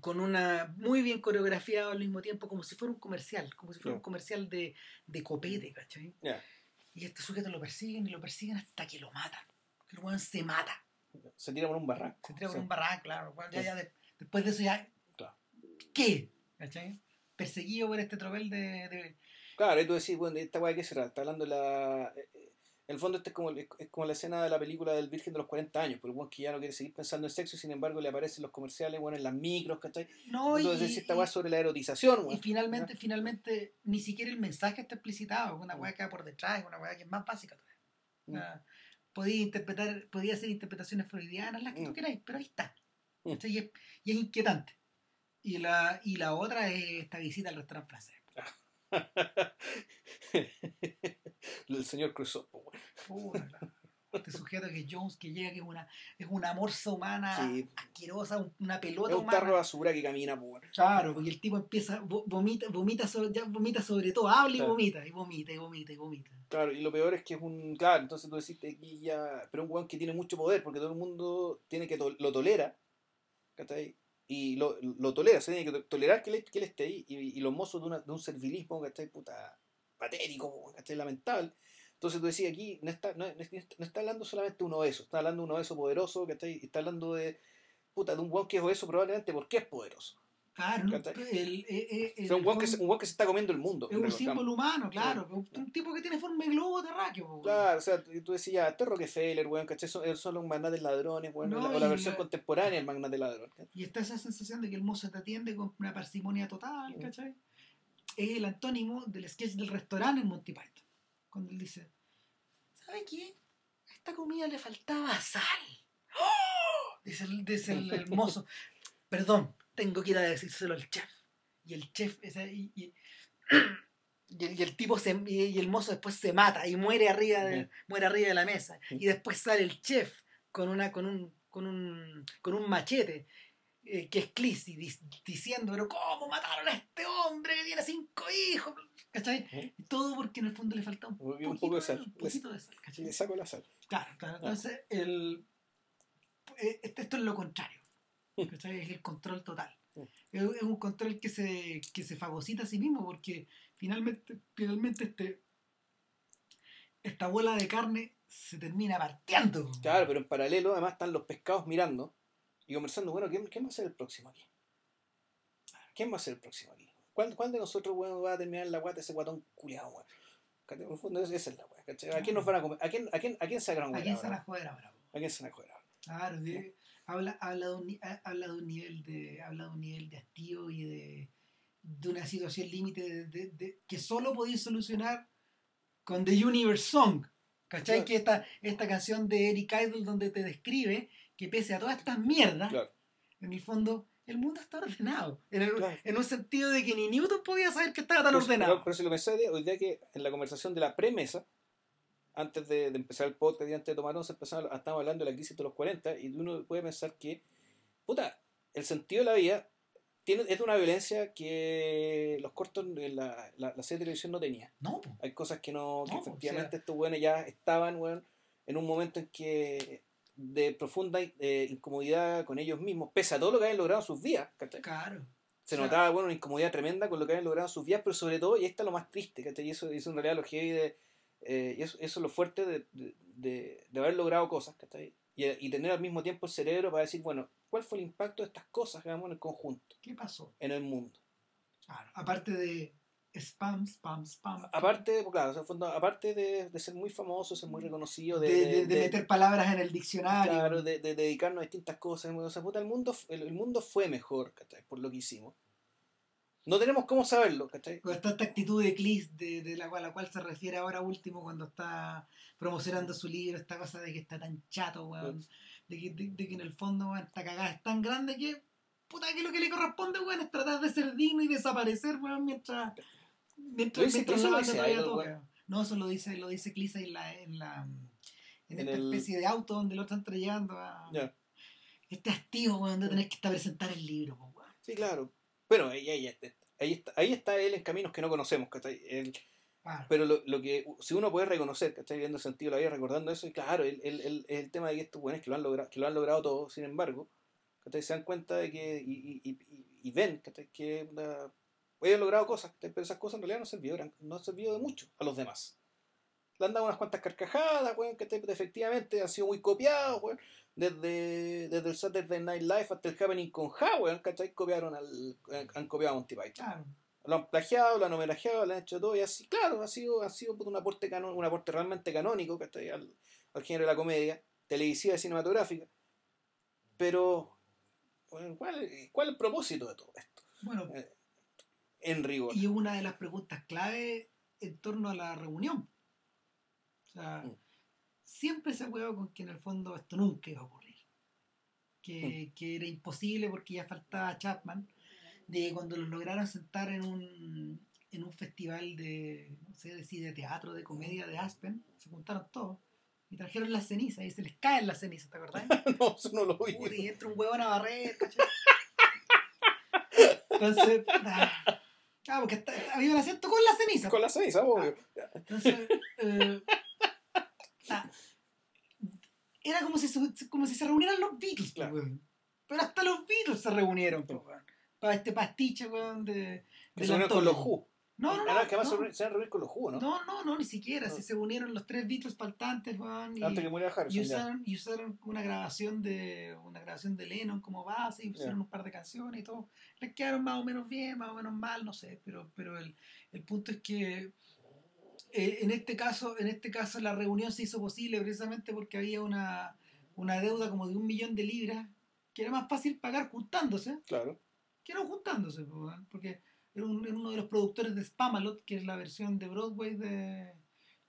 con una muy bien coreografiado al mismo tiempo, como si fuera un comercial, como si fuera un comercial de, de copete, ¿cachai? Ya. Y este sujeto lo persiguen y lo persiguen hasta que lo matan. El weón se mata. Se tira por un barranco. Se tira por Sí. un barranco, claro. ya, ya de- después de eso ya. Claro. ¿Qué? ¿Cachai? Perseguido por este tropel de. de- Claro, y tú decís, bueno, ¿esta weá qué será? Está hablando de la. eh, eh, En el fondo, este es como, es como la escena de la película del Virgen de los 40 años, por el weón que ya no quiere seguir pensando en sexo y sin embargo le aparecen los comerciales, bueno, en las micros, ¿cachai? No, y, Entonces, decís, esta weá y- sobre la erotización, y weón. finalmente, finalmente, ni siquiera el mensaje está explicitado. Es una weá que va por detrás, es una weá que es más básica todavía. Sea, podía interpretar, podía hacer interpretaciones freudianas, las que tú Mm. queráis, pero ahí está. Mm. Y, es, y es inquietante. Y la, y la otra es esta visita al restaurante francés. el señor Crusoe. Este sujeto que Jones que llega que es una es una morsa humana asquerosa, una pelota es un tarro de basura que camina, Claro, porque el tipo empieza vomita vomita sobre, ya vomita sobre todo, habla y vomita y vomita y vomita y vomita. Claro, y lo peor es que es un claro, entonces tú decís aquí ya, pero un weón que tiene mucho poder porque todo el mundo tiene que lo tolera. ¿Cachai? y lo, lo tolera, se tiene que tolerar que él, que él esté ahí, y, y los mozos de, una, de un servilismo, ¿cachai? Puta, patético, ¿cachai? Lamentable. Entonces tú decías aquí, no está, no, no está hablando solamente de un obeso, está hablando de un obeso poderoso, ¿cachai? Está hablando de, puta, de un guan que es obeso probablemente porque es poderoso. Claro, el, el, el, un guan que, se, un que se está comiendo el mundo. Es un símbolo humano, claro. Un tipo que tiene forma de globo terráqueo. Claro, o sea, tú decías, este Rockefeller, weón, ¿cachai? Son, son los magnates ladrones, weón, no, o la, versión contemporánea del magnate ladrón. Y está esa sensación de que el mozo te atiende con una parsimonia total, ¿cachai? Es el antónimo del sketch del restaurante en Monty Python. Cuando él dice, ¿sabe qué? A esta comida le faltaba sal. ¡Oh! Dice, el, dice el mozo, perdón, tengo que ir a decírselo al chef. Y el chef, y, y, y, el, tipo se, y el mozo después se mata y muere arriba de, muere arriba de la mesa. Y después sale el chef con una, con un, con un, con un machete. Eh, que es Clissy diciendo, pero ¿cómo mataron a este hombre que tiene cinco hijos? ¿Cachai? todo porque en el fondo le falta un, poco de sal. Un poquito de sal. Le saco la sal. Claro, claro. Entonces, el, eh, esto es lo contrario. Es el control total. Es, un control que se, que se fagocita a sí mismo porque finalmente, finalmente este, esta bola de carne se termina partiendo. Claro, pero en paralelo además están los pescados mirando y conversando, bueno, ¿quién, quién va a ser el próximo aquí? ¿Quién va a ser el próximo aquí? ¿Cuál, cuál de nosotros, bueno, va a terminar la guata ese guatón culiado, weón? En el fondo esa es la weá, ¿A quién nos van a comer? ¿A quién, a quién, a quién se ¿A quién se van a joder ahora? ¿A quién se van a joder ahora? Claro, sí habla, habla, de un, habla de un nivel de habla de un nivel de hastío y de, de una situación límite de, de, que solo podéis solucionar con The Universe Song. ¿Cachai? Que esta, esta canción de Eric Idle donde te describe que pese a todas estas mierdas, en el fondo el mundo está ordenado. En, en, un sentido de que ni Newton podía saber que estaba tan ordenado. Pero, si lo pensé hoy día que en la conversación de la premisa, antes de, empezar el podcast y antes de tomarnos, empezamos, estábamos hablando de la crisis de los 40 y uno puede pensar que, puta, el sentido de la vida tiene, es de una violencia que los cortos en la, la, serie de televisión no tenía. No. Hay cosas que no, que efectivamente estos buenos ya estaban, bueno, en un momento en que de profunda eh, incomodidad con ellos mismos, pese a todo lo que habían logrado en sus vidas. Claro. Se notaba, bueno, una incomodidad tremenda con lo que habían logrado en sus vidas, pero sobre todo, y esta es lo más triste, ¿cachai? Y eso, eso en realidad lo heavy de eh, y eso, eso, es lo fuerte de, de, de haber logrado cosas, ¿cachai? Y, y, tener al mismo tiempo el cerebro para decir, bueno, ¿cuál fue el impacto de estas cosas que en el conjunto? ¿Qué pasó? En el mundo. Claro, aparte de spam, spam, spam. Aparte, claro, aparte de, de, ser muy famoso, ser muy reconocido, de, de, meter palabras en el diccionario. Claro, de, dedicarnos a distintas cosas. O sea, puta, el, mundo, el, el mundo fue mejor, ¿cachai? Por lo que hicimos. No tenemos cómo saberlo, ¿cachai? está esta actitud de Clis, de, la, cual, la cual se refiere ahora último cuando está promocionando su libro, esta cosa de que está tan chato, weón. De que, de, que en el fondo, weón, esta cagada es tan grande que, puta, que lo que le corresponde, weón, es tratar de ser digno y desaparecer, weón, mientras, mientras, mientras la banda todavía toca. No, eso lo dice, lo dice Clis en la, en la, en, esta especie de auto donde lo están trayendo a... Este hastío, weón, de tener que estar presentar el libro, weón. Sí, claro. Bueno, ahí, ahí, ahí, está, ahí está él en caminos que no conocemos, ¿cachai? Pero lo, lo, que, si uno puede reconocer, ¿cachai? Viendo el sentido la vida, recordando eso, y claro, el, el, el, el tema de que estos buenos que lo han logrado, que lo han logrado todo, sin embargo, ¿cachai? Se dan cuenta de que, y, y, y, y ven, ¿cachai? Que uh, han logrado cosas, pero esas cosas en realidad no sirvieron, no sirvió de mucho a los demás. Le han dado unas cuantas carcajadas, weón, que efectivamente han sido muy copiados, weón desde, desde el Saturday Night Live hasta el Happening con Howard, ¿cachai? Copiaron al, han copiado a Monty Python. Lo han plagiado, lo han homenajeado, lo han hecho todo y así, claro, ha sido, ha sido un aporte un aporte realmente canónico, ¿cachai? Al, al género de la comedia, televisiva y cinematográfica. Pero, ¿cuál, ¿cuál es el propósito de todo esto? Bueno, eh, en rigor. Y una de las preguntas clave en torno a la reunión. O sea, mm siempre se ha con que en el fondo esto nunca iba a ocurrir. Que, mm. que, era imposible porque ya faltaba Chapman, de cuando los lograron sentar en un, en un festival de, no sé, de, teatro, de comedia de Aspen, se juntaron todos y trajeron las cenizas y se les caen las cenizas, ¿te acordás? no, eso no lo vi. Y entra un huevo a barrer, ¿cachai? Entonces, ah, ah, porque está, había un asiento con las cenizas. Con las cenizas, obvio. Entonces, eh, ah, era como si, se- como si se reunieran los Beatles, po, Claro. Pero hasta los Beatles se reunieron, weón. Para este pastiche, weón, de... Unieron con los. Who. No, no, no. Que no. se van a reunir con los Who, ¿no? No, no, no, ni siquiera. No. Si se unieron los tres Beatles faltantes, weón, y, Antes que muriera y Harrison. ya. usaron, y usaron una grabación de una grabación de Lennon como base y pusieron un par de canciones y todo. Les quedaron más o menos bien, más o menos mal, no sé, pero, pero el, el punto es que eh, en este caso, en este caso la reunión se hizo posible precisamente porque había una, una deuda como de un millón de libras que era más fácil pagar juntándose Claro. que no juntándose, weón, porque era, un- era uno de los productores de Spamalot, que es la versión de Broadway de,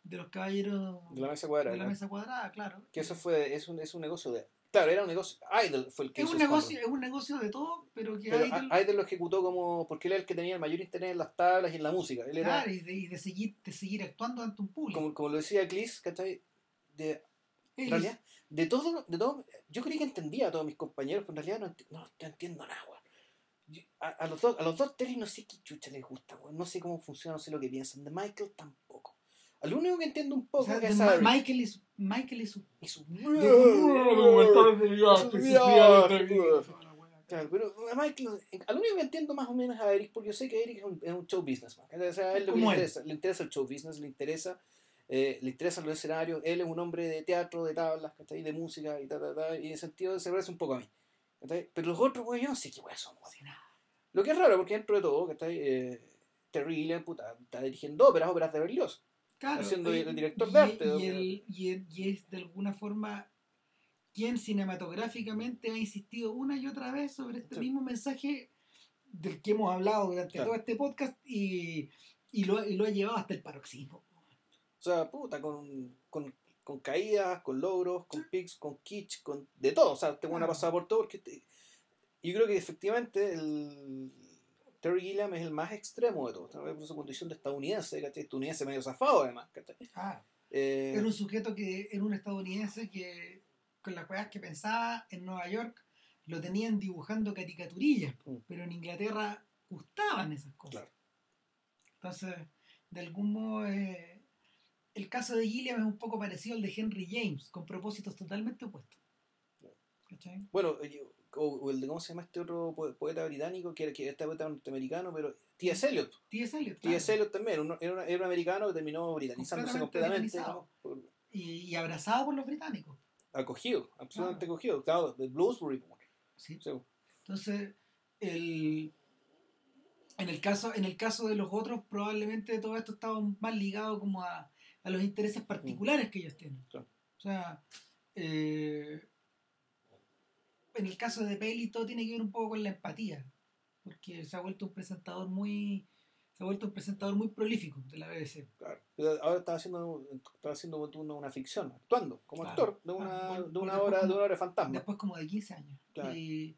de los caballeros De la mesa cuadrada. de la ¿no? mesa cuadrada, claro. Que eso fue, es un, es un negocio de. Claro, era un negocio. Idol fue el que es hizo un negocio, es un negocio de todo, pero que Pero Idol- Idol lo ejecutó como. Porque él era el que tenía el mayor interés en las tablas y en la música. Él era. claro, y, de, y de seguir, de seguir actuando ante un público. Como, como lo decía Clis, ¿cachai? De, en realidad, de todo, de todo, yo creí que entendía a todos mis compañeros, pero en realidad no, enti- no, no entiendo nada. Yo- A, a los dos, a los dos Terry no sé qué chucha les gusta. No sé cómo funciona, no sé lo que piensan. De Michael tampoco. Al único que entiendo un o poco sea, de es Ma-. Michael y su, Michael su... Claro, pero a Michael, al único que entiendo más o menos es a Eric, porque yo sé que Eric es un, es un show businessman. O sea, a él lo que le interesa, le interesa el show business, le interesa, eh, le interesan los escenarios. Él es un hombre de teatro, de tablas, ¿cachai? de música y ta, ta, ta, y en ese sentido se parece un poco a mí. ¿Cachai? Pero los otros, güey, yo no sé qué güey son. nada. Lo que es raro, porque dentro de todo, ¿cachai? Eh, Terry puta, está dirigiendo óperas, óperas de Berlioz. Claro, Haciendo y- el director y- de arte, Y, y el- y es de alguna forma quien cinematográficamente ha insistido una y otra vez sobre este Sí. mismo mensaje del que hemos hablado durante Claro. todo este podcast y, y lo, y lo ha llevado hasta el paroxismo. O sea, puta, con, con, con caídas, con logros, con pics, con kitsch, con de todo. O sea, este bueno ha pasado por todo. Porque este- yo creo que efectivamente el Terry Gilliam es el más extremo de todo. Tal vez por su condición de estadounidense, ¿cachai? Estadounidense medio zafado además, ¿cachai? Eh, Era un sujeto que era un estadounidense que con las cosas que pensaba en Nueva York lo tenían dibujando caricaturillas, Mm. pero en Inglaterra gustaban esas cosas. Claro. Entonces, de algún modo, eh, el caso de Gilliam es un poco parecido al de Henry James, con propósitos totalmente opuestos. ¿Cachai? Bueno, yo- o, el de cómo se llama este otro po- poeta británico, que era que este poeta norteamericano, pero T.S. Eliot. T.S. Eliot, claro. T.S. Eliot también, un- era, un- era un americano que terminó britanizándose Completamente y, y abrazado por los británicos. acogido, absolutamente acogido. Claro, de Bloomsbury. ¿sí? sí. Entonces, el, en, el caso, en el caso de los otros, probablemente todo esto estaba más ligado como a, a los intereses particulares que ellos tienen. Claro. O sea, eh, en el caso de Bailey todo tiene que ver un poco con la empatía, porque se ha vuelto un presentador muy se ha vuelto un presentador muy prolífico de la BBC. Claro. Pero ahora estaba haciendo, estaba haciendo una, una ficción, actuando como Claro. actor de una, Claro, por- de una como- de una de fantasma. Después como de 15 años. Claro. Y-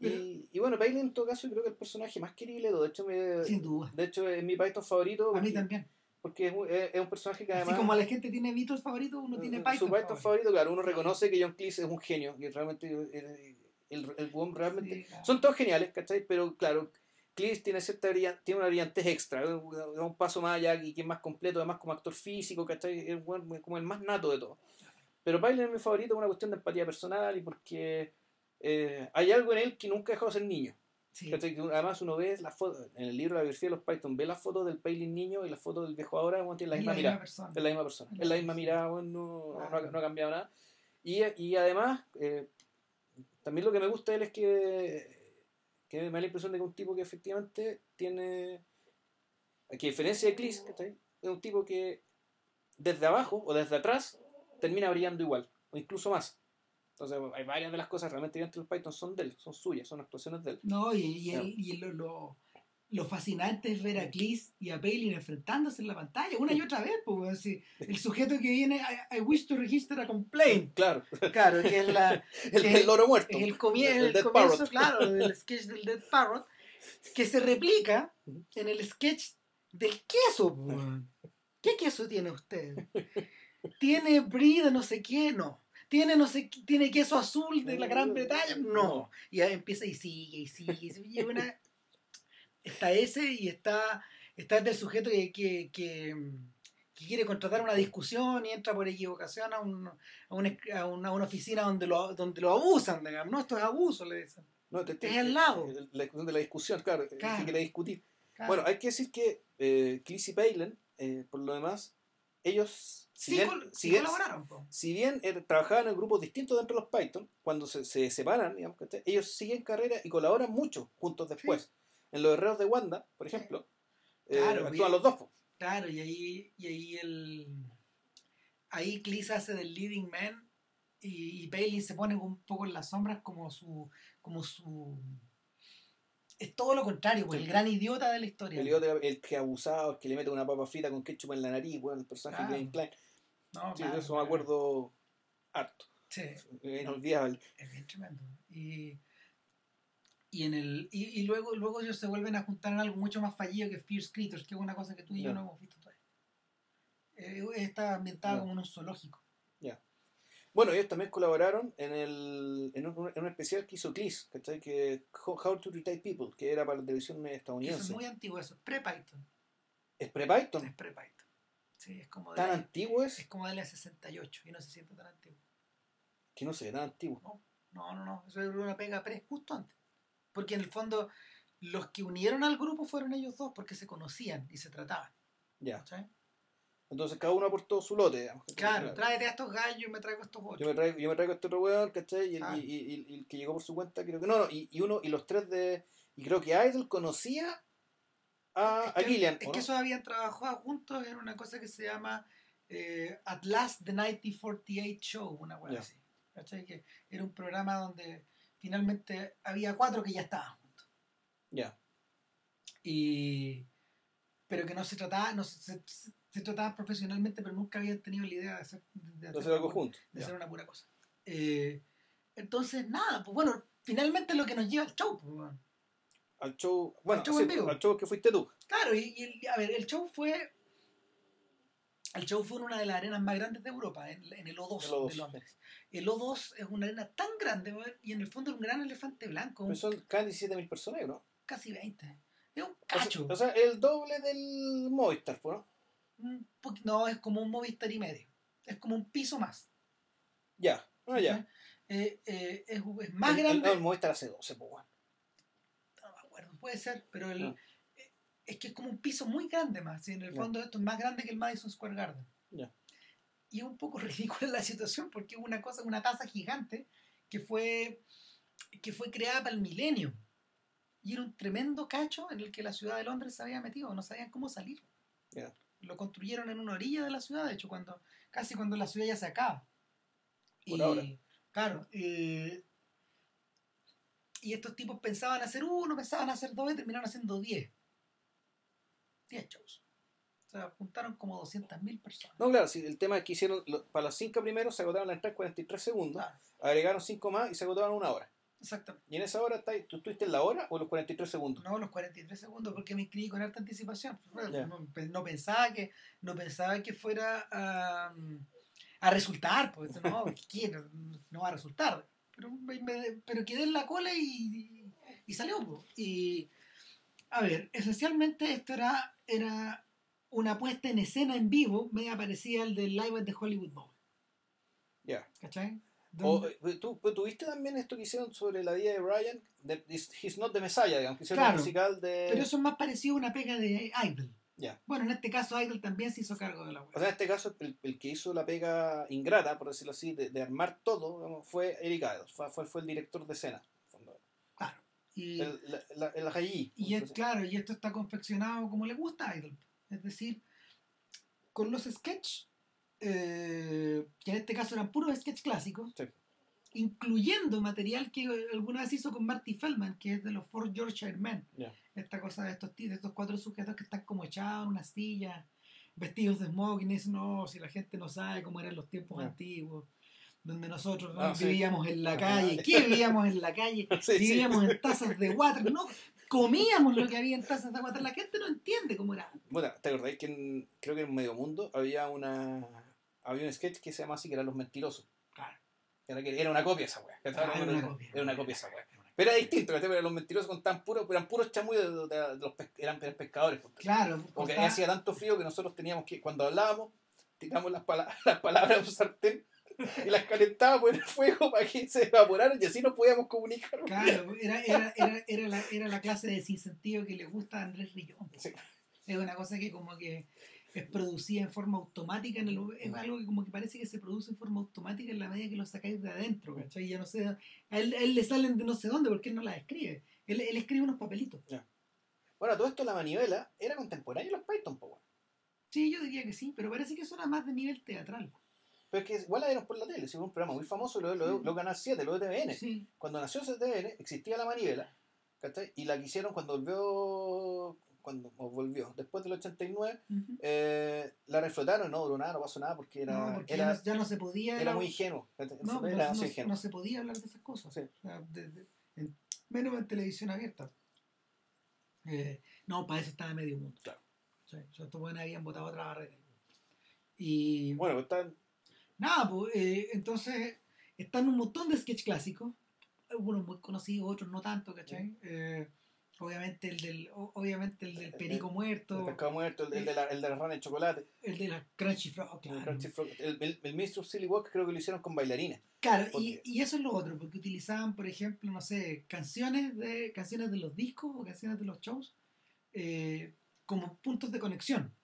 pero- Y, y bueno, Bailey en todo caso yo creo que es el personaje más querible de hecho, me, sin duda. de hecho es mi Python favorito. A mí también. Porque es, un- es- es un personaje que además... Así como la gente tiene Beatles favoritos, uno tiene eh, Python. su Python favorito. favorito, claro, uno reconoce que John Cleese es un genio. Y realmente el, el, el realmente... Sí, claro. Son todos geniales, ¿cachai? Pero claro, Cleese tiene cierta tiene una brillantez extra, es un, es paso más allá y que es más completo, además como actor físico, ¿cachai? Es como el más nato de todo. Pero Bailey es mi favorito por una cuestión de empatía personal y porque eh, hay algo en él que nunca dejó de ser niño. Además uno ve la foto, en el libro La biografía de los Python, ve la foto del Bailey niño y la foto del viejo ahora, bueno, tiene la misma mirada. Es la misma persona, Es la misma mirada, bueno, no, no ha- Claro. no ha cambiado nada. Y, y además, eh, también lo que me gusta de él es que, que me da la impresión de que un tipo que efectivamente tiene, que a diferencia de ¿cachai? es un tipo que desde abajo o desde atrás termina brillando igual, o incluso más. Entonces, hay varias de las cosas realmente dentro del Python son de él, son suyas, son actuaciones de él. No, y, y, el- y lo, lo, lo fascinante es ver a Cleese y a Bailey enfrentándose en la pantalla una y otra vez. Pues, el sujeto que viene, I, I wish to register a complaint. Claro, Claro, que es, la, el, Que- el loro muerto. el, comie- El el comienzo, Parrot. claro, del sketch del Dead Parrot, que se replica en el sketch Del queso, weón. ¿Qué queso tiene usted? ¿Tiene brie de no sé qué? No. ¿Tiene, no sé, ¿Tiene queso azul de la Gran Bretaña? No. Y ahí empieza y sigue, y sigue, y sigue. una- Está ese y está, está el del sujeto que, que, que, que quiere contratar una discusión y entra por equivocación a, un, a, un- a una, a una oficina donde lo, donde lo abusan, digamos. No, esto es abuso, le dicen. No, te- te- Es al lado. La discusión de la discusión, claro, eh, Claro. que quiere discutir. Claro. Bueno, hay que decir que eh, Cleese y Palin, eh, por lo demás, ellos, si sí, bien, col- si bien- colaboraron. po. si bien eh, trabajaban en grupos distintos dentro de los Python, cuando se, se separan, digamos, ¿cachai? ellos siguen carrera y colaboran mucho juntos después. En los herreros de Wanda, por ejemplo, eh, Claro, actúan los dos. Claro, y ahí, y ahí el. Ahí Cleese hace del leading man y, y Bailey se pone un poco en las sombras como su. como su. Es todo lo contrario, pues, el gran idiota de la historia. El, idiota, el que abusado, el que le mete una papa frita con ketchup en la nariz, bueno, el personaje Claro. de Kevin Klein. No, Sí, claro, de eso me acuerdo harto. Sí, Es inolvidable. es bien tremendo. Y, y en el. Y, y luego, luego ellos se vuelven a juntar en algo mucho más fallido que Fierce Creatures, que es una cosa que tú y yo Ya. no hemos visto todavía. Eh, está ambientada Ya. como en un zoológico. Bueno, ellos también colaboraron en, el, en, un, en un especial que hizo Cleese, ¿cachai? Que How How to Retire People, que era para la televisión Que eso estadounidense. es muy antiguo, eso es pre-Python. ¿Es pre-Python? Es pre-Python. Sí, es como de ¿Tan la- antiguo es? es como de la 68 y no se siente tan antiguo. Que no sé, tan antiguo. No, no, no. Eso es una pega pre justo antes. Porque en el fondo los que unieron al grupo fueron ellos dos porque se conocían y se trataban. Ya. ¿cachai? Entonces cada uno aportó su lote. Claro, tráete a estos gallos y me traigo a estos otros. Yo me traigo, yo me traigo a este otro weón, ¿cachai? Y el, Claro. y, y- y el que llegó por su cuenta, creo que no, no, y, y uno, y los tres de. Y creo que Idol conocía a, es a Gillian. es ¿o que no? esos habían trabajado juntos en una cosa que se llama eh, At Last the 1948 Show, una Ya. así. ¿Cachai? Que era un programa donde finalmente había cuatro que ya estaban juntos. Ya. y pero que no se trataba no se, se, se trataban profesionalmente pero nunca habían tenido la idea de hacer de hacer algo juntos. de Ya. hacer una pura cosa Eh, entonces nada pues bueno finalmente lo que nos lleva al show pues, bueno. Al show. Bueno, Al show sí, en vivo. al show que fuiste tú. claro y, y a ver el show fue el show fue en una de las arenas más grandes de Europa en, en el O2, El O2, de Londres el O2 es una arena tan grande y en el fondo es un gran elefante blanco Pero son casi 17.000 personas, ¿no? casi 20 es un O sea- cacho O sea, el doble del Movistar, ¿no? No es como un Movistar y medio es como un piso más Ya. Ah, ya. Eh, eh, es, es más El- el- grande no, el Movistar hace 12, pues, weón. no me acuerdo puede ser pero el, Ah. eh, es que es como un piso muy grande más y en el fondo esto es más grande que el Madison Square Garden Ya. y es un poco ridícula la situación porque es una cosa una taza gigante que fue que fue creada para el milenio y era un tremendo cacho en el que la ciudad de Londres se había metido no sabían cómo salir Ya. Lo construyeron en una orilla de la ciudad de hecho cuando casi cuando la ciudad ya se acaba. Por y ahora. claro eh, y estos tipos pensaban hacer uno pensaban hacer dos y terminaron haciendo diez. Diez shows. O sea juntaron como 200.000 personas. No, claro, sí, el tema es que hicieron, lo- para los cinco primeros se agotaron las entradas en 43 segundos, agregaron cinco más y se agotaron una hora. Exactamente ¿Y en esa hora está- tú estuviste en la hora o en los 43 segundos? no los 43 segundos porque me inscribí con harta anticipación no, pe- no pensaba que no pensaba que fuera a, a resultar pues no, ¿qué? no, no va a resultar pero, me- me- pero quedé en la cola y, y salió pues. y a ver esencialmente esto era era una puesta en escena en vivo media parecida al del Live at the Hollywood Bowl Ya. ¿cachai? O, eh, ¿tú, pero ¿Tuviste también esto que hicieron sobre la vida de Brian? De, He's Not the Messiah, digamos, que hicieron Claro. un musical de... pero eso es más parecido a una pega de Idol Ya. bueno en este caso Idol también se hizo cargo de la web O sea, en este caso, el, el que hizo la pega ingrata, por decirlo así, de, de armar todo, digamos, fue Eric Idle, fue, fue, fue el director de escena. claro y El, la, la, el allí, Y es claro, y esto está confeccionado como le gusta a Idol. Es decir, con los sketches, eh, que en este caso eran puros sketches clásicos, Sí. incluyendo material que alguna vez hizo con Marty Feldman, que es de los Four Yorkshire Men. Esta cosa de estos, de estos cuatro sujetos que están como echados en una silla, vestidos de smoking, no, si la gente no sabe cómo eran los tiempos antiguos, donde nosotros Ah, vivíamos en la Ah, calle. ¿Qué vivíamos en la calle? Sí, sí. vivíamos en tazas de water. No, comíamos lo que había en tazas de agua. La gente no entiende cómo era. Bueno, ¿te acordáis que en- creo que en Medio Mundo había una había un sketch que se llama así que eran los mentirosos? Claro. Era, que, era una copia esa weá. Ah, era una copia. Era una copia esa weá. Pero era distinto. Pero los mentirosos contaban puros, eran puros chamullos de, de- de los pes- eran, pescadores. pues. Claro, Porque contaba- hacía tanto frío que nosotros teníamos que, cuando hablábamos, tiramos las, pala- las palabras a un sartén y las calentábamos en el fuego para que se evaporaran y así nos podíamos comunicar. Claro, era, era, era, era, la, era la clase de sinsentido que le gusta a Andrés Rillón. Sí. Es una cosa que como que es producida en forma automática, en el- es algo que como que parece que se produce en forma automática en la medida que lo sacáis de adentro, ¿cachai? Y ya no sé, a él, a él le salen de no sé dónde porque él no las escribe. Él, él escribe unos papelitos. Bueno, todo esto, la manivela, era contemporáneo de los Python, weón. Sí, yo diría que sí, pero parece que eso era más de nivel teatral. Pero es que igual la vieron por la tele, si fue un programa muy famoso, lo, lo, lo Canal 7, lo de TVN. Sí, Cuando nació CTN, existía la manivela, ¿cachai? Y la quisieron cuando volvió, cuando volvió, después del 89, ujú. eh, la reflotaron, no duró nada, no pasó nada porque era, no, porque era, ya, no, ya no se podía. era muy ingenuo. ¿cachai? No, era no, demasiado no- ingenuo. no se podía hablar de esas cosas. Sí. O sea, de- de- en- menos en televisión abierta. Eh, no, para eso estaba medio mundo. Claro. O sea, estos buenos habían votado otra barrera. Y Bueno, pues está- nada, pues, eh, entonces están un montón de sketch clásicos, algunos muy conocidos, otros no tanto, ¿cachai? Eh, obviamente el del obviamente el del perico el muerto, pescado muerto, el, el de la, el de la rana de chocolate, el de la Crunchy Frog, el. Crunchy Frog, el, el, el Mr. Silly Walk creo que lo hicieron con bailarines. Claro, ¿Por y, y eso es lo otro, porque utilizaban, por ejemplo, no sé, canciones de canciones de los discos o canciones de los shows eh, como puntos de conexión.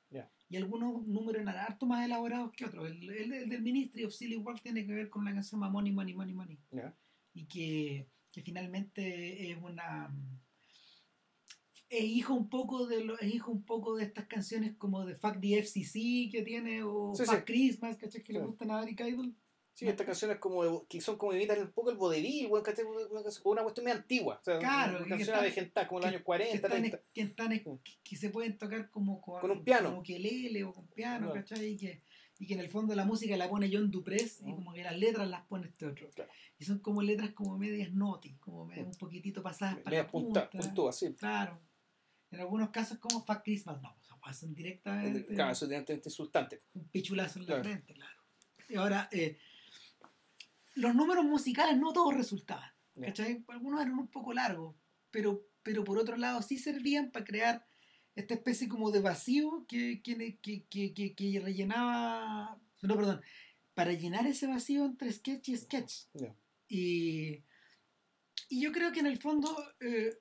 Y algunos números eran harto más elaborados que otros. El, el- el del Ministry of Silly World tiene que ver con la canción Money, Money, Money, Money. Y que, que finalmente es una... Es hijo un poco de lo, es hijo un poco de estas canciones como de Fuck the FCC que tiene o Sí, Fuck sí. Christmas, ¿cachai? Que le Sí. gustan a Eric Idle. Sí, estas canciones como de- que son como imitan un poco el vodevil. Una, cuestión medio antigua. O sea, Claro, una que canción están- de gente como los años que 40, están, 30. que, están- que- que se pueden tocar como con, Con un piano. con ukelele o con piano, Claro. ¿cachai? Y que, y que en el fondo la música la pone John Dupress y Mm. como que las letras las pone este otro. Claro. Y son como letras como medias naughty, como medio un poquitito pasadas para Media la punta, sí. Claro. En algunos casos como Fuck Christmas, no, o sea, pasan directamente eso es directamente insultante. un pichulazo en la Claro. frente, claro. Y ahora, eh, los números musicales no todos resultaban. ¿cachai? Algunos eran un poco largos, pero, pero por otro lado sí servían para crear esta especie como de vacío que, que, que, que, rellenaba, no, perdón, para llenar ese vacío entre sketch y sketch. Y, y yo creo que en el fondo eh,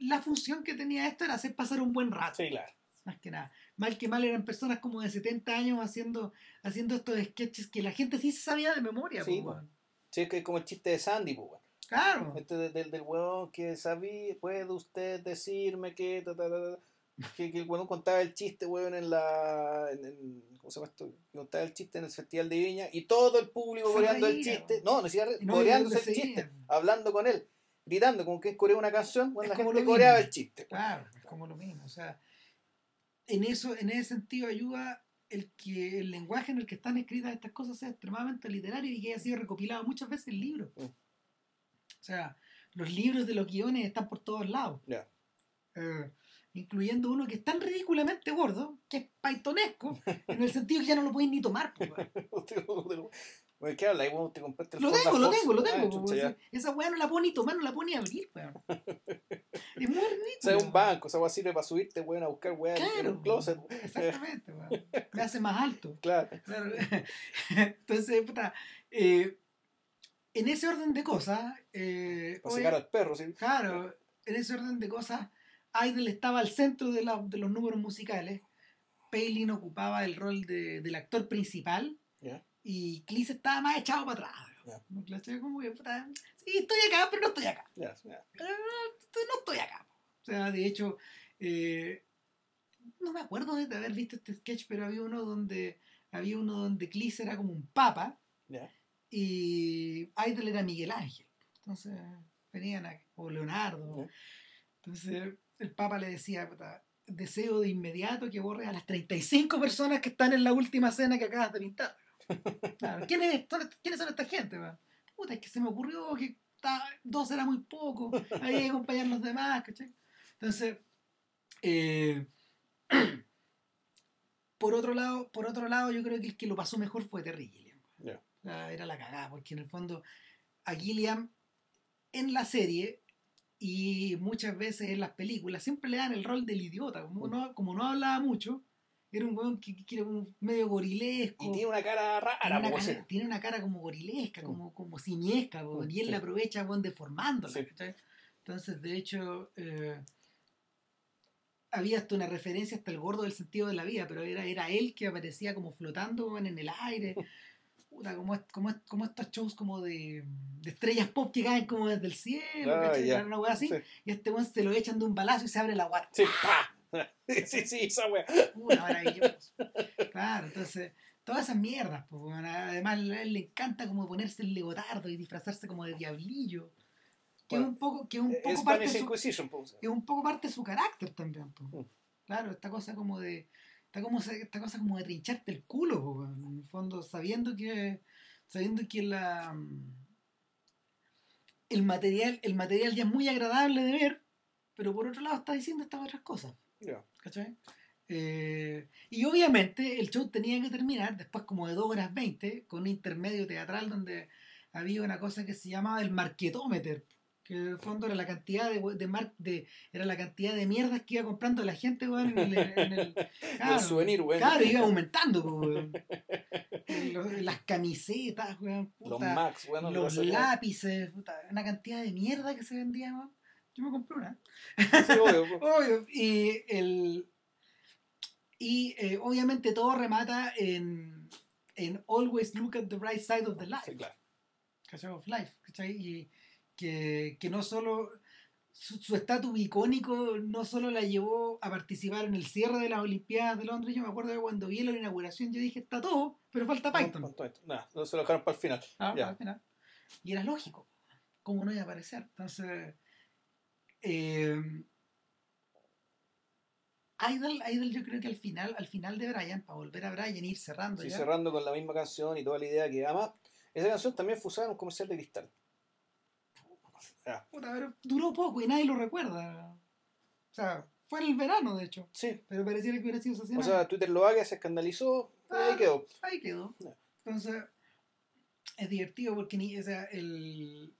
la función que tenía esto era hacer pasar un buen rato Sí, claro. más que nada. Mal que mal eran personas como de 70 años haciendo, haciendo estos sketches que la gente sí se sabía de memoria. Sí, weón. Sí, es que es como el chiste de Sandy, pues, weón. Claro. Este de- del, del huevón que sabía, puede usted decirme que, ta, ta, ta, ta, que, que el huevón contaba el chiste, huevón, en la. En, en- ¿Cómo se llama esto? Contaba el chiste en el Festival de Viña y todo el público coreando el chiste. No, no no, coreándose el chiste, hablando con él, gritando, como que corea una canción, bueno, Es la gente coreaba el chiste. Claro, es como lo mismo. O sea, en eso, en ese sentido ayuda el que el lenguaje en el que están escritas estas cosas sea extremadamente literario y que haya sido recopilado muchas veces en libros. Mm. O sea, los libros de los guiones están por todos lados. Ya. Eh, incluyendo uno que es tan ridículamente gordo que es paitonesco en el sentido que ya no lo podéis ni tomar. weón. Bueno, ¿Qué habla? Ahí, weón, te compraste el Lo tengo, lo tengo, lo tengo. esa weá no la puedo ni tomar, no la puedo ni abrir. weón. Es muy ridículo. O sea, es un banco, esa weá sirve para subirte, weón, a buscar weá en- Claro, un closet. Exactamente, weón. me hace más alto. Claro. Claro. Entonces, puta, eh, en ese orden de cosas, eh, Para sacar al perro, sí. claro, en ese orden de cosas, Idol estaba al centro de, la- de los números musicales. Palin ocupaba el rol de- del actor principal Ya. Y Cleese estaba más echado para atrás. Ya. ¿no? Como que, sí, estoy acá, pero no estoy acá. Pero no, no estoy acá. O sea, de hecho, eh, no me acuerdo de haber visto este sketch, pero había uno donde había uno donde Cleese era como un papa y Idol era Miguel Ángel. Entonces, venían a, o Leonardo. Entonces, el papa le decía, deseo de inmediato que borres a las 35 personas que están en la última cena que acabas de pintar. Claro, ¿quiénes, son, ¿Quiénes son esta gente? weón? Puta, es que se me ocurrió que dos era muy poco, había que acompañar a los demás, ¿cachai? Entonces, eh, por otro lado, por otro lado, yo creo que el que lo pasó mejor fue Terry Gilliam. Era la cagada, porque en el fondo a Gilliam en la serie y muchas veces en las películas siempre le dan el rol del idiota. Como no, como no hablaba mucho, era un weón que, que, era un medio gorilesco. Y tiene una cara rara, tiene una, cara, tiene una cara como gorilesca, como, como simiesca, y él la aprovecha weón, deformándola. Entonces, de hecho, eh, había hasta una referencia hasta el gordo del sentido de la vida, pero era, era él que aparecía como flotando en el aire. Puta, como, como, como estos shows como de, de, estrellas pop que caen como desde el cielo, ah, una wea así, y este weón se lo echan de un balazo y se abre la guata. Sí, sí, sí, esa wea. Una maravilloso. Claro, entonces, todas esas mierdas, pues, además a él le encanta como ponerse el legotardo y disfrazarse como de diablillo que es un poco que es un poco parte de su, pues, es un poco parte de su carácter también mm. claro esta cosa como de esta como esta cosa como de trincharte el culo en el fondo sabiendo que sabiendo que la el material el material ya es muy agradable de ver pero por otro lado está diciendo estas otras cosas ¿cachai? Eh, y obviamente el show tenía que terminar después como de 2 horas 20 con un intermedio teatral donde había una cosa que se llamaba el marketómetro que en el fondo era la cantidad de, de, de, era la cantidad de mierdas que iba comprando la gente en el, en el, claro, souvenir claro iba aumentando las camisetas los Max los lápices una cantidad de mierda que se vendía yo me compré una. Obvio, y el y eh, obviamente todo remata en en always look at the right side of the life. Sí, of life y que, no solo su estatus icónico no solo la llevó a participar en el cierre de las Olimpiadas de Londres, yo me acuerdo que cuando vi la inauguración yo dije, está todo, pero falta Python. No, no, se lo dejaron para el final. Ah, para el final. Y era lógico, cómo no iba a aparecer. Entonces, eh, Idol, Idol yo creo que al final, al final de Brian, para volver a Brian ir cerrando. Sí, cerrando con la misma canción y toda la idea que además, esa canción también fue usada en un comercial de cristal. Puta, duró poco y nadie lo recuerda. O sea, fue en el verano, de hecho. Sí. Pero pareciera que hubiera sido esa O sea, Twitter lo haga, se escandalizó, ahí quedó. Ahí quedó. Entonces, es divertido porque ni, o sea, el,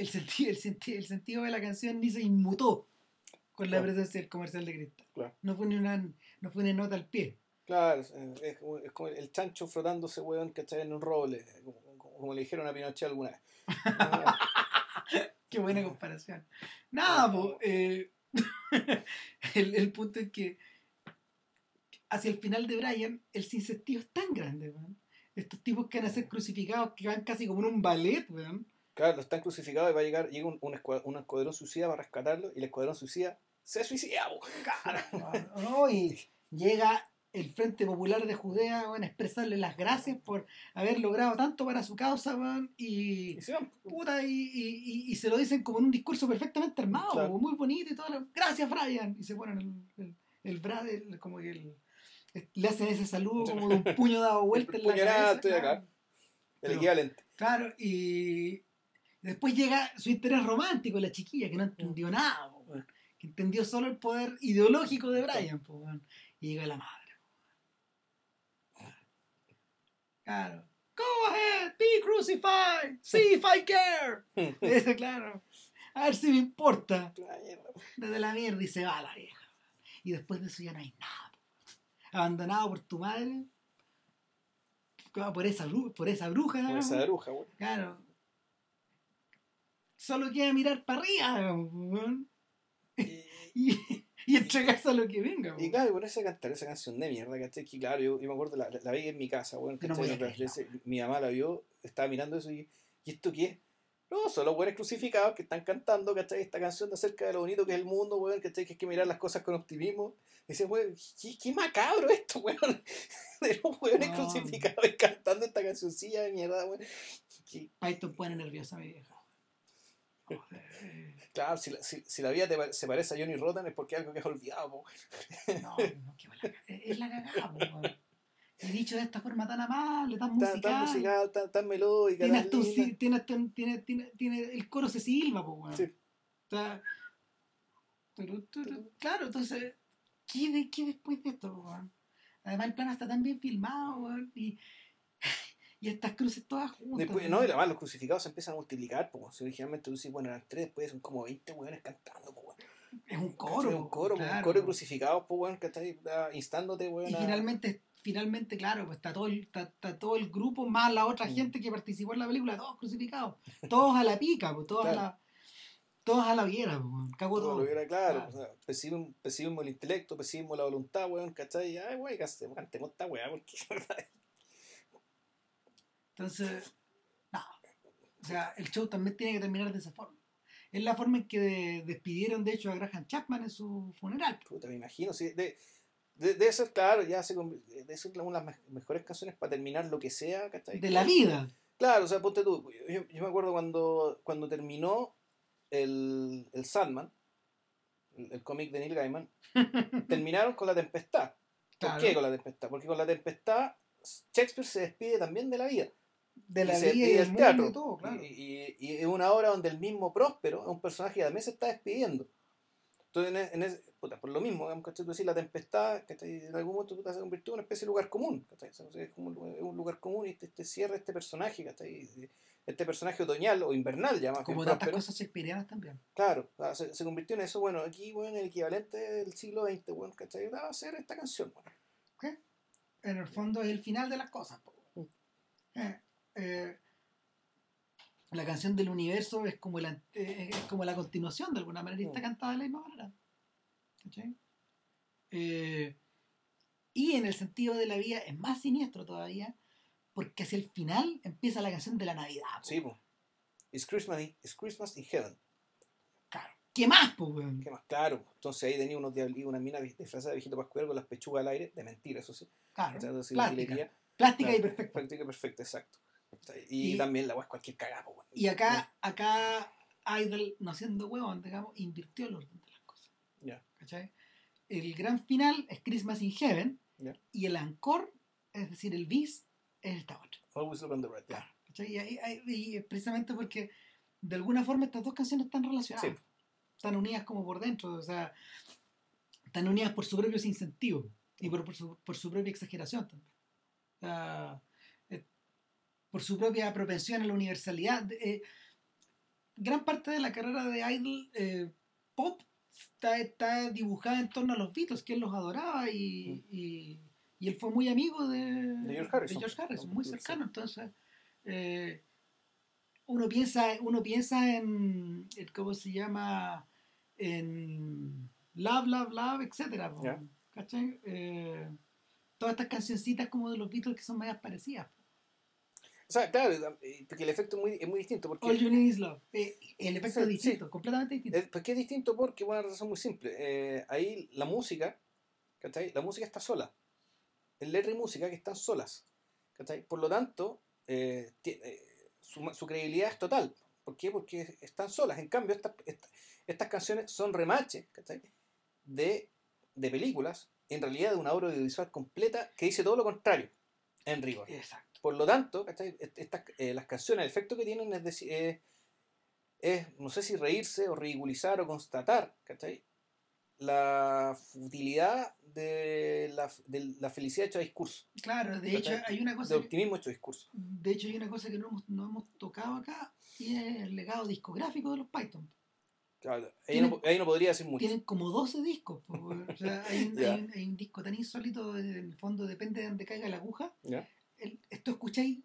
el, sentido, el, sentido, el sentido de la canción ni se inmutó con la presencia del comercial de Cristal. Claro. No fue ni una, no fue ni nota al pie. Claro, es, es, como el chancho frotándose, weón, que está en un roble, como, le dijeron a Pinochet alguna vez. Qué buena comparación. Nada, eh, el, el, punto es que hacia el final de Brian, el sinsentido es tan grande, Estos tipos que van a ser crucificados, que van casi como en un ballet, weón. Claro, están crucificados y va a llegar, llega un, un, escuadrón, suicida para rescatarlo y el escuadrón suicida se suicida, no, y llega el Frente Popular de Judea, van a expresarle las gracias por haber logrado tanto para su causa, y, y, puta, y, y, se lo dicen como en un discurso perfectamente armado, muy bonito y todo. Gracias, Brian. Y se ponen el, el, el, como que el, le hacen ese saludo como de un puño dado vuelta en la cabeza. Estoy acá. El equivalente. Claro, y después llega su interés romántico, la chiquilla, que no entendió nada, que entendió solo el poder ideológico de Brian, y llega la madre. Claro. Go ahead, be crucified. See if I care. Eso, claro. A ver si me importa. Desde la mierda y se va la vieja. Y después de eso ya no hay nada. Abandonado por tu madre. Por esa, por esa bruja. Por esa bruja, güey. Claro. Solo queda mirar para arriba, y, y entregarse a lo que venga. Y claro, ponerse a cantar esa canción de mierda, ¿cachai? Que claro, yo, me acuerdo, la, la, vi en mi casa, bueno, mi mamá la vio, estaba mirando eso y, ¿y esto qué es? No, son los buenos crucificados que están cantando, ¿cachai? Esta canción de acerca de lo bonito que es el mundo, weón, ¿cachai? Que hay que mirar las cosas con optimismo. Dice, weón, ¿qué, macabro esto, weón. De los weones crucificados cantando esta cancioncilla de mierda, weón. Te pone nerviosa, mi vieja. Claro, si la, si, si la vida te, se parece a Johnny Rotten es porque algo que has olvidado. Po. No, no, qué mala, es la cagada, He dicho de esta forma tan amable, tan musical. Tan, musical, tan, tan melódica. Tiene, tiene, tiene, tiene, tiene, el coro se silba, po, sí. O sea, claro, entonces, ¿qué, de, qué después de esto, weón? Además, el plano está tan bien filmado, weón, y, y estas cruces todas juntas. Después, no, y además los crucificados se empiezan a multiplicar, pues. Si originalmente tú bueno, eran tres, después son como 20 weones cantando, pues, Es un coro. Es un coro, claro. un coro de crucificados, pues, weón, que está ahí instándote, weón. Y a- finalmente, finalmente, claro, pues está todo el, está, está todo el grupo más la otra Mm. gente que participó en la película, todos crucificados, todos a la pica, pues, todos Claro. a la todos a la viera, weón. cago todo todo. lo que era claro, Claro. o sea, pesimismo, pesimismo el intelecto, pesimismo la voluntad, weón, ¿cachai? Ay, weón, cantemos esta weá, porque Entonces, no. O sea, el show también tiene que terminar de esa forma. Es la forma en que de- despidieron, de hecho, a Graham Chapman en su funeral. puta, me imagino, sí, de, de, ser, claro, ya se debe ser una de las me- mejores canciones para terminar lo que sea, ¿cachai? De la vida. Claro, o sea, ponte tú, yo, yo me acuerdo cuando, cuando terminó el, el Sandman, el, el cómic de Neil Gaiman, terminaron con la tempestad. ¿Por Claro. qué con la tempestad? Porque con la tempestad Shakespeare se despide también de la vida. De la y vida del teatro. y todo, claro. y, y- y es una obra donde el mismo Próspero es un personaje que también se está despidiendo. Entonces, en, e- en ese- puta, por lo mismo, ¿cachai? Tú decís, la tempestad, ¿cachai? en algún momento puta, se convirtió en una especie de lugar común. ¿cachai? Es como un, lugar- es un lugar común y este, este cierra este personaje, ¿cachai? Este personaje otoñal o invernal, más Como tantas Próspero. cosas shakespearianas también. Claro, se, se convirtió en eso. Bueno, aquí, bueno, el equivalente del siglo XX, bueno, ¿cachai? Va a ser esta canción. bueno. En el fondo es el final de las cosas. Mm. Eh, eh, la canción del universo es como, la, eh, es como la continuación de alguna manera y está cantada de la misma manera. ¿Cachai? Eh, y en el sentido de la vida es más siniestro todavía porque hacia el final empieza la canción de la Navidad. po. Sí, pues. It's Christmas, in- it's Christmas in Heaven. Claro. ¿Qué más, po, weón? ¿Qué más? Claro. Entonces ahí tenía unos diablitos, una mina disfrazada de viejito pascuero con las pechugas al aire, de mentira, eso sí. Claro. Plástica. Plástica y perfecta. Práctica y perfecta, exacto. Y, Y- también la weá es cualquier cagapo, weón. Y acá, acá Idol, no siendo huevón, digamos, invirtió el orden de las cosas. ¿Cachai? El gran final es Christmas in Heaven Ya. y el encore, es decir, el bis, es esta otra. Always look on the right, ya. ¿Cachai? Y, y es precisamente porque de alguna forma estas dos canciones están relacionadas. Sí. Están unidas como por dentro, o sea, están unidas por su propio sinsentido y por, por su, por su propia exageración también. Eh, por su propia propensión a la universalidad. Eh, gran parte de la carrera de Idol eh, pop está, está dibujada en torno a los Beatles, que él los adoraba y, y, y él fue muy amigo de, De George Harrison. George Harrison, muy cercano. Entonces, eh, uno piensa, uno piensa en, en ¿cómo se llama? En Love, Love, Love, etcétera. Eh, todas estas cancioncitas como de los Beatles que son medias parecidas. O sea, claro, eh, porque el efecto es muy, es muy distinto. Porque, All You Need Is Love. Eh, el efecto es distinto, completamente distinto. Eh, ¿Por qué es distinto? Porque, bueno, una razón muy simple. Eh, ahí la música, ¿cachai? La música está sola. El letra y música que están solas. ¿cachai? Por lo tanto, ti- eh, su, su credibilidad es total. ¿Por qué? Porque están solas. En cambio, estas esta- estas canciones son remaches, ¿cachai? De, de películas, en realidad de una obra audiovisual completa que dice todo lo contrario, en rigor. Exacto. Por lo tanto, estas, eh, las canciones, el efecto que tienen es, decir, es, es, no sé si reírse o ridiculizar o constatar, ¿cachai? La futilidad de la, de la felicidad hecho discurso, Claro, de hecho ¿Cachai? hay una de cosa, que, optimismo hecho discurso. de hecho hay una cosa que no hemos, no hemos tocado acá y es el legado discográfico de los Python. Claro, ahí, no, ahí no podría decir mucho. Tienen como 12 discos. o sea, hay, un, Ya. hay un- hay un disco tan insólito, en el fondo depende de donde caiga la aguja. ¿ya? El- esto escucháis.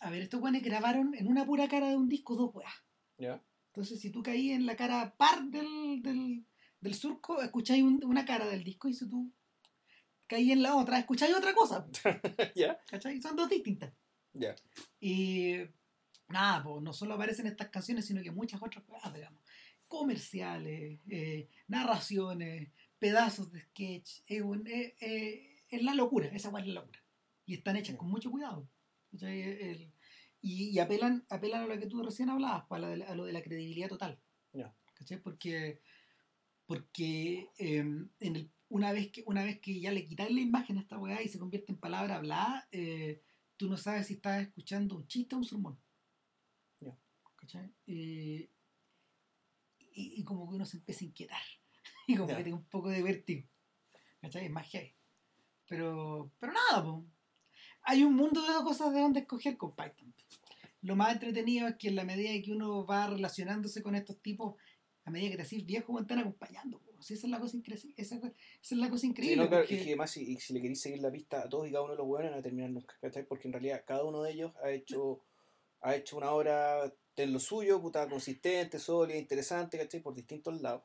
A ver, estos guanes grabaron en una pura cara de un disco dos weas. ¿ya? Entonces, si tú caí en la cara par del, del, del surco, escucháis un- una cara del disco y si tú caí en la otra, escucháis otra cosa. ¿Ya? ¿Cachai? Son dos distintas. ¿Ya? Y nada, pues no solo aparecen estas canciones, sino que muchas otras cosas, digamos. Comerciales, eh, narraciones, pedazos de sketch. Es, eh, eh, la locura, esa cual es la locura. Y están hechas con mucho cuidado. y, y apelan, apelan a lo que tú recién hablabas, pues, a, la de la- a lo de la credibilidad total. Porque, porque eh, en el- una, vez que, una vez que ya le quitáis la imagen a esta weá y se convierte en palabra hablada, eh, tú no sabes si estás escuchando un chiste o un sermón. Eh, y, y como que uno se empieza a inquietar. y como que tengo un poco de vértigo. ¿Cachai? Es más heavy. Pero, pero nada, pues. Hay un mundo de cosas de donde escoger con Python. Lo más entretenido es que en la medida que uno va relacionándose con estos tipos, a medida que te haces viejo, van acompañando. esa es la cosa increíble. Esa, es la cosa increíble. Sí, no, claro, y que además, si, si le queréis seguir la pista a todos y cada uno de los hueones, no va a terminar nunca. ¿cachai? Porque en realidad cada uno de ellos ha hecho, ha hecho una obra de lo suyo, puta, consistente, sólida, interesante, ¿cachai? Por distintos lados.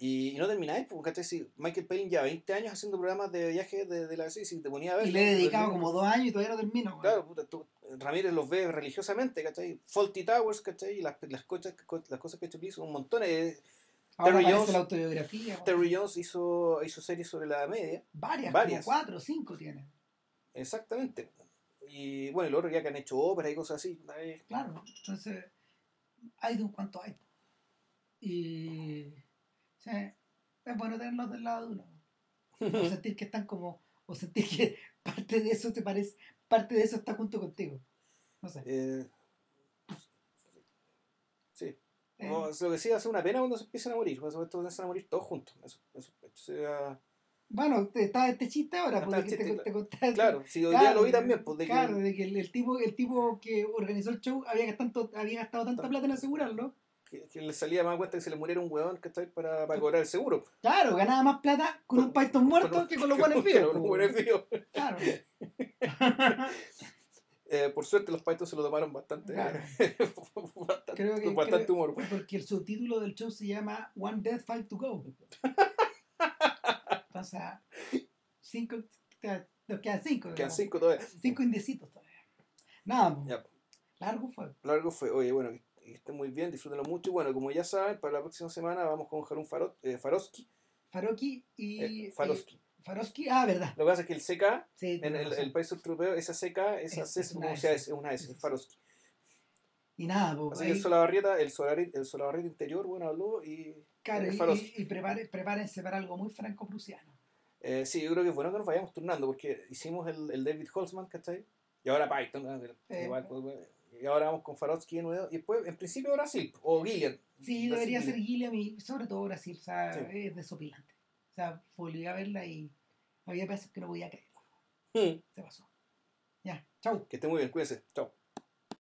Y, no termináis, porque si Michael Palin ya 20 años haciendo programas de viaje de, de la y te ponía a ver. Y le he dedicado como dos años y todavía no termino. Claro, puta, tú, Ramírez los ve religiosamente, ¿cachai? Faulty Towers, ¿cachai? Y las, las, cosas, las cosas que ha hecho hizo un montón. de Terry Jones, la autobiografía. Terry Jones hizo, hizo series sobre la media. Varias, varias. Como cuatro cinco tiene. Exactamente. Y bueno, y luego ya que han hecho óperas y cosas así. Claro, entonces hay de un cuanto hay. Y es bueno tenerlos del lado de uno. O sentir que están como, o sentir que parte de eso te parece, parte de eso está junto contigo. No sé. Eh, sí. Eh. lo que sí hace una pena cuando se empiezan a morir, cuando se empiezan a morir todos juntos. Eso, eso, sea... Bueno, está este chiste ahora, porque te, te, te, Claro, si hoy día lo vi también, pues de Claro, de que el, tipo, el tipo que organizó el show había gastado, había gastado tanta plata en asegurarlo que, le salía más cuenta que se le muriera un hueón que está ahí para, para cobrar el seguro. Claro, ganaba más plata con, un Python muerto que con los buenos vivos. Con los buenos vivos. Claro. eh, por suerte los Python se lo tomaron bastante, claro. bastante, creo que, bastante humor. Porque el subtítulo del show se llama One Death Fight to Go. o sea, cinco, nos quedan cinco. Quedan cinco todavía. Cinco indecitos todavía. Nada, largo fue. Largo fue. Oye, bueno, que estén muy bien, disfrútenlo mucho. Y bueno, como ya saben, para la próxima semana vamos con Harun Farot, eh, Faroski. Faroki y. Eh, Faroski. Faroski, ah, verdad. Lo que pasa es que el CK, en el, el, país europeo, esa CK, esa C es, una S, es una S, Faroski. Y nada, pues. Así que el Solabarrieta, el, Solabarrieta, el Solabarrieta interior, bueno, habló y. Claro, y, y, prepárense para algo muy franco-prusiano. Eh, sí, yo creo que es bueno que nos vayamos turnando, porque hicimos el, el David Holzman, ¿cachai? Y ahora Python, eh, igual, pues, y ahora vamos con Farotsky de nuevo. Y después, en principio, Brasil. O Gillian. Sí, debería ser Gillian y sobre todo Brasil. O sea, es desopilante. O sea, volví a verla y había veces que no podía creerlo. Hmm. Se pasó. Ya, chau. Que esté muy bien, cuídense. Chau.